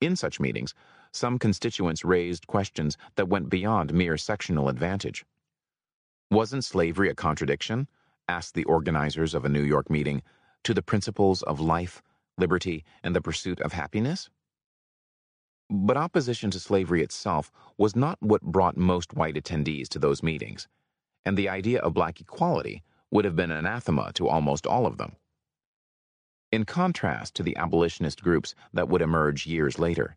In such meetings, some constituents raised questions that went beyond mere sectional advantage. Wasn't slavery a contradiction, asked the organizers of a New York meeting, to the principles of life, liberty, and the pursuit of happiness? But opposition to slavery itself was not what brought most white attendees to those meetings, and the idea of black equality would have been anathema to almost all of them. In contrast to the abolitionist groups that would emerge years later,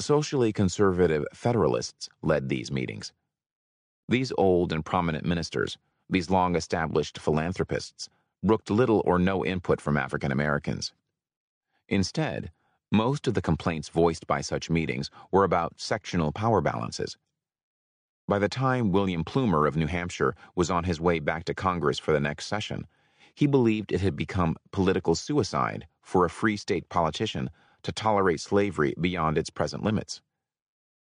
socially conservative Federalists led these meetings. These old and prominent ministers, these long established philanthropists, brooked little or no input from African Americans. Instead, most of the complaints voiced by such meetings were about sectional power balances. By the time William Plumer of New Hampshire was on his way back to Congress for the next session, he believed it had become political suicide for a free state politician to tolerate slavery beyond its present limits.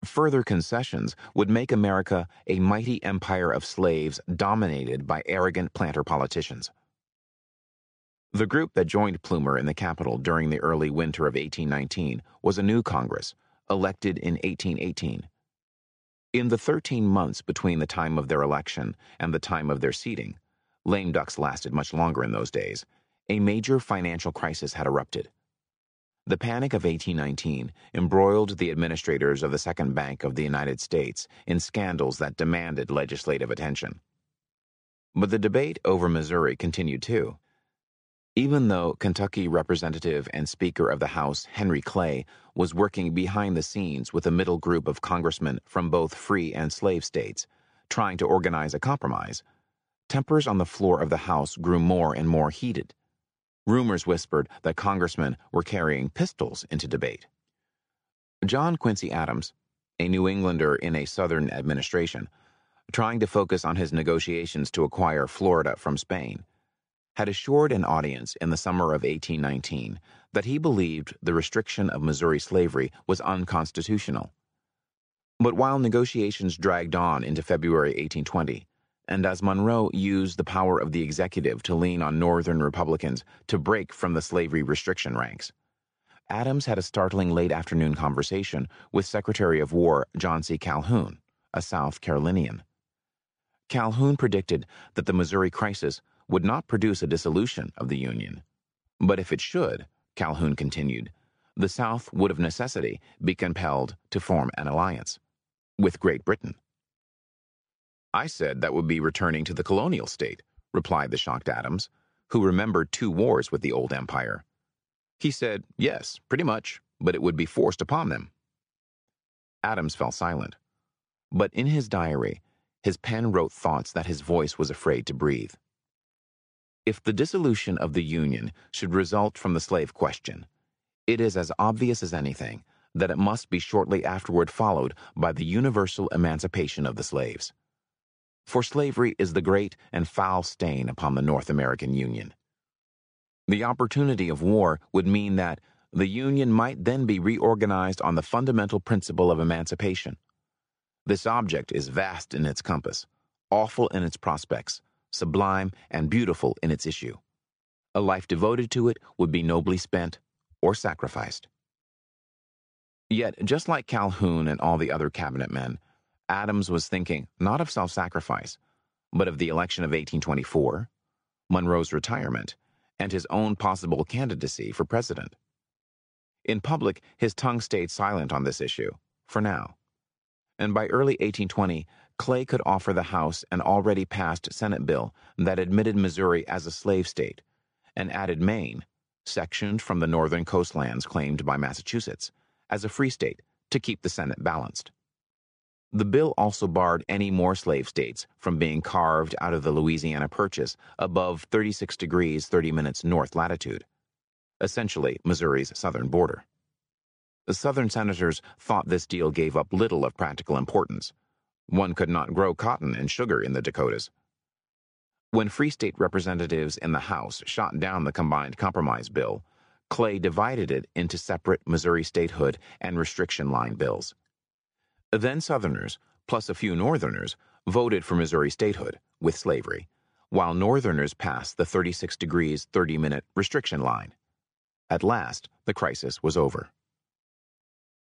Further concessions would make America a mighty empire of slaves dominated by arrogant planter politicians. The group that joined Plumer in the Capitol during the early winter of 1819 was a new Congress, elected in 1818. In the 13 months between the time of their election and the time of their seating, lame ducks lasted much longer in those days, a major financial crisis had erupted. The Panic of 1819 embroiled the administrators of the Second Bank of the United States in scandals that demanded legislative attention. But the debate over Missouri continued too. Even though Kentucky Representative and Speaker of the House Henry Clay was working behind the scenes with a middle group of congressmen from both free and slave states, trying to organize a compromise, tempers on the floor of the House grew more and more heated. Rumors whispered that congressmen were carrying pistols into debate. John Quincy Adams, a New Englander in a Southern administration, trying to focus on his negotiations to acquire Florida from Spain, had assured an audience in the summer of 1819 that he believed the restriction of Missouri slavery was unconstitutional. But while negotiations dragged on into February 1820, and as Monroe used the power of the executive to lean on Northern Republicans to break from the slavery restriction ranks, Adams had a startling late afternoon conversation with Secretary of War John C. Calhoun, a South Carolinian. Calhoun predicted that the Missouri crisis would not produce a dissolution of the Union. But if it should, Calhoun continued, the South would of necessity be compelled to form an alliance with Great Britain. I said that would be returning to the colonial state, replied the shocked Adams, who remembered two wars with the old empire. He said, yes, pretty much, but it would be forced upon them. Adams fell silent. But in his diary, his pen wrote thoughts that his voice was afraid to breathe. If the dissolution of the Union should result from the slave question, it is as obvious as anything that it must be shortly afterward followed by the universal emancipation of the slaves. For slavery is the great and foul stain upon the North American Union. The opportunity of war would mean that the Union might then be reorganized on the fundamental principle of emancipation. This object is vast in its compass, awful in its prospects, sublime and beautiful in its issue. A life devoted to it would be nobly spent or sacrificed. Yet, just like Calhoun and all the other cabinet men, Adams was thinking not of self sacrifice, but of the election of 1824, Monroe's retirement, and his own possible candidacy for president. In public, his tongue stayed silent on this issue, for now. And by early 1820, Clay could offer the House an already passed Senate bill that admitted Missouri as a slave state and added Maine, sectioned from the northern coastlands claimed by Massachusetts, as a free state to keep the Senate balanced. The bill also barred any more slave states from being carved out of the Louisiana Purchase above 36 degrees 30 minutes north latitude, essentially Missouri's southern border. The Southern senators thought this deal gave up little of practical importance. One could not grow cotton and sugar in the Dakotas. When Free State representatives in the House shot down the combined compromise bill, Clay divided it into separate Missouri statehood and restriction line bills. Then Southerners, plus a few Northerners, voted for Missouri statehood with slavery, while Northerners passed the 36 degrees 30 minute restriction line. At last, the crisis was over.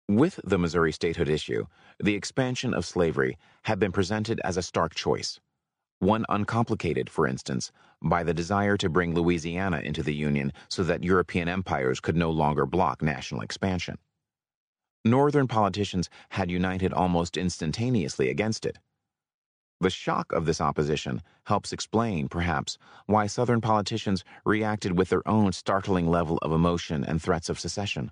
With the Missouri statehood issue, the expansion of slavery had been presented as a stark choice. One uncomplicated, for instance, by the desire to bring Louisiana into the Union so that European empires could no longer block national expansion. Northern politicians had united almost instantaneously against it. The shock of this opposition helps explain, perhaps, why Southern politicians reacted with their own startling level of emotion and threats of secession.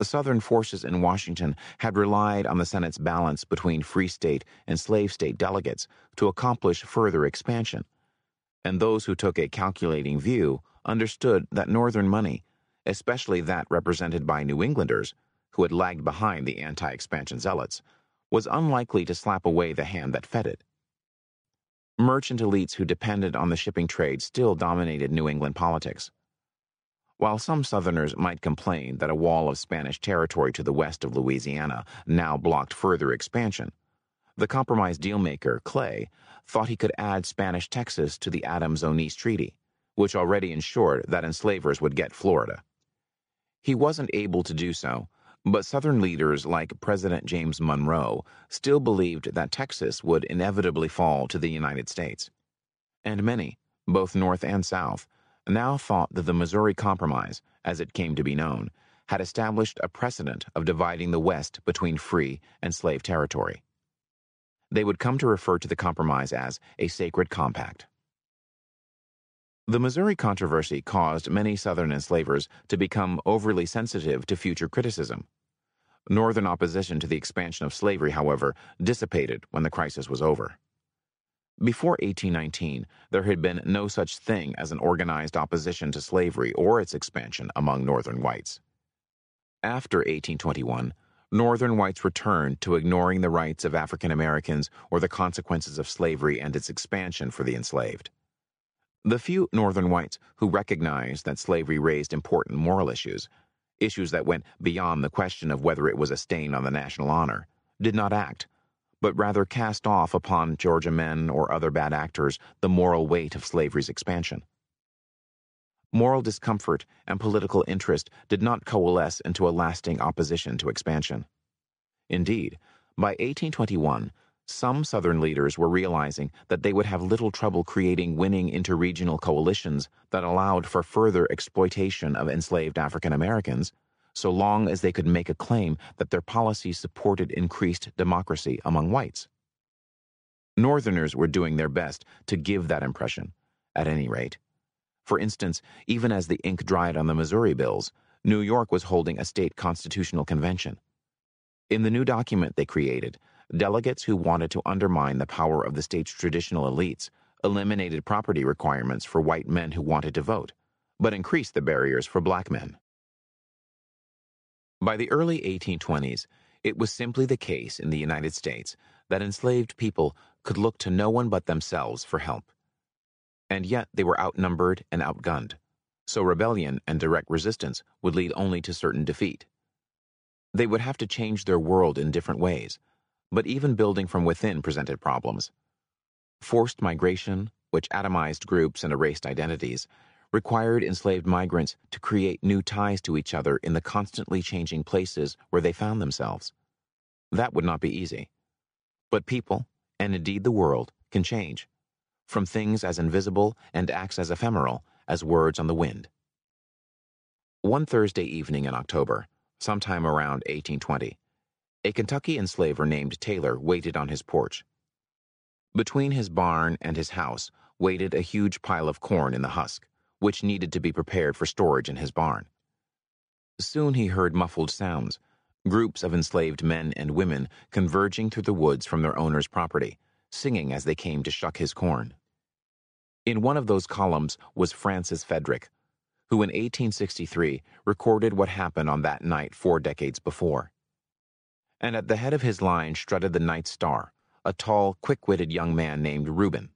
The Southern forces in Washington had relied on the Senate's balance between free state and slave state delegates to accomplish further expansion, and those who took a calculating view understood that Northern money, especially that represented by New Englanders, who had lagged behind the anti expansion zealots, was unlikely to slap away the hand that fed it. Merchant elites who depended on the shipping trade still dominated New England politics. While some Southerners might complain that a wall of Spanish territory to the west of Louisiana now blocked further expansion, the compromise dealmaker, Clay, thought he could add Spanish Texas to the Adams-Onis Treaty, which already ensured that enslavers would get Florida. He wasn't able to do so but Southern leaders like President James Monroe still believed that Texas would inevitably fall to the United States. And many, both North and South, now thought that the Missouri Compromise, as it came to be known, had established a precedent of dividing the West between free and slave territory. They would come to refer to the compromise as a sacred compact. The Missouri controversy caused many Southern enslavers to become overly sensitive to future criticism. Northern opposition to the expansion of slavery, however, dissipated when the crisis was over. Before 1819, there had been no such thing as an organized opposition to slavery or its expansion among Northern whites. After 1821, Northern whites returned to ignoring the rights of African Americans or the consequences of slavery and its expansion for the enslaved. The few Northern whites who recognized that slavery raised important moral issues, issues that went beyond the question of whether it was a stain on the national honor, did not act, but rather cast off upon Georgia men or other bad actors the moral weight of slavery's expansion. Moral discomfort and political interest did not coalesce into a lasting opposition to expansion. Indeed, by 1821, some Southern leaders were realizing that they would have little trouble creating winning interregional coalitions that allowed for further exploitation of enslaved African Americans, so long as they could make a claim that their policies supported increased democracy among whites. Northerners were doing their best to give that impression, at any rate. For instance, even as the ink dried on the Missouri bills, New York was holding a state constitutional convention. In the new document they created, delegates who wanted to undermine the power of the state's traditional elites eliminated property requirements for white men who wanted to vote, but increased the barriers for black men. By the early 1820s, it was simply the case in the United States that enslaved people could look to no one but themselves for help. And yet they were outnumbered and outgunned, so rebellion and direct resistance would lead only to certain defeat. They would have to change their world in different ways, but even building from within presented problems. Forced migration, which atomized groups and erased identities, required enslaved migrants to create new ties to each other in the constantly changing places where they found themselves. That would not be easy. But people, and indeed the world, can change, from things as invisible and acts as ephemeral as words on the wind. One Thursday evening in October, sometime around 1820, a Kentucky enslaver named Taylor waited on his porch. Between his barn and his house waited a huge pile of corn in the husk, which needed to be prepared for storage in his barn. Soon he heard muffled sounds, groups of enslaved men and women converging through the woods from their owner's property, singing as they came to shuck his corn. In one of those columns was Francis Frederick, who in 1863 recorded what happened on that night four decades before. And at the head of his line strutted the Night Star, a tall, quick witted young man named Reuben.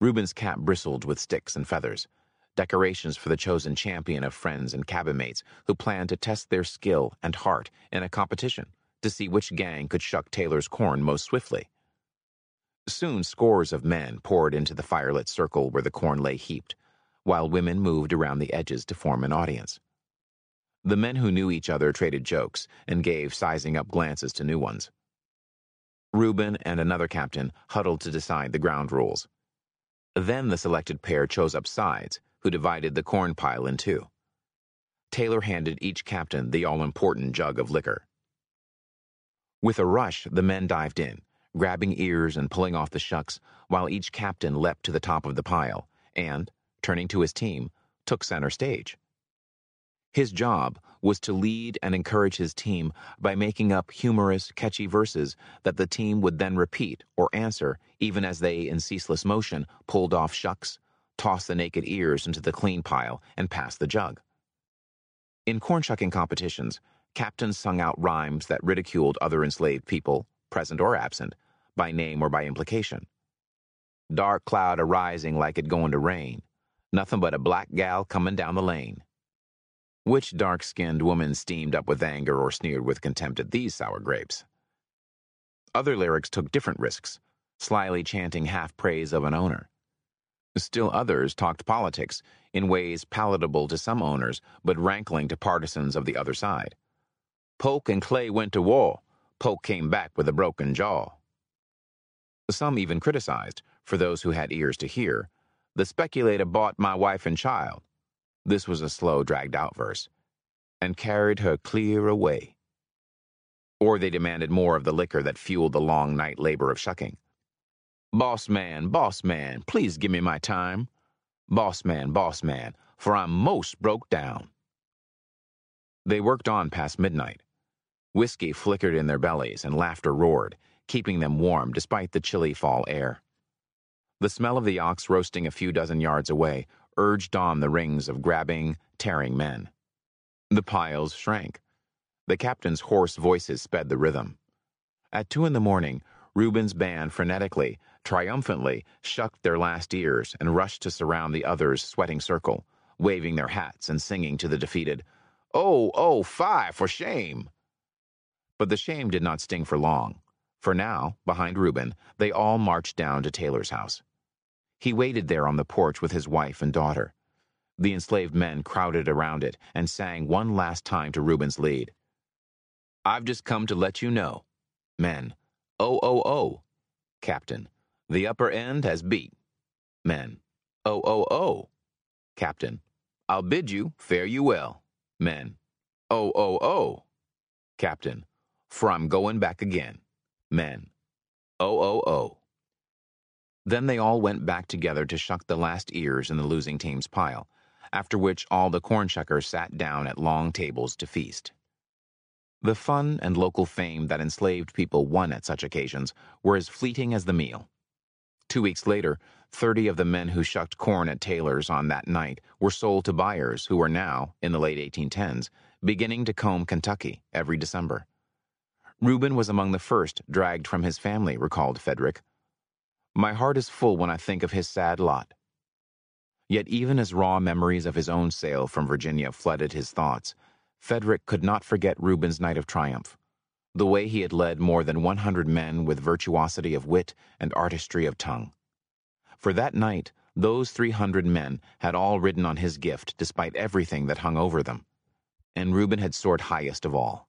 Reuben's cap bristled with sticks and feathers, decorations for the chosen champion of friends and cabin mates who planned to test their skill and heart in a competition to see which gang could shuck Taylor's corn most swiftly. Soon scores of men poured into the firelit circle where the corn lay heaped, while women moved around the edges to form an audience. The men who knew each other traded jokes and gave sizing up glances to new ones. Reuben and another captain huddled to decide the ground rules. Then the selected pair chose up sides, who divided the corn pile in two. Taylor handed each captain the all important jug of liquor. With a rush, the men dived in, grabbing ears and pulling off the shucks, while each captain leapt to the top of the pile and, turning to his team, took center stage. His job was to lead and encourage his team by making up humorous, catchy verses that the team would then repeat or answer even as they, in ceaseless motion, pulled off shucks, tossed the naked ears into the clean pile, and pass the jug. In corn shucking competitions, captains sung out rhymes that ridiculed other enslaved people, present or absent, by name or by implication. Dark cloud arising like it going to rain. Nothing but a black gal coming down the lane. Which dark skinned woman steamed up with anger or sneered with contempt at these sour grapes? Other lyrics took different risks, slyly chanting half praise of an owner. Still others talked politics in ways palatable to some owners but rankling to partisans of the other side. Polk and Clay went to war. Polk came back with a broken jaw. Some even criticized, for those who had ears to hear, the speculator bought my wife and child. This was a slow, dragged out verse. And carried her clear away. Or they demanded more of the liquor that fueled the long night labor of shucking. Boss man, boss man, please give me my time. Boss man, boss man, for I'm most broke down. They worked on past midnight. Whiskey flickered in their bellies and laughter roared, keeping them warm despite the chilly fall air. The smell of the ox roasting a few dozen yards away urged on the rings of grabbing, tearing men. The piles shrank. The captain's hoarse voices sped the rhythm. At two in the morning, Reuben's band frenetically, triumphantly, shucked their last ears and rushed to surround the others' sweating circle, waving their hats and singing to the defeated, Oh, oh, fie, for shame! But the shame did not sting for long, for now, behind Reuben, they all marched down to Taylor's house. He waited there on the porch with his wife and daughter. The enslaved men crowded around it and sang one last time to Reuben's lead. I've just come to let you know. Men. Oh, oh, oh. Captain. The upper end has beat. Men. Oh, oh, oh. Captain. I'll bid you fare you well. Men. Oh, oh, oh. Captain. For I'm going back again. Men. Oh, oh, oh. Then they all went back together to shuck the last ears in the losing team's pile, after which all the corn shuckers sat down at long tables to feast. The fun and local fame that enslaved people won at such occasions were as fleeting as the meal. Two weeks later, Thirty of the men who shucked corn at Taylor's on that night were sold to buyers who were now, in the late 1810s, beginning to comb Kentucky every December. Reuben was among the first dragged from his family, recalled Frederick. My heart is full when I think of his sad lot. Yet even as raw memories of his own sale from Virginia flooded his thoughts, Frederick could not forget Reuben's night of triumph. The way he had led more than 100 men with virtuosity of wit and artistry of tongue. For that night, those 300 men had all ridden on his gift despite everything that hung over them. And Reuben had soared highest of all.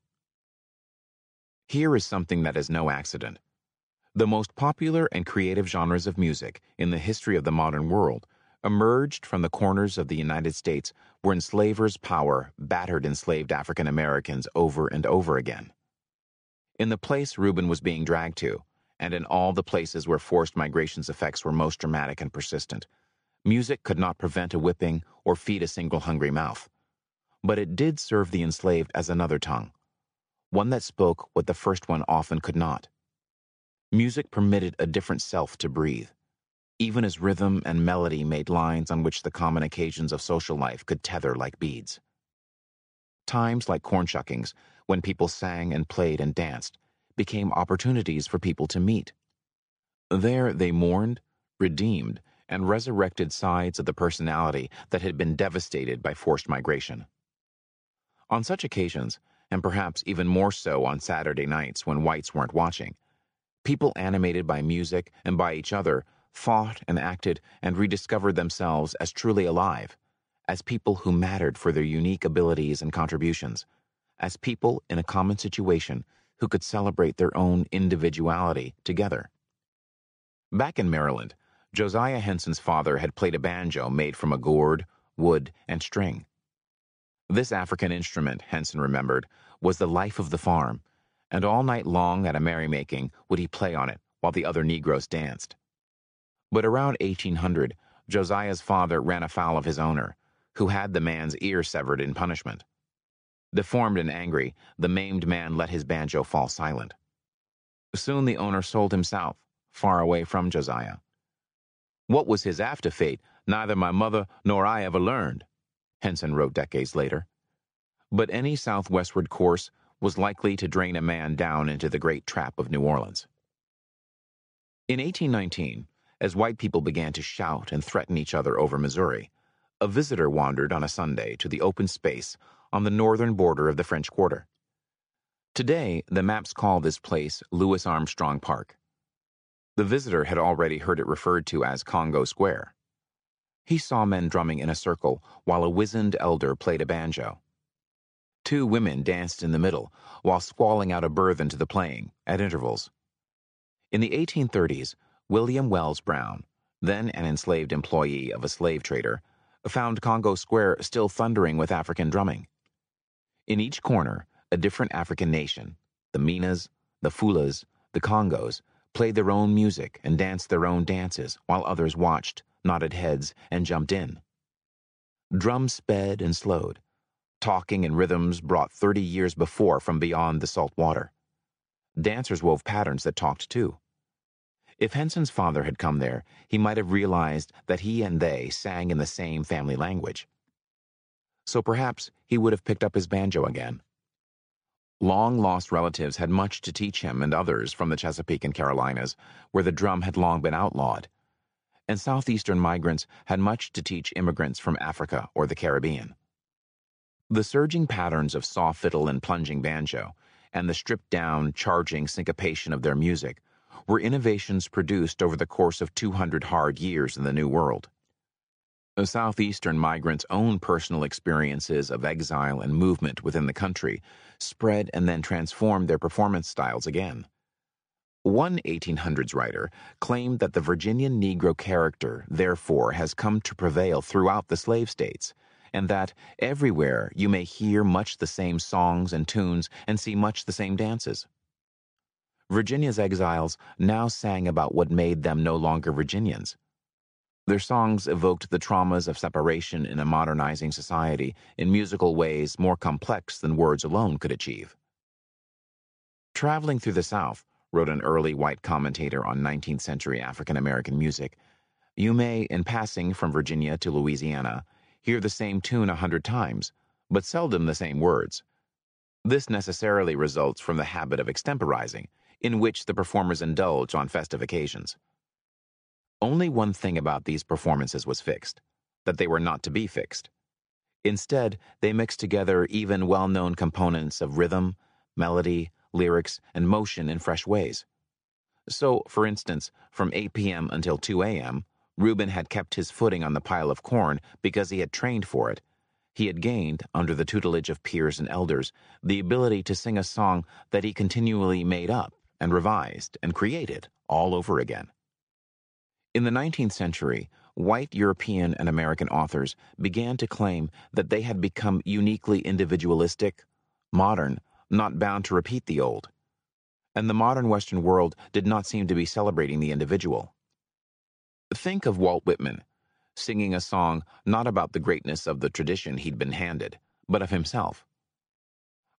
Here is something that is no accident. The most popular and creative genres of music in the history of the modern world emerged from the corners of the United States where enslavers' power battered enslaved African Americans over and over again. In the place Reuben was being dragged to, and in all the places where forced migration's effects were most dramatic and persistent, music could not prevent a whipping or feed a single hungry mouth. But it did serve the enslaved as another tongue, one that spoke what the first one often could not. Music permitted a different self to breathe, even as rhythm and melody made lines on which the common occasions of social life could tether like beads. Times like corn shuckings, when people sang and played and danced, became opportunities for people to meet. There they mourned, redeemed, and resurrected sides of the personality that had been devastated by forced migration. On such occasions, and perhaps even more so on Saturday nights when whites weren't watching, people animated by music and by each other fought and acted and rediscovered themselves as truly alive, as people who mattered for their unique abilities and contributions, as people in a common situation who could celebrate their own individuality together. Back in Maryland, Josiah Henson's father had played a banjo made from a gourd, wood, and string. This African instrument, Henson remembered, was the life of the farm and all night long at a merrymaking would he play on it while the other Negroes danced. But around 1800, Josiah's father ran afoul of his owner, who had the man's ear severed in punishment. Deformed and angry, the maimed man let his banjo fall silent. Soon the owner sold him south, far away from Josiah. What was his after fate, neither my mother nor I ever learned, Henson wrote decades later. But any southwestward course was likely to drain a man down into the great trap of New Orleans. In 1819, as white people began to shout and threaten each other over Missouri, a visitor wandered on a Sunday to the open space on the northern border of the French Quarter. Today, the maps call this place Louis Armstrong Park. The visitor had already heard it referred to as Congo Square. He saw men drumming in a circle while a wizened elder played a banjo. Two women danced in the middle, while squalling out a burthen to the playing, at intervals. In the 1830s, William Wells Brown, then an enslaved employee of a slave trader, found Congo Square still thundering with African drumming. In each corner, a different African nation, the Minas, the Fulas, the Congos, played their own music and danced their own dances while others watched, nodded heads, and jumped in. Drums sped and slowed, talking in rhythms brought 30 years before from beyond the salt water. Dancers wove patterns that talked too. If Henson's father had come there, he might have realized that he and they sang in the same family language. So perhaps he would have picked up his banjo again. Long lost relatives had much to teach him and others from the Chesapeake and Carolinas, where the drum had long been outlawed. And southeastern migrants had much to teach immigrants from Africa or the Caribbean. The surging patterns of saw fiddle and plunging banjo, and the stripped down, charging syncopation of their music, were innovations produced over the course of 200 hard years in the New World. The Southeastern migrants' own personal experiences of exile and movement within the country spread and then transformed their performance styles again. One 1800s writer claimed that the Virginian Negro character, therefore, has come to prevail throughout the slave states and that everywhere you may hear much the same songs and tunes and see much the same dances. Virginia's exiles now sang about what made them no longer Virginians. Their songs evoked the traumas of separation in a modernizing society in musical ways more complex than words alone could achieve. Traveling through the South, wrote an early white commentator on 19th century African American music, You may, in passing from Virginia to Louisiana, hear the same tune a hundred times, but seldom the same words. This necessarily results from the habit of extemporizing, in which the performers indulge on festive occasions. Only one thing about these performances was fixed that they were not to be fixed. Instead, they mixed together even well known components of rhythm, melody, lyrics, and motion in fresh ways. So, for instance, from 8 p.m. until 2 a.m., Reuben had kept his footing on the pile of corn because he had trained for it. He had gained, under the tutelage of peers and elders, the ability to sing a song that he continually made up and revised and created all over again. In the 19th century, white European and American authors began to claim that they had become uniquely individualistic, modern, not bound to repeat the old. And the modern Western world did not seem to be celebrating the individual. Think of Walt Whitman, singing a song not about the greatness of the tradition he'd been handed, but of himself.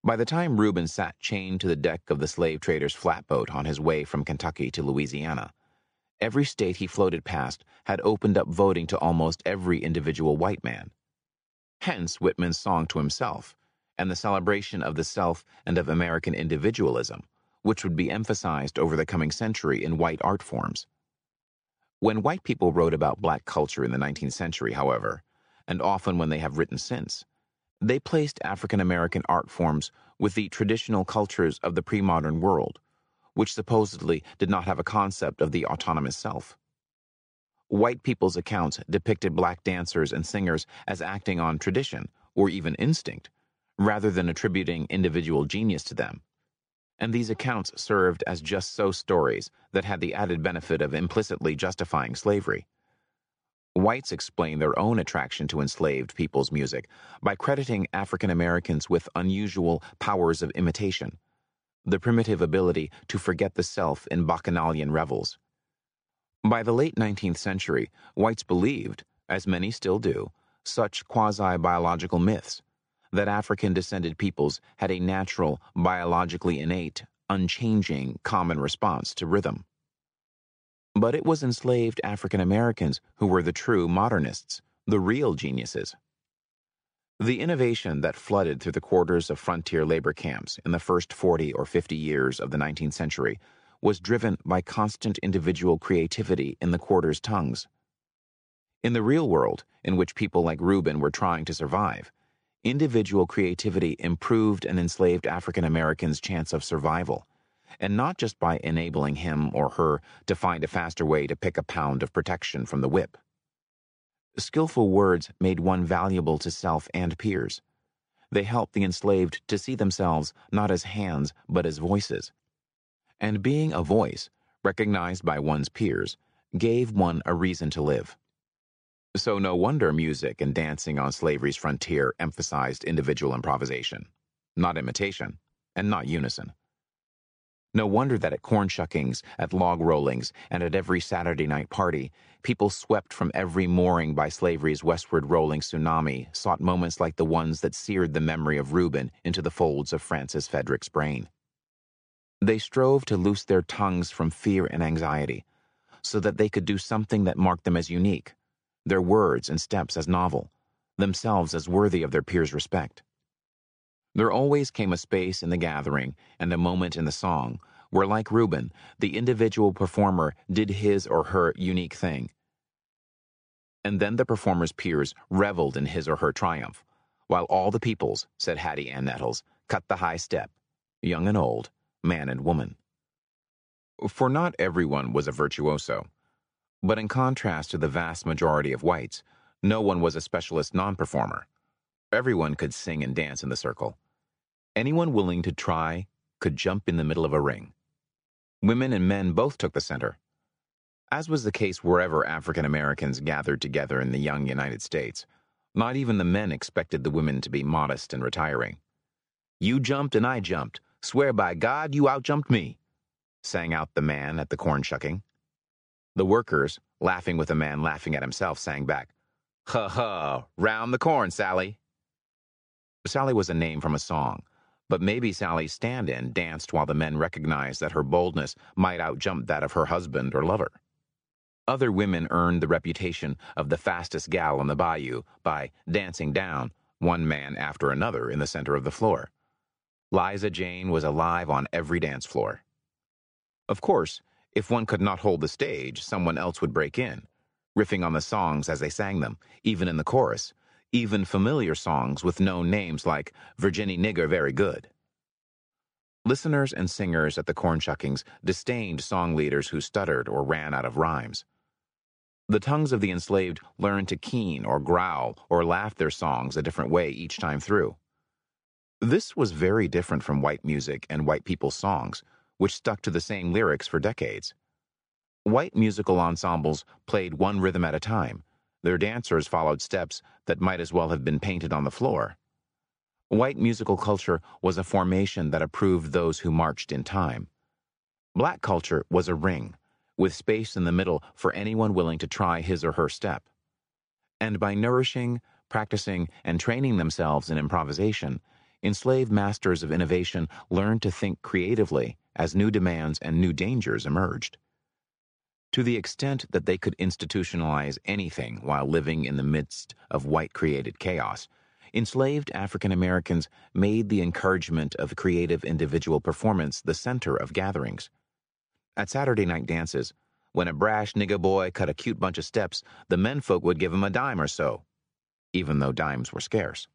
By the time Reuben sat chained to the deck of the slave trader's flatboat on his way from Kentucky to Louisiana, every state he floated past had opened up voting to almost every individual white man. Hence Whitman's song to himself, and the celebration of the self and of American individualism, which would be emphasized over the coming century in white art forms. When white people wrote about black culture in the 19th century, however, and often when they have written since, they placed African American art forms with the traditional cultures of the pre modern world, which supposedly did not have a concept of the autonomous self. White people's accounts depicted black dancers and singers as acting on tradition, or even instinct, rather than attributing individual genius to them and these accounts served as just so stories that had the added benefit of implicitly justifying slavery. Whites explain their own attraction to enslaved people's music by crediting African Americans with unusual powers of imitation, the primitive ability to forget the self in bacchanalian revels. By the late 19th century, whites believed, as many still do, such quasi biological myths that African descended peoples had a natural, biologically innate, unchanging, common response to rhythm. But it was enslaved African Americans who were the true modernists, the real geniuses. The innovation that flooded through the quarters of frontier labor camps in the first 40 or 50 years of the 19th century was driven by constant individual creativity in the quarters' tongues. In the real world, in which people like Reuben were trying to survive, individual creativity improved an enslaved African American's chance of survival, and not just by enabling him or her to find a faster way to pick a pound of protection from the whip. Skillful words made one valuable to self and peers. They helped the enslaved to see themselves not as hands, but as voices. And being a voice, recognized by one's peers, gave one a reason to live. So no wonder music and dancing on slavery's frontier emphasized individual improvisation, not imitation, and not unison. No wonder that at corn shuckings, at log rollings, and at every Saturday night party, people swept from every mooring by slavery's westward rolling tsunami sought moments like the ones that seared the memory of Reuben into the folds of Francis Frederick's brain. They strove to loose their tongues from fear and anxiety, so that they could do something that marked them as unique, their words and steps as novel, themselves as worthy of their peers' respect. There always came a space in the gathering and a moment in the song where, like Reuben, the individual performer did his or her unique thing. And then the performer's peers reveled in his or her triumph, while all the peoples, said Hattie Ann Nettles, cut the high step, young and old, man and woman. For not everyone was a virtuoso. But in contrast to the vast majority of whites, no one was a specialist non performer. Everyone could sing and dance in the circle. Anyone willing to try could jump in the middle of a ring. Women and men both took the center. As was the case wherever African Americans gathered together in the young United States, not even the men expected the women to be modest and retiring. You jumped and I jumped. Swear by God you outjumped me, sang out the man at the corn shucking. The workers, laughing with a man laughing at himself, sang back, Ha ha, round the corn, Sally. Sally was a name from a song, but maybe Sally's stand in danced while the men recognized that her boldness might outjump that of her husband or lover. Other women earned the reputation of the fastest gal on the bayou by dancing down one man after another in the center of the floor. Liza Jane was alive on every dance floor. Of course, if one could not hold the stage, someone else would break in, riffing on the songs as they sang them, even in the chorus, even familiar songs with known names like Virginie Nigger Very Good. Listeners and singers at the corn shuckings disdained song leaders who stuttered or ran out of rhymes. The tongues of the enslaved learned to keen or growl or laugh their songs a different way each time through. This was very different from white music and white people's songs, which stuck to the same lyrics for decades. White musical ensembles played one rhythm at a time. Their dancers followed steps that might as well have been painted on the floor. White musical culture was a formation that approved those who marched in time. Black culture was a ring, with space in the middle for anyone willing to try his or her step. And by nourishing, practicing, and training themselves in improvisation, enslaved masters of innovation learned to think creatively as new demands and new dangers emerged. To the extent that they could institutionalize anything while living in the midst of white created chaos, enslaved African Americans made the encouragement of creative individual performance the center of gatherings. At Saturday night dances, when a brash nigger boy cut a cute bunch of steps, the menfolk would give him a dime or so, even though dimes were scarce.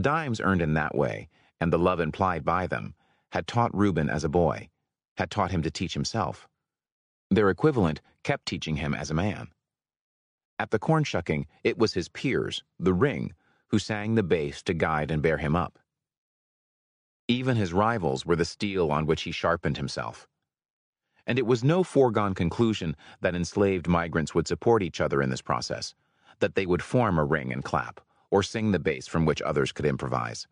Dimes earned in that way, and the love implied by them, had taught Reuben as a boy, had taught him to teach himself. Their equivalent kept teaching him as a man. At the corn shucking, it was his peers, the ring, who sang the bass to guide and bear him up. Even his rivals were the steel on which he sharpened himself. And it was no foregone conclusion that enslaved migrants would support each other in this process, that they would form a ring and clap, or sing the bass from which others could improvise.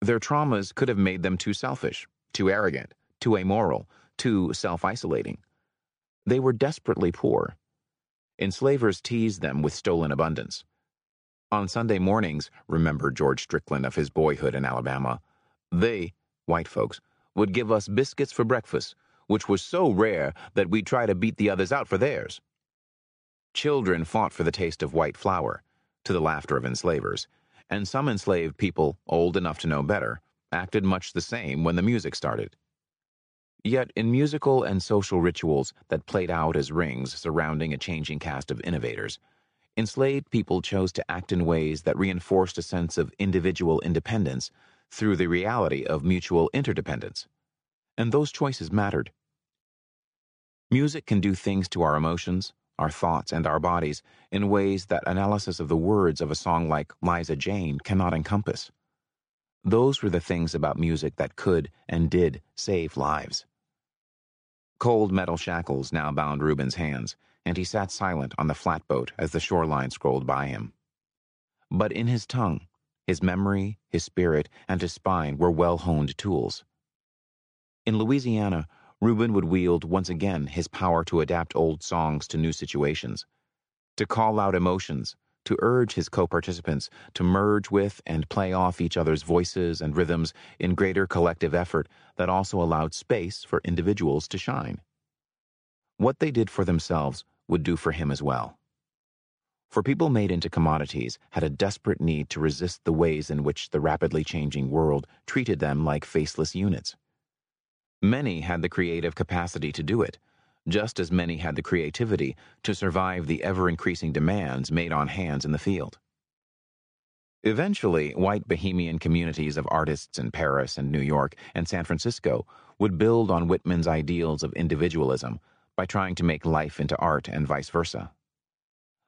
Their traumas could have made them too selfish, too arrogant, too amoral, too self isolating. They were desperately poor. Enslavers teased them with stolen abundance. On Sunday mornings, remembered George Strickland of his boyhood in Alabama, they, white folks, would give us biscuits for breakfast, which was so rare that we'd try to beat the others out for theirs. Children fought for the taste of white flour, to the laughter of enslavers, and some enslaved people, old enough to know better, acted much the same when the music started. Yet, in musical and social rituals that played out as rings surrounding a changing cast of innovators, enslaved people chose to act in ways that reinforced a sense of individual independence through the reality of mutual interdependence. And those choices mattered. Music can do things to our emotions, our thoughts, and our bodies in ways that analysis of the words of a song like Liza Jane cannot encompass. Those were the things about music that could and did save lives. Cold metal shackles now bound Reuben's hands, and he sat silent on the flatboat as the shoreline scrolled by him. But in his tongue, his memory, his spirit, and his spine were well honed tools. In Louisiana, Reuben would wield once again his power to adapt old songs to new situations, to call out emotions, to urge his co participants to merge with and play off each other's voices and rhythms in greater collective effort that also allowed space for individuals to shine. What they did for themselves would do for him as well. For people made into commodities had a desperate need to resist the ways in which the rapidly changing world treated them like faceless units. Many had the creative capacity to do it, just as many had the creativity to survive the ever increasing demands made on hands in the field. Eventually, white bohemian communities of artists in Paris and New York and San Francisco would build on Whitman's ideals of individualism by trying to make life into art and vice versa.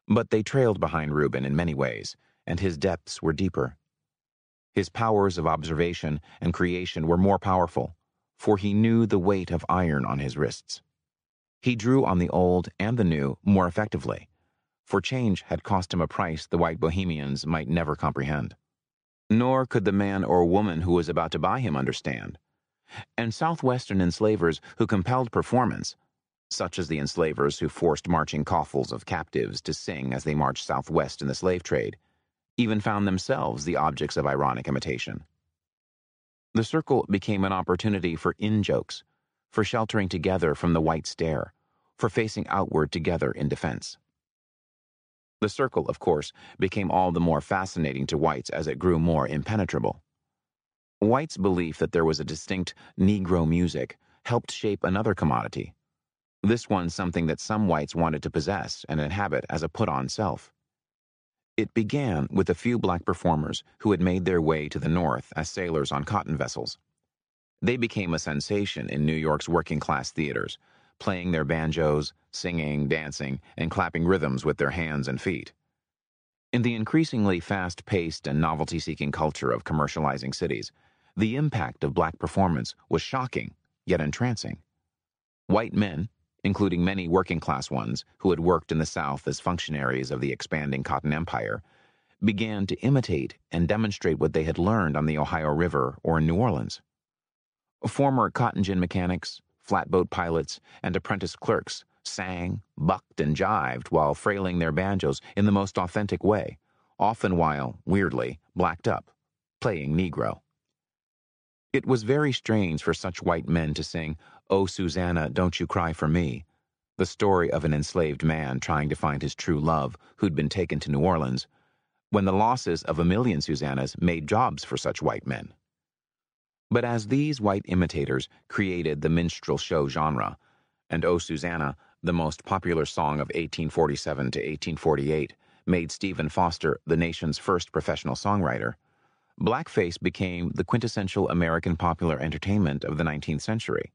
But they trailed behind Reuben in many ways, and his depths were deeper. His powers of observation and creation were more powerful, for he knew the weight of iron on his wrists. He drew on the old and the new more effectively, for change had cost him a price the white bohemians might never comprehend. Nor could the man or woman who was about to buy him understand. And Southwestern enslavers who compelled performance such as the enslavers who forced marching coffles of captives to sing as they marched southwest in the slave trade, even found themselves the objects of ironic imitation. The circle became an opportunity for in jokes, for sheltering together from the white stare, for facing outward together in defense. The circle, of course, became all the more fascinating to whites as it grew more impenetrable. Whites' belief that there was a distinct Negro music helped shape another commodity. This one something that some whites wanted to possess and inhabit as a put on self. It began with a few black performers who had made their way to the North as sailors on cotton vessels. They became a sensation in New York's working class theaters, playing their banjos, singing, dancing, and clapping rhythms with their hands and feet. In the increasingly fast paced and novelty seeking culture of commercializing cities, the impact of black performance was shocking, yet entrancing. White men, including many working class ones who had worked in the South as functionaries of the expanding cotton empire, began to imitate and demonstrate what they had learned on the Ohio River or in New Orleans. Former cotton gin mechanics, flatboat pilots, and apprentice clerks sang, bucked, and jived while frailing their banjos in the most authentic way, often while, weirdly, blacked up, playing Negro. It was very strange for such white men to sing, Oh, Susanna, don't you cry for me, the story of an enslaved man trying to find his true love who'd been taken to New Orleans, when the losses of a million Susannas made jobs for such white men. But as these white imitators created the minstrel show genre, and Oh Susanna, the most popular song of 1847 to 1848, made Stephen Foster the nation's first professional songwriter, blackface became the quintessential American popular entertainment of the 19th century.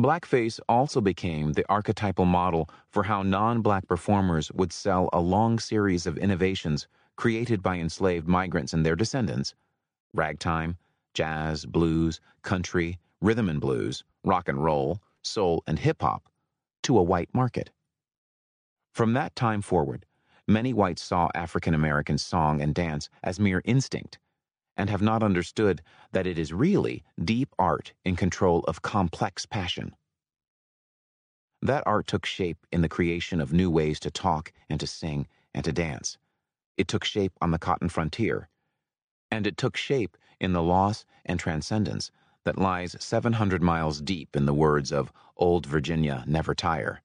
Blackface also became the archetypal model for how non black performers would sell a long series of innovations created by enslaved migrants and their descendants ragtime, jazz, blues, country, rhythm and blues, rock and roll, soul, and hip hop to a white market. From that time forward, many whites saw African American song and dance as mere instinct and have not understood that it is really deep art in control of complex passion. That art took shape in the creation of new ways to talk and to sing and to dance. It took shape on the cotton frontier. And it took shape in the loss and transcendence that lies 700 miles deep in the words of Old Virginia Never Tire,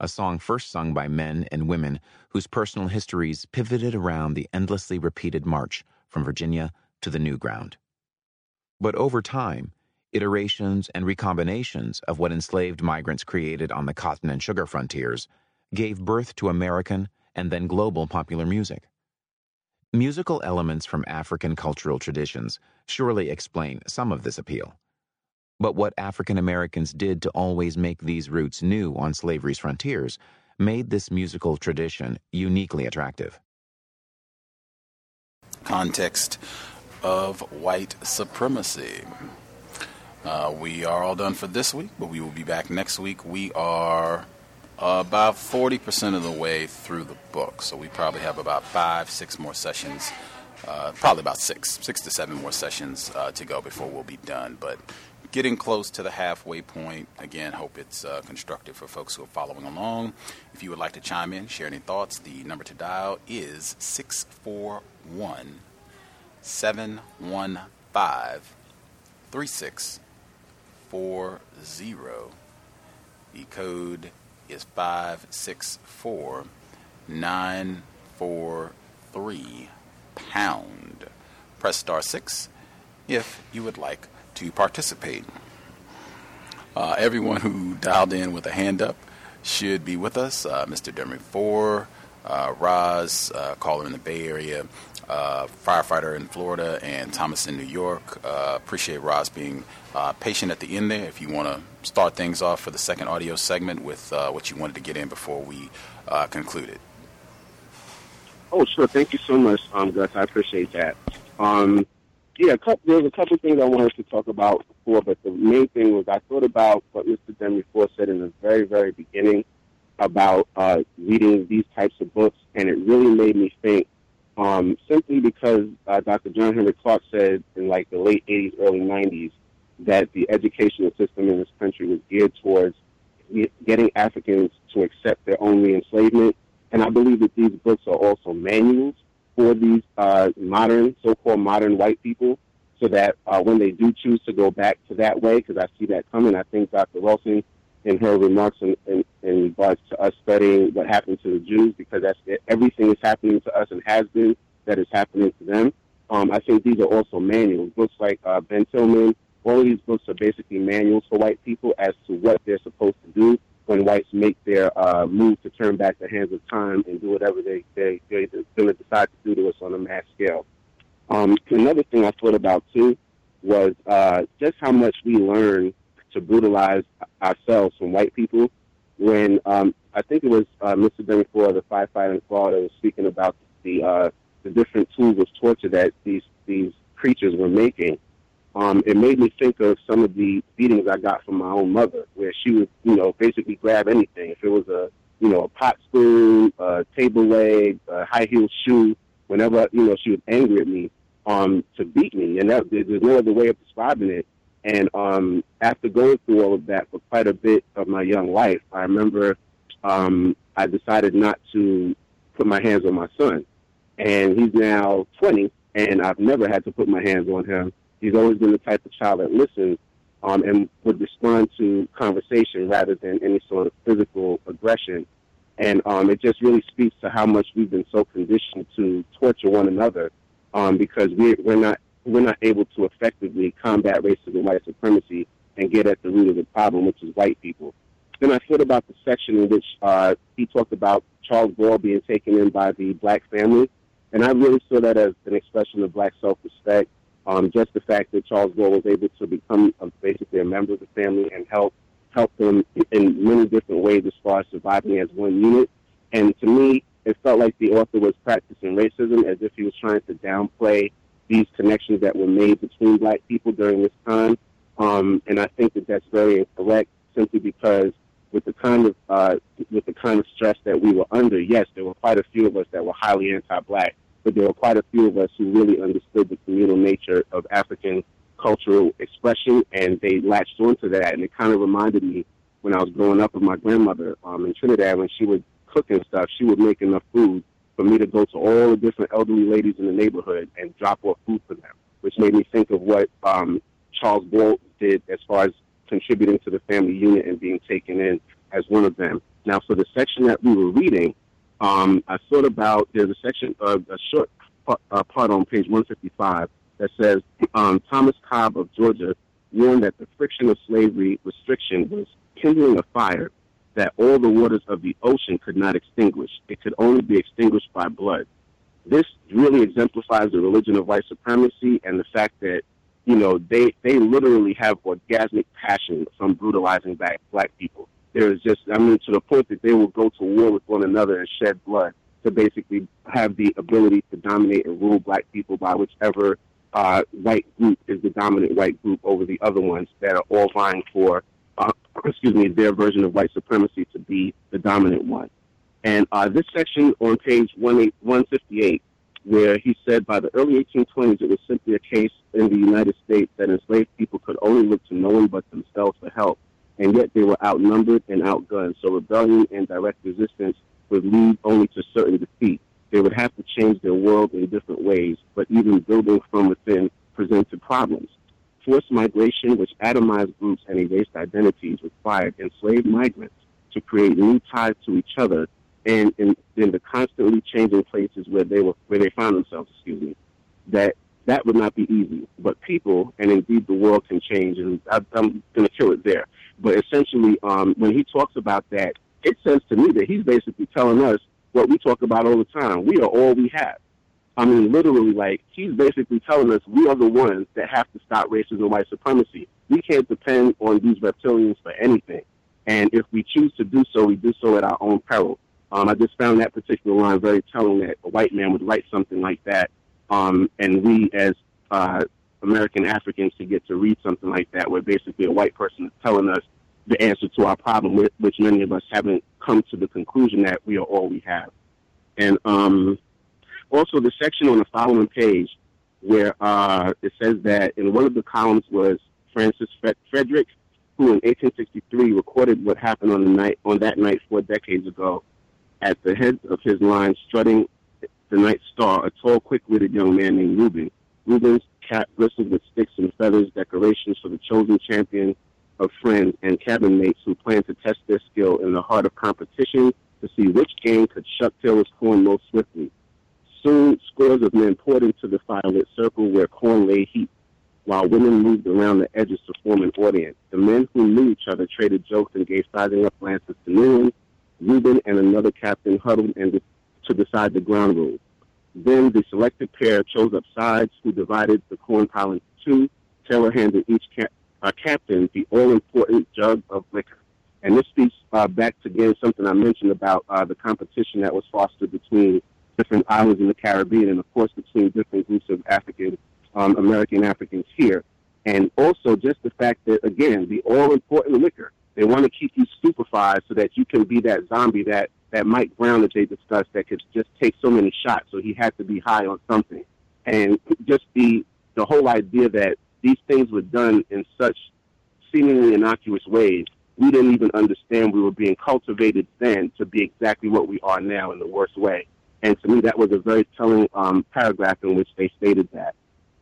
a song first sung by men and women whose personal histories pivoted around the endlessly repeated march from Virginia to the new ground. But over time, iterations and recombinations of what enslaved migrants created on the cotton and sugar frontiers gave birth to American and then global popular music. Musical elements from African cultural traditions surely explain some of this appeal. But what African Americans did to always make these roots new on slavery's frontiers made this musical tradition uniquely attractive. Context of white supremacy. Uh, we are all done for this week, but we will be back next week. We are about 40% of the way through the book. So we probably have about five, six more sessions, uh, probably about six, six to seven more sessions uh, to go before we'll be done. But getting close to the halfway point. Again, hope it's uh, constructive for folks who are following along. If you would like to chime in, share any thoughts, the number to dial is 641 715 3640. The code is 564943 pound. Press star 6 if you would like to participate. Uh, everyone who dialed in with a hand up should be with us. Uh, Mr. Demery 4, uh, Roz, uh, caller in the Bay Area, uh, firefighter in Florida, and Thomas in New York. Uh, appreciate Roz being uh, patient at the end there. If you want to start things off for the second audio segment with uh, what you wanted to get in before we uh, concluded. Oh, sure. Thank you so much, um, Gus. I appreciate that. Um, yeah, couple, there's a couple things I wanted to talk about before, but the main thing was I thought about what Mr. Demery Ford said in the very, very beginning about uh, reading these types of books, and it really made me think um, simply because uh, Dr. John Henrik Clarke said in like the late 80s, early 90s that the educational system in this country was geared towards getting Africans to accept their own re-enslavement. And I believe that these books are also manuals for these uh, modern, so-called modern white people, so that uh, when they do choose to go back to that way, because I see that coming, I think Dr. Wilson in her remarks in, in regards to us studying what happened to the Jews, because that's everything is happening to us and has been that is happening to them. Um, I think these are also manuals. Books like uh, Ben Tillman, all of these books are basically manuals for white people as to what they're supposed to do when whites make their uh, move to turn back the hands of time and do whatever they, they, they're going to decide to do to us on a mass scale. Um, another thing I thought about, too, was uh, just how much we learn to brutalize ourselves from white people. When um, I think it was uh, Mr. Demifor, the firefighter in Florida, was speaking about the uh, the different tools of torture that these these creatures were making. Um, it made me think of some of the beatings I got from my own mother, where she would, you know, basically grab anything. If it was a, you know, a pot spoon, a table leg, a high heel shoe, whenever, you know, she was angry at me, um, to beat me. And that, there's no other way of describing it. And um, after going through all of that for quite a bit of my young life, I remember um, I decided not to put my hands on my son. And he's now 20, and I've never had to put my hands on him. He's always been the type of child that listens um, and would respond to conversation rather than any sort of physical aggression. And um, it just really speaks to how much we've been so conditioned to torture one another um, because we, we're not we're not able to effectively combat racism, and white supremacy, and get at the root of the problem, which is white people. Then I thought about the section in which uh, he talked about Charles Ball being taken in by the black family, and I really saw that as an expression of black self-respect. Um, just the fact that Charles Ball was able to become a, basically a member of the family and help help them in many different ways as far as surviving as one unit. And to me, it felt like the author was practicing racism as if he was trying to downplay these connections that were made between black people during this time. Um, and I think that that's very incorrect simply because with the kind of uh, with the kind of stress that we were under, yes, there were quite a few of us that were highly anti-black, but there were quite a few of us who really understood the communal nature of African cultural expression, and they latched onto that. And it kind of reminded me when I was growing up with my grandmother um, in Trinidad when she would cook and stuff, she would make enough food for me to go to all the different elderly ladies in the neighborhood and drop off food for them, which made me think of what um, Charles Ball did as far as contributing to the family unit and being taken in as one of them. Now, for the section that we were reading, um, I thought about there's a section, uh, a short part, uh, part on page 155 that says um, Thomas Cobb of Georgia warned that the friction of slavery restriction was kindling a fire that all the waters of the ocean could not extinguish. It could only be extinguished by blood. This really exemplifies the religion of white supremacy and the fact that, you know, they, they literally have orgasmic passion from brutalizing black, black people. There is just, I mean, to the point that they will go to war with one another and shed blood to basically have the ability to dominate and rule black people by whichever uh, white group is the dominant white group over the other ones that are all vying for uh, excuse me, their version of white supremacy to be the dominant one. And uh, this section on page 158, where he said by the early 1820s it was simply a case in the United States that enslaved people could only look to no one but themselves for help, and yet they were outnumbered and outgunned. So rebellion and direct resistance would lead only to certain defeat. They would have to change their world in different ways, but even building from within presented problems. Forced migration, which atomized groups and erased identities, required enslaved migrants to create new ties to each other and in, the constantly changing places where they were where they found themselves, excuse me, that that would not be easy. But people and indeed the world can change, and I, I'm going to kill it there. But essentially, um, when he talks about that, it says to me that he's basically telling us what we talk about all the time. We are all we have. I mean, literally, like, he's basically telling us we are the ones that have to stop racism and white supremacy. We can't depend on these reptilians for anything. And if we choose to do so, we do so at our own peril. Um, I just found that particular line very telling that a white man would write something like that. Um, and we, as uh, American Africans, to get to read something like that, where basically a white person is telling us the answer to our problem, which many of us haven't come to the conclusion that we are all we have. And um, also the section on the following page where uh, it says that in one of the columns was Francis Fedric, who in 1863 recorded what happened on the night on that night four decades ago. At the head of his line, strutting the night star, a tall, quick-witted young man named Reuben. Reuben's cap bristled with sticks and feathers, decorations for the chosen champion of friends and cabin mates who planned to test their skill in the heart of competition to see which gang could shuck Taylor's corn most swiftly. Soon, scores of men poured into the firelit circle where corn lay heaped, while women moved around the edges to form an audience. The men who knew each other traded jokes and gave sizing up glances to Newland. Reuben and another captain huddled and to decide the ground rules. Then the selected pair chose up sides who divided the corn pile into two. Taylor handed each uh, captain the all-important jug of liquor. And this speaks uh, back to, again, something I mentioned about uh, the competition that was fostered between different islands in the Caribbean and, of course, between different groups of African um, American Africans here. And also just the fact that, again, the all-important liquor. They want to keep you stupefied so that you can be that zombie that, that Mike Brown that they discussed that could just take so many shots. So he had to be high on something. And just the, the whole idea that these things were done in such seemingly innocuous ways, we didn't even understand we were being cultivated then to be exactly what we are now in the worst way. And to me, that was a very telling um, paragraph in which they stated that.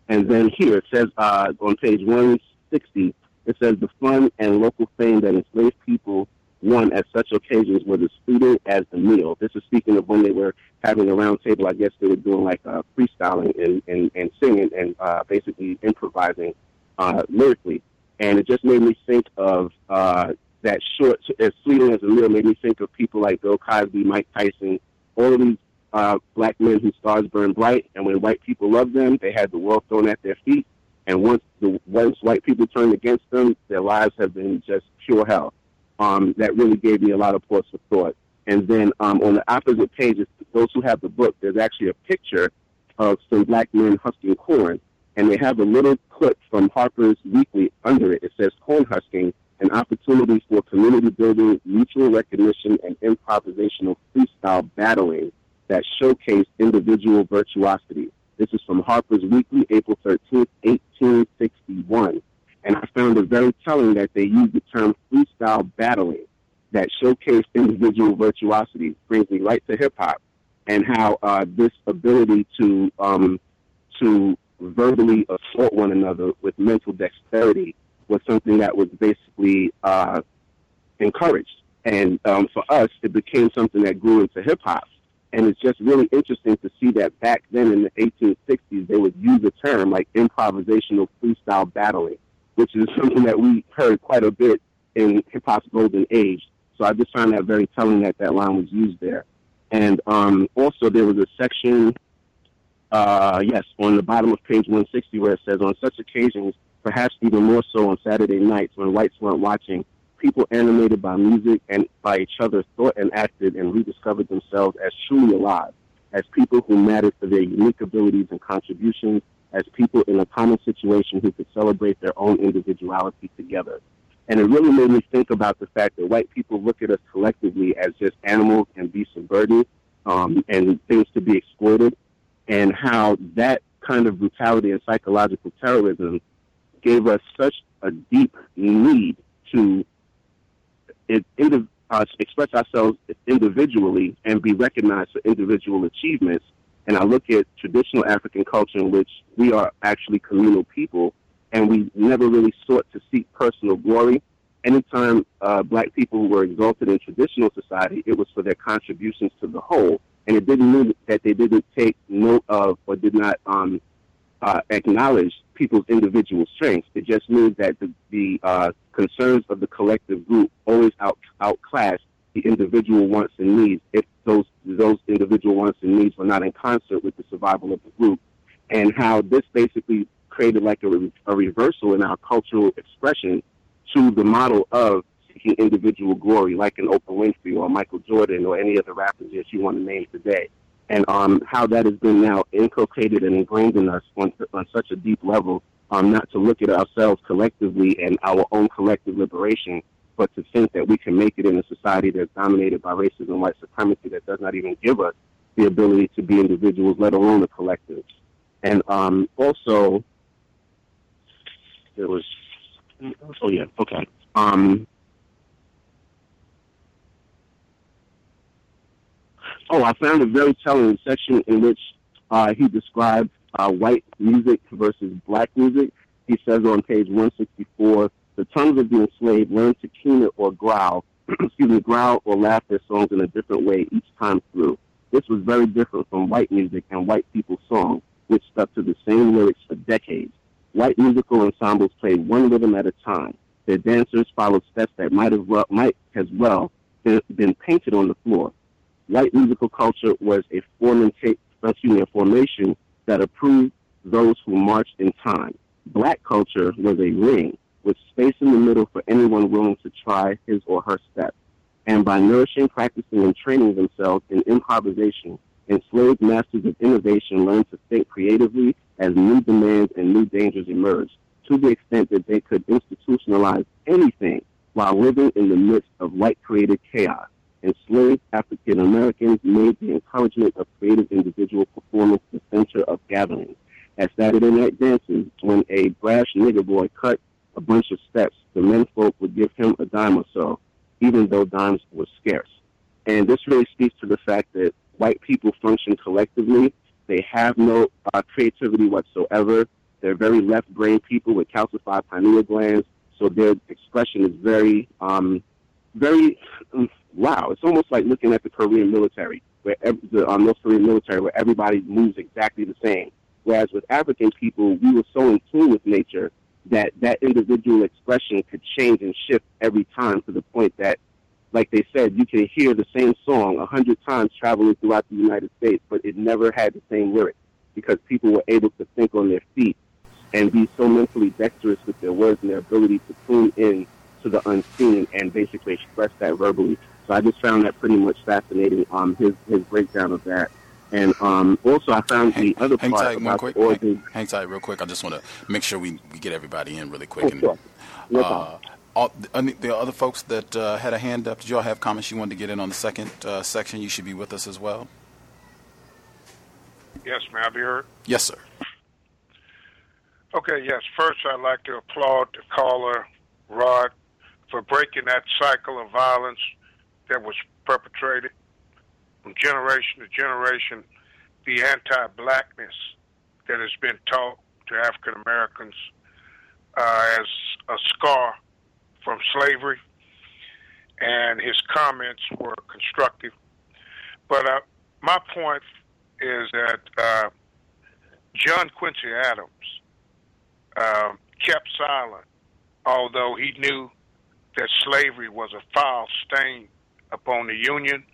And then here it says uh, on page 160, it says the fun and local fame that enslaved people won at such occasions was as fleeting as the meal. This is speaking of when they were having a round table. I guess they were doing like uh, freestyling and, and, and singing and uh, basically improvising uh, lyrically. And it just made me think of uh, that short, as fleeting as a meal, made me think of people like Bill Cosby, Mike Tyson, all of these uh, black men whose stars burn bright. And when white people loved them, they had the world thrown at their feet. And once the once white people turned against them, their lives have been just pure hell. Um, that really gave me a lot of pause for thought. And then um, on the opposite pages, those who have the book, there's actually a picture of some black men husking corn, and they have a little clip from Harper's Weekly under it. It says corn husking, an opportunity for community building, mutual recognition, and improvisational freestyle battling that showcase individual virtuosity. This is from Harper's Weekly, April 13th, 1861. And I found it very telling that they used the term freestyle battling that showcased individual virtuosity. Brings me right to hip hop and how uh, this ability to um, to verbally assault one another with mental dexterity was something that was basically uh, encouraged. And um, for us, it became something that grew into hip hop. And it's just really interesting to see that back then in the 1860s, they would use a term like improvisational freestyle battling, which is something that we heard quite a bit in hip hop's golden age. So I just find that very telling that that line was used there. And um, also, there was a section, uh, yes, on the bottom of page 160 where it says, on such occasions, perhaps even more so on Saturday nights when whites weren't watching, people animated by music and by each other thought and acted and rediscovered themselves as truly alive, as people who mattered for their unique abilities and contributions, as people in a common situation who could celebrate their own individuality together. And it really made me think about the fact that white people look at us collectively as just animals and beasts of burden um, and things to be exploited, and how that kind of brutality and psychological terrorism gave us such a deep need to it, uh, express ourselves individually and be recognized for individual achievements. And I look at traditional African culture in which we are actually communal people and we never really sought to seek personal glory. Anytime uh, black people were exalted in traditional society, it was for their contributions to the whole. And it didn't mean that they didn't take note of or did not um, uh, acknowledge people's individual strengths. It just means that the, the uh, concerns of the collective group always out, outclass the individual wants and needs. If those those individual wants and needs were not in concert with the survival of the group, and how this basically created like a, re- a reversal in our cultural expression to the model of seeking individual glory, like an Oprah Winfrey or Michael Jordan or any other rappers that you want to name today and um, how that has been now inculcated and ingrained in us on, on such a deep level, um, not to look at ourselves collectively and our own collective liberation, but to think that we can make it in a society that's dominated by racism and white supremacy that does not even give us the ability to be individuals, let alone a collective. And um, also, there was, oh yeah, okay. Um, Oh, I found a very telling section in which uh, he described uh, white music versus black music. He says on page 164, the tongues of the enslaved learned to keen or growl, excuse me, growl or laugh their songs in a different way each time through. This was very different from white music and white people's songs, which stuck to the same lyrics for decades. White musical ensembles played one rhythm at a time. Their dancers followed steps that might have might as well been painted on the floor. White musical culture was a, formata- excuse me, a formation that approved those who marched in time. Black culture was a ring with space in the middle for anyone willing to try his or her step. And by nourishing, practicing, and training themselves in improvisation, enslaved masters of innovation learned to think creatively as new demands and new dangers emerged, to the extent that they could institutionalize anything while living in the midst of white created chaos. Enslaved African Americans made the encouragement of creative individual performance the center of gatherings. At Saturday night dances, when a brash nigger boy cut a bunch of steps, the menfolk would give him a dime or so, even though dimes were scarce. And this really speaks to the fact that white people function collectively. They have no uh, creativity whatsoever. They're very left brain people with calcified pineal glands, so their expression is very, um, very um, wow. It's almost like looking at the Korean military, where every, the um, North Korean military, where everybody moves exactly the same. Whereas with African people, we were so in tune with nature that that individual expression could change and shift every time to the point that, like they said, you can hear the same song a hundred times traveling throughout the United States, but it never had the same lyrics because people were able to think on their feet and be so mentally dexterous with their words and their ability to tune in to the unseen and basically express that verbally. So I just found that pretty much fascinating. Um, his his breakdown of that. And um, also, I found hang, the other hang part tight, one about quick. the origin. Hang, hang tight, real quick. I just want to make sure we, we get everybody in really quick. Oh, and, sure. No uh, all, the, the other folks that uh, had a hand up, did y'all have comments you wanted to get in on the second uh, section? You should be with us as well. Yes, may I be heard? Yes, sir. Okay, yes. First, I'd like to applaud the caller, Rod, for breaking that cycle of violence that was perpetrated from generation to generation, the anti blackness that has been taught to African Americans uh, as a scar from slavery. And his comments were constructive. But uh, my point is that uh, John Quincy Adams um, kept silent, although he knew that slavery was a foul stain upon the Union,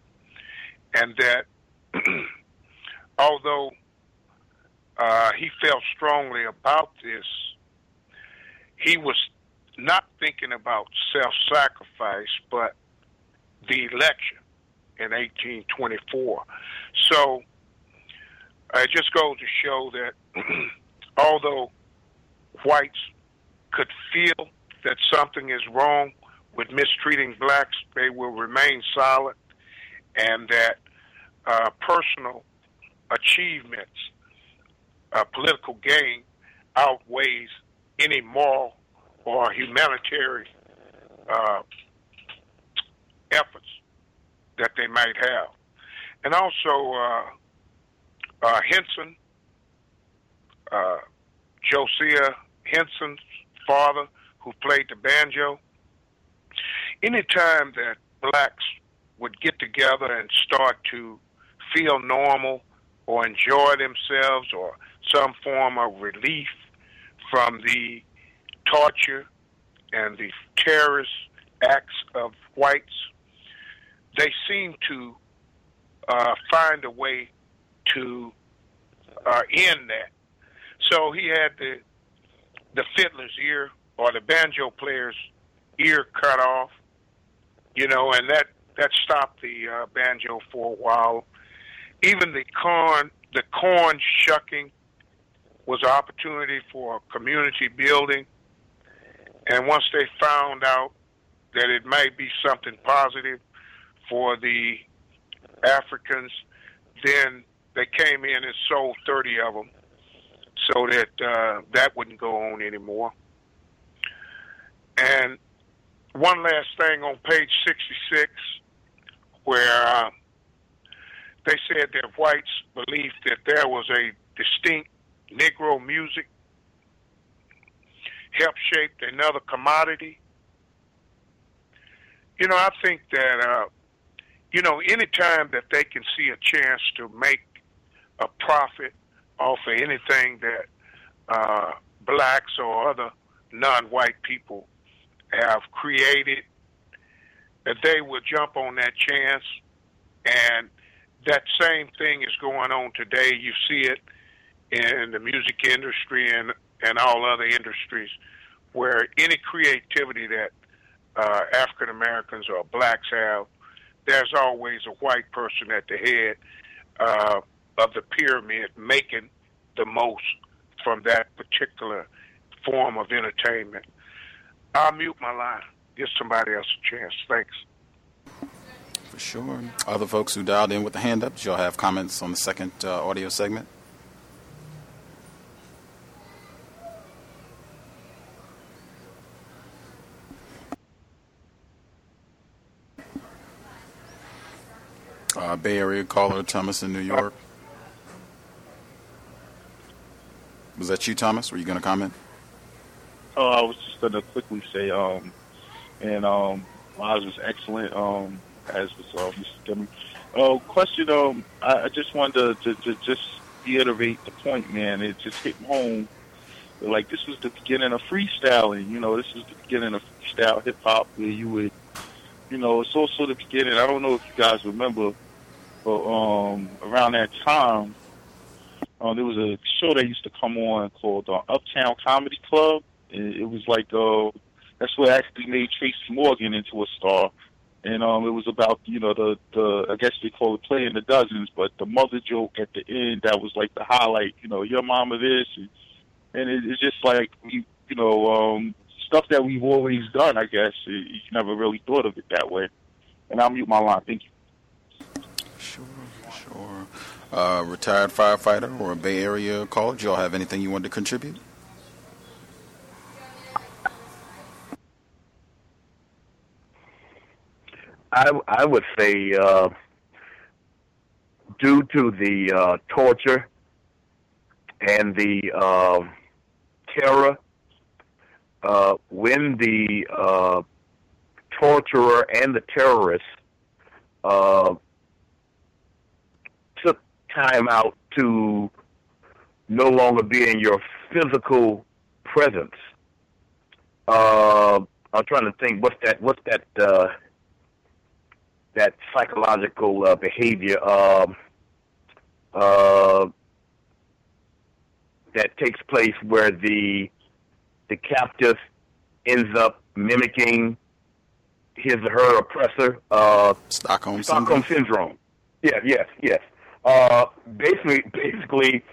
and that although uh, he felt strongly about this, he was not thinking about self sacrifice, but the election in 1824. So uh, it just goes to show that although whites could feel that something is wrong with mistreating blacks, they will remain silent, and that uh, personal achievements, uh, political gain, outweighs any moral or humanitarian uh, efforts that they might have. And also, uh, uh, Henson, uh, Josiah Henson's father, who played the banjo. Anytime that blacks would get together and start to feel normal or enjoy themselves or some form of relief from the torture and the terrorist acts of whites, they seem to uh, find a way to uh, end that. So he had the the fiddler's ear or the banjo player's ear cut off, you know, and that that stopped the uh, banjo for a while. Even the corn, the corn shucking was an opportunity for community building. And once they found out that it might be something positive for the Africans, then they came in and sold 30 of them so that uh, that wouldn't go on anymore. And one last thing on page 66, where uh, they said that whites believed that there was a distinct Negro music. help shape another commodity. You know, I think that, uh, you know, anytime that they can see a chance to make a profit off of anything that uh, blacks or other non-white people have created, that they will jump on that chance. And that same thing is going on today. You see it in the music industry and, and all other industries where any creativity that uh, African Americans or blacks have, there's always a white person at the head uh, of the pyramid making the most from that particular form of entertainment. I'll mute my line. Give somebody else a chance. Thanks. For sure. Other folks who dialed in with the hand up, y'all have comments on the second uh, audio segment? Uh, Bay Area caller Thomas in New York. Was that you, Thomas? Were you going to comment? Oh, I was just to quickly say, um, and um, Miles was excellent, um, as was uh, Mr. Gimmy. Oh, question, um, I, I just wanted to, to, to just reiterate the point, man. It just hit home. Like, this was the beginning of freestyling. You know, this was the beginning of freestyle hip hop where you would, you know, it's also the beginning. I don't know if you guys remember, but um, around that time, uh, there was a show that used to come on called uh, Uptown Comedy Club. It, it was like uh, that's what actually made Tracy Morgan into a star. And um, it was about you know the the I guess they call it playing the dozens, but the mother joke at the end that was like the highlight. You know, your mama this, and, and it, it's just like you you know um, stuff that we've always done. I guess you never really thought of it that way. And I'll mute my line. Thank you. Sure, sure. Uh, retired firefighter or a Bay Area caller, do y'all have anything you want to contribute? I I would say uh, due to the uh, torture and the uh, terror, uh, when the uh, torturer and the terrorist uh, took time out to no longer be in your physical presence. Uh, I'm trying to think what's that what's that uh, that psychological uh, behavior um, uh, that takes place where the the captive ends up mimicking his or her oppressor. Uh, Stockholm, Stockholm syndrome. syndrome. Yes, yes, yes. Uh, basically, basically,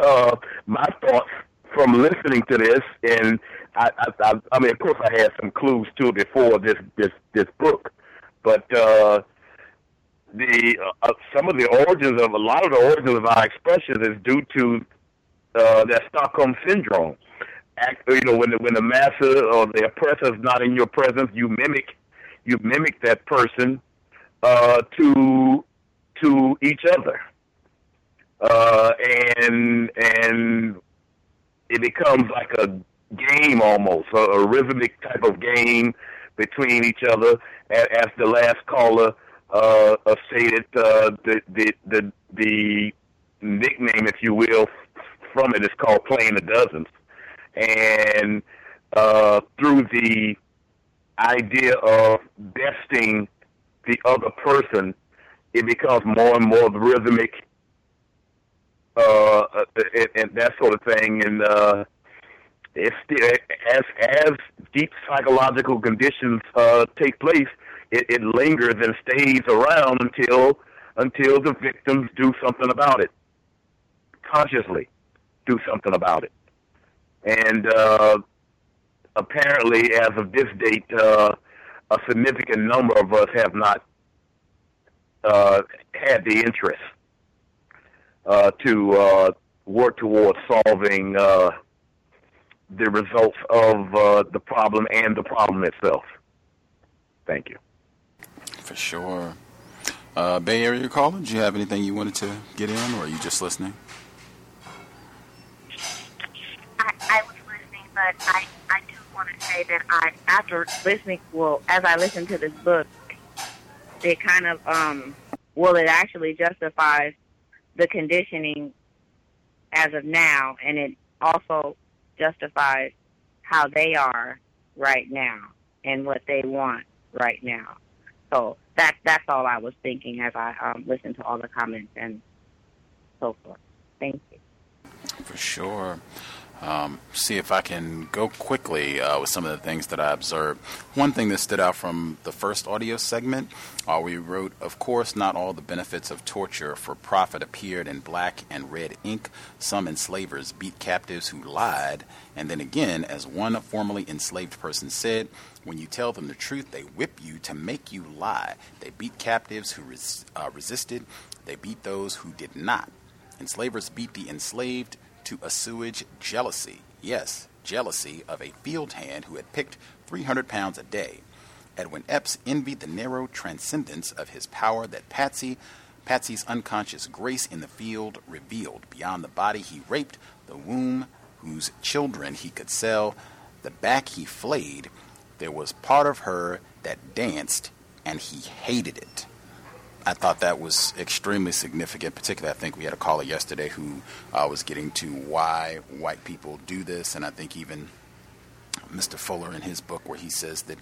uh, my thoughts from listening to this, and I, I, I mean, of course, I had some clues too before this this this book, but uh, the uh, some of the origins of a lot of the origins of our expressions is due to uh, that Stockholm syndrome. Act, you know, when the, when the master or the oppressor is not in your presence, you mimic you mimic that person uh, to to each other, uh, and and it becomes like a game almost, a, a rhythmic type of game between each other. As, the last caller uh, stated, uh, the, the the the nickname, if you will, from it is called playing the dozens, and uh, through the idea of besting the other person, it becomes more and more rhythmic uh, and, and that sort of thing. And uh, as as deep psychological conditions uh, take place, it, it lingers and stays around until until the victims do something about it, consciously do something about it. And uh, apparently, as of this date, uh, a significant number of us have not uh, had the interest uh, to uh, work towards solving uh, the results of uh, the problem and the problem itself. Thank you. For sure. Uh, Bay Area caller, do you have anything you wanted to get in, or are you just listening? I, I was listening, but I, I do want to say that I, after listening, well, as I listened to this book, it kind of, um, well, it actually justifies the conditioning as of now, and it also justifies how they are right now and what they want right now. So that that's all I was thinking as I um, listened to all the comments and so forth. Thank you. For sure. Um, see if I can go quickly uh, with some of the things that I observed. One thing that stood out from the first audio segment, uh, we wrote, Of course, not all the benefits of torture for profit appeared in black and red ink. Some enslavers beat captives who lied. And then again, as one formerly enslaved person said, when you tell them the truth, they whip you to make you lie. They beat captives who res- uh, resisted, they beat those who did not. Enslavers beat the enslaved to assuage jealousy. Yes, jealousy of a field hand who had picked 300 pounds a day. Edwin Epps envied the narrow transcendence of his power that Patsy, Patsy's unconscious grace in the field revealed. Beyond the body he raped, the womb whose children he could sell, the back he flayed, there was part of her that danced, and he hated it. I thought that was extremely significant. Particularly, I think we had a caller yesterday who uh, was getting to why white people do this, and I think even Mr. Fuller in his book, where he says that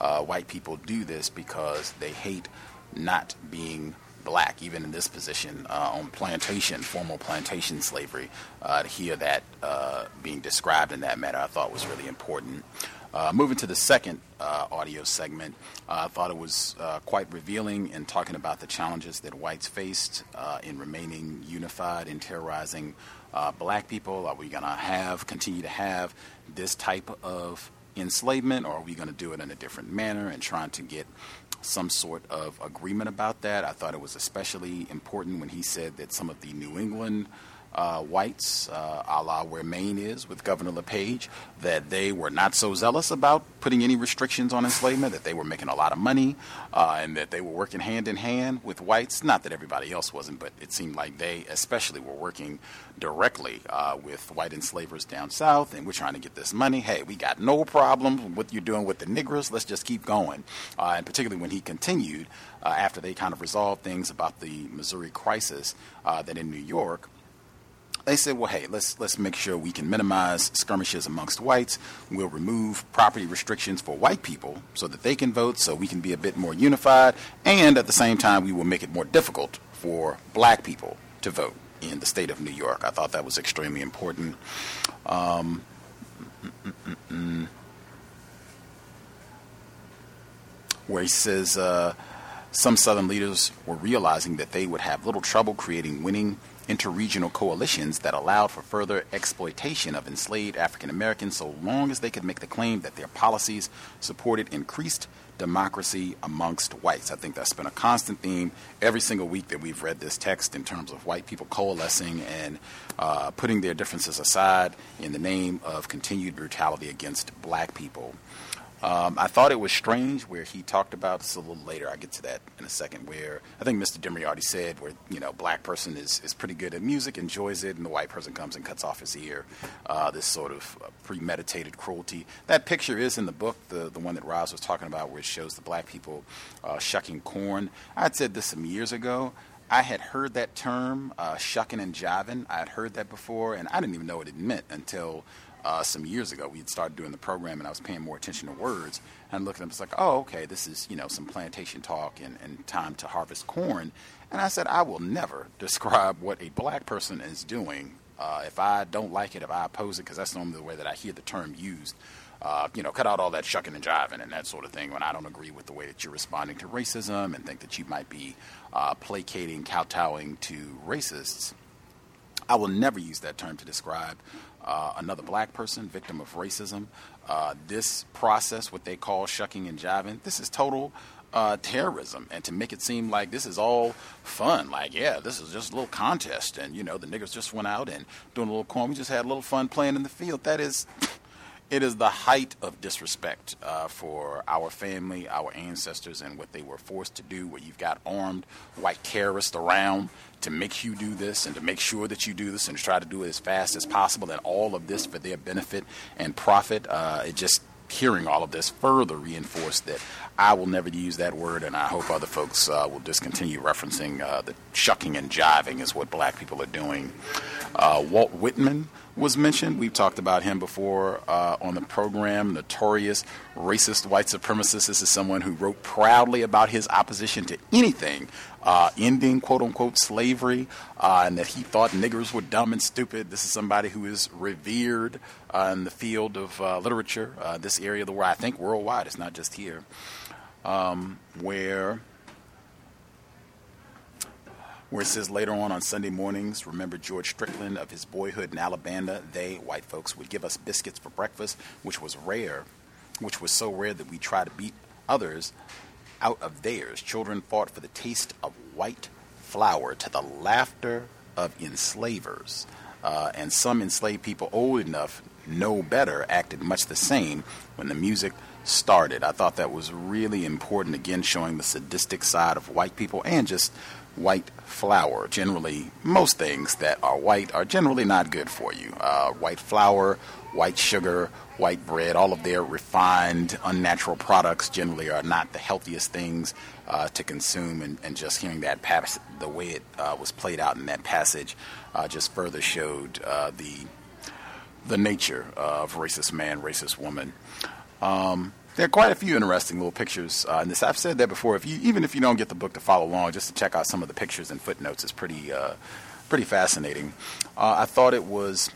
uh, white people do this because they hate not being black, even in this position uh, on plantation, formal plantation slavery. Uh, to hear that uh, being described in that manner, I thought was really important. Uh, moving to the second uh, audio segment, uh, I thought it was uh, quite revealing in talking about the challenges that whites faced uh, in remaining unified in terrorizing uh, black people. Are we going to have, continue to have this type of enslavement, or are we going to do it in a different manner and trying to get some sort of agreement about that? I thought it was especially important when he said that some of the New England uh, whites, uh, a la where Maine is with Governor LePage, that they were not so zealous about putting any restrictions on enslavement, that they were making a lot of money, uh, and that they were working hand in hand with whites. Not that everybody else wasn't, but it seemed like they especially were working directly uh, with white enslavers down south, and we're trying to get this money. Hey, we got no problem with you're doing with the niggers. Let's just keep going. Uh, and particularly when he continued, uh, after they kind of resolved things about the Missouri crisis, that in New York, they said, well, hey, let's let's make sure we can minimize skirmishes amongst whites. We'll remove property restrictions for white people so that they can vote, so we can be a bit more unified, and at the same time, we will make it more difficult for black people to vote in the state of New York. I thought that was extremely important. Um, where he says uh, some Southern leaders were realizing that they would have little trouble creating winning interregional coalitions that allowed for further exploitation of enslaved African Americans so long as they could make the claim that their policies supported increased democracy amongst whites. I think that's been a constant theme every single week that we've read this text in terms of white people coalescing and uh, putting their differences aside in the name of continued brutality against black people. Um, I thought it was strange where he talked about this a little later. I get to that in a second. Where I think Mr. Demery already said, where you know, black person is, is pretty good at music, enjoys it, and the white person comes and cuts off his ear. Uh, this sort of uh, premeditated cruelty. That picture is in the book, the the one that Roz was talking about, where it shows the black people uh, shucking corn. I had said this some years ago. I had heard that term, uh, shucking and jiving. I had heard that before, and I didn't even know what it meant until uh, some years ago. We had started doing the program, and I was paying more attention to words. And looking at it's like, oh, okay, this is you know some plantation talk and, and time to harvest corn. And I said, I will never describe what a black person is doing uh, if I don't like it, if I oppose it, because that's normally the way that I hear the term used. Uh, you know, cut out all that shucking and jiving and that sort of thing when I don't agree with the way that you're responding to racism and think that you might be uh, placating, kowtowing to racists. I will never use that term to describe uh, another black person, victim of racism. Uh, this process, what they call shucking and jiving, this is total uh, terrorism. And to make it seem like this is all fun, like, yeah, this is just a little contest, and, you know, the niggers just went out and doing a little corn. We just had a little fun playing in the field. That is. It is the height of disrespect uh, for our family, our ancestors, and what they were forced to do. Where you've got armed white terrorists around to make you do this and to make sure that you do this and to try to do it as fast as possible and all of this for their benefit and profit. Uh, it just hearing all of this further reinforced that I will never use that word, and I hope other folks uh, will discontinue referencing uh, the shucking and jiving is what black people are doing. Uh, Walt Whitman was mentioned. We've talked about him before uh, on the program. Notorious racist white supremacist. This is someone who wrote proudly about his opposition to anything uh, ending quote unquote slavery uh, and that he thought niggers were dumb and stupid. This is somebody who is revered uh, in the field of uh, literature, uh, this area of the world, I think worldwide, it's not just here, um, where where it says later on on Sunday mornings, remember George Strickland of his boyhood in Alabama. They, white folks, would give us biscuits for breakfast, which was rare, which was so rare that we try to beat others out of theirs. Children fought for the taste of white flour to the laughter of enslavers. Uh, and some enslaved people old enough know better acted much the same when the music started. I thought that was really important, again, showing the sadistic side of white people and just white flour. Generally, most things that are white are generally not good for you. Uh, white flour, white sugar, white bread, all of their refined, unnatural products generally are not the healthiest things uh, to consume. And, and, just hearing that pass- the way it uh, was played out in that passage uh, just further showed uh, the the nature of racist man, racist woman. Um, there are quite a few interesting little pictures uh, in this. I've said that before. If you, even if you don't get the book to follow along, just to check out some of the pictures and footnotes is pretty, uh, pretty fascinating. Uh, I thought it was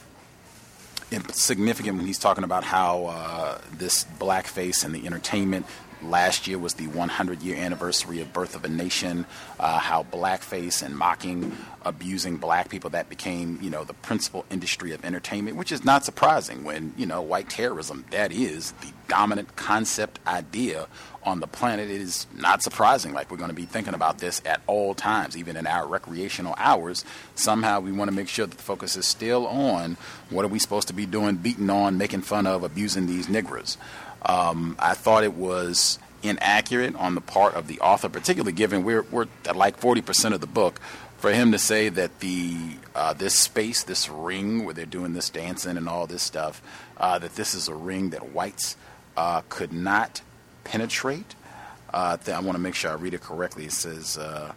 significant when he's talking about how uh, this blackface and the entertainment Last year was the 100 year anniversary of Birth of a Nation, uh, how blackface and mocking, abusing black people, that became, you know, the principal industry of entertainment, which is not surprising when, you know, white terrorism, that is the dominant concept idea on the planet. It is not surprising. Like we're going to be thinking about this at all times, even in our recreational hours. Somehow we want to make sure that the focus is still on what are we supposed to be doing, beating on, making fun of, abusing these niggers. Um, I thought it was inaccurate on the part of the author, particularly given we're, we're at like 40% of the book, for him to say that the uh, this space, this ring where they're doing this dancing and all this stuff, uh, that this is a ring that whites uh, could not penetrate. Uh, I want to make sure I read it correctly. It says uh,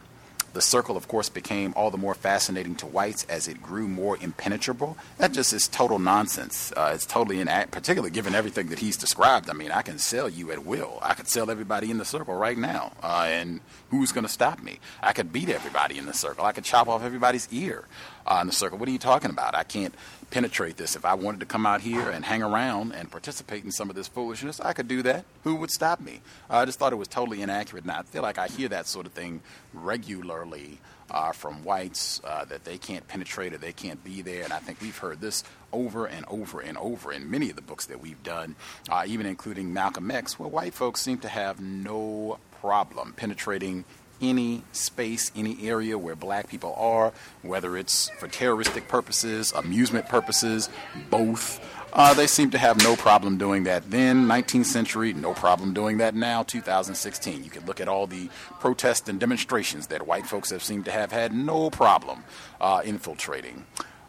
the circle, of course, became all the more fascinating to whites as it grew more impenetrable. That just is total nonsense. Uh, it's totally inaccurate, particularly given everything that he's described. I mean, I can sell you at will. I could sell everybody in the circle right now, uh, and who's going to stop me? I could beat everybody in the circle. I could chop off everybody's ear uh, in the circle. What are you talking about? I can't penetrate this. If I wanted to come out here and hang around and participate in some of this foolishness, I could do that. Who would stop me? Uh, I just thought it was totally inaccurate. And I feel like I hear that sort of thing regularly uh, from whites uh, that they can't penetrate or they can't be there. And I think we've heard this over and over and over in many of the books that we've done, uh, even including Malcolm X, where white folks seem to have no problem penetrating any space, any area where black people are, whether it's for terroristic purposes, amusement purposes, both. Uh, they seem to have no problem doing that then, 19th century, no problem doing that now, 2016. You can look at all the protests and demonstrations that white folks have seemed to have had no problem uh, infiltrating.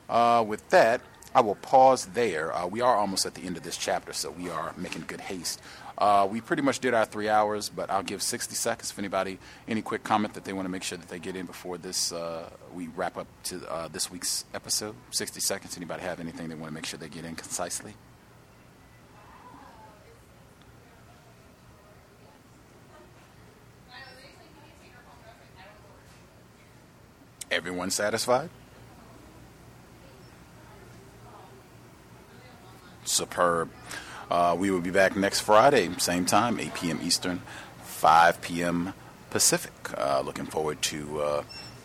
Uh, with that, I will pause there. Uh, we are almost at the end of this chapter, so we are making good haste. Uh, we pretty much did our three hours, but I'll give 60 seconds if anybody any quick comment that they want to make sure that they get in before this uh, we wrap up to uh, this week's episode. 60 seconds. Anybody have anything they want to make sure they get in concisely? Everyone satisfied? Superb. Uh, we will be back next Friday, same time, 8 p.m. Eastern, 5 p.m. Pacific. Uh, looking forward to uh,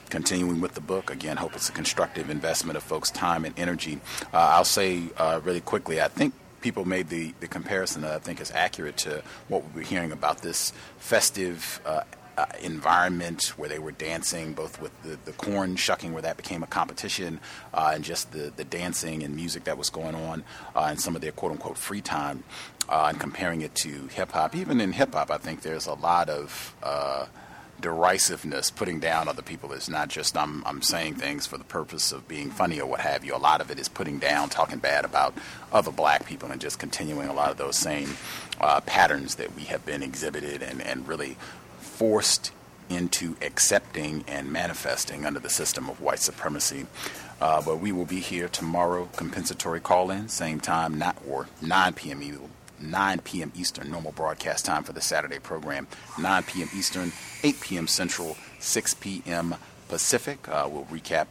continuing with the book. Again, hope it's a constructive investment of folks' time and energy. Uh, I'll say uh, really quickly, I think people made the, the comparison that I think is accurate to what we were hearing about this festive uh, environment where they were dancing, both with the, the corn shucking, where that became a competition, uh, and just the, the dancing and music that was going on uh, in some of their quote unquote free time, uh, and comparing it to hip hop. Even in hip hop, I think there's a lot of uh, derisiveness, putting down other people is not just I'm, I'm saying things for the purpose of being funny or what have you. A lot of it is putting down, talking bad about other black people, and just continuing a lot of those same uh, patterns that we have been exhibited and, and really forced into accepting and manifesting under the system of white supremacy. Uh, but we will be here tomorrow, compensatory call in, same time, not or 9 p.m. 9 p.m. Eastern, normal broadcast time for the Saturday program. 9 p.m. Eastern, 8 p.m. Central, 6 p.m. Pacific. Uh, we'll recap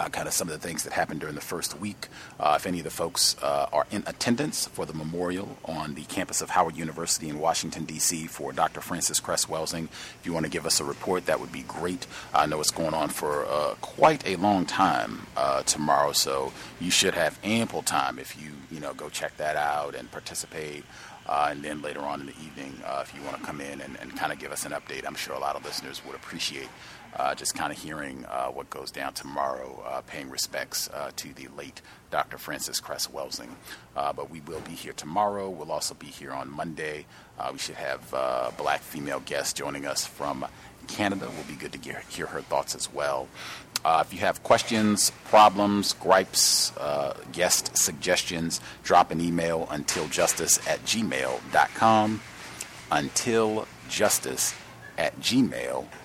uh, kind of some of the things that happened during the first week. Uh, if any of the folks uh, are in attendance for the memorial on the campus of Howard University in Washington, D.C. for Dr. Frances Cress Welsing, if you want to give us a report, that would be great. I know it's going on for uh, quite a long time uh, tomorrow, so you should have ample time if you, you know, go check that out and participate. Uh, and then later on in the evening, uh, if you want to come in and, and kind of give us an update, I'm sure a lot of listeners would appreciate uh, just kind of hearing uh, what goes down tomorrow, uh, paying respects uh, to the late Dr. Frances Cress Welsing. Uh, but we will be here tomorrow. We'll also be here on Monday. Uh, we should have black female guest joining us from Canada. Will be good to get, hear her thoughts as well. if you have questions, problems, gripes, guest suggestions, drop an email untiljustice at gmail.com. Until justice at gmail.com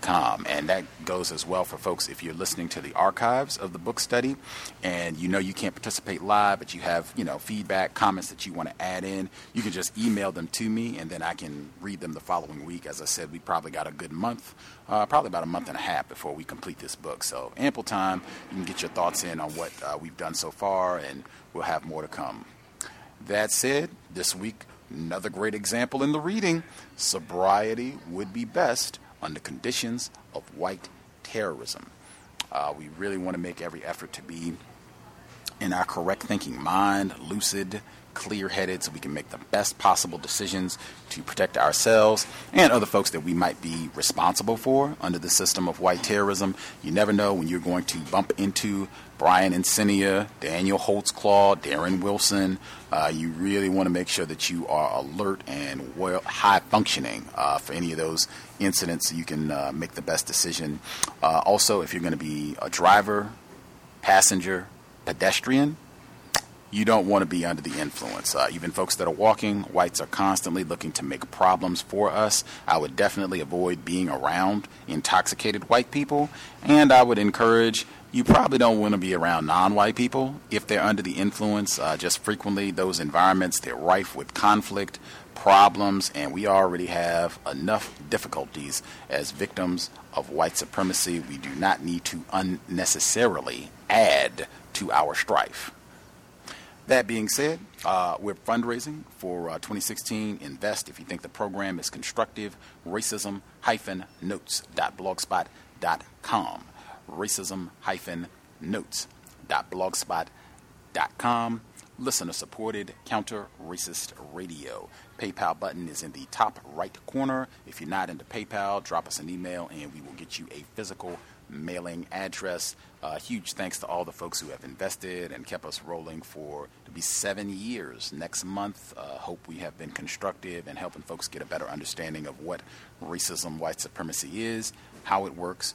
com, and that goes as well for folks if you're listening to the archives of the book study. And you know you can't participate live but you have you know feedback comments that you want to add in. You can just email them to me and then i can read them the following week. As i said we probably got a good month uh, probably about a month and a half before we complete this book. So ample time. You can get your thoughts in on what uh, we've done so far and we'll have more to come. That said this week another great example in the reading. Sobriety would be best under conditions of white terrorism. Uh, we really want to make every effort to be in our correct thinking mind, lucid, clear headed, so we can make the best possible decisions to protect ourselves and other folks that we might be responsible for under the system of white terrorism. You never know when you're going to bump into Brian Encinia, Daniel Holtzclaw, Darren Wilson. Uh, you really want to make sure that you are alert and well, high functioning uh, for any of those incidents so you can uh, make the best decision. Uh, also, if you're going to be a driver, passenger, pedestrian, you don't want to be under the influence. Uh, even folks that are walking, whites are constantly looking to make problems for us. I would definitely avoid being around intoxicated white people, and I would encourage you probably don't want to be around non-white people if they're under the influence. Uh, just frequently, those environments they're rife with conflict, problems, and we already have enough difficulties as victims of white supremacy. We do not need to unnecessarily add to our strife. That being said, uh, we're fundraising for uh, 2016 Invest. If you think the program is constructive, racism-notes.blogspot.com. Racism-notes.blogspot.com. Listener supported counter racist radio. PayPal button is in the top right corner. If you're not into PayPal, drop us an email and we will get you a physical mailing address. Uh, huge thanks to all the folks who have invested and kept us rolling for to be seven years next month. Uh, hope we have been constructive and helping folks get a better understanding of what racism, white supremacy is, how it works,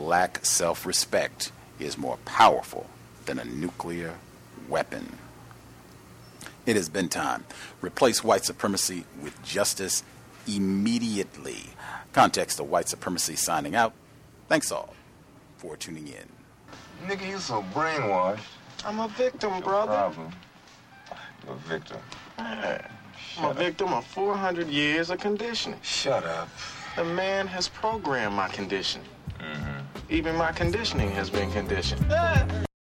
Black self respect is more powerful than a nuclear weapon. It has been time. Replace white supremacy with justice immediately. Context of white supremacy signing out. Thanks all for tuning in. Nigga, you so brainwashed. I'm a victim, no brother. Problem. You're a victim. Man, I'm a victim of 400 years of conditioning. Shut up. The man has programmed my conditioning. Mm-hmm. Even my conditioning has been conditioned.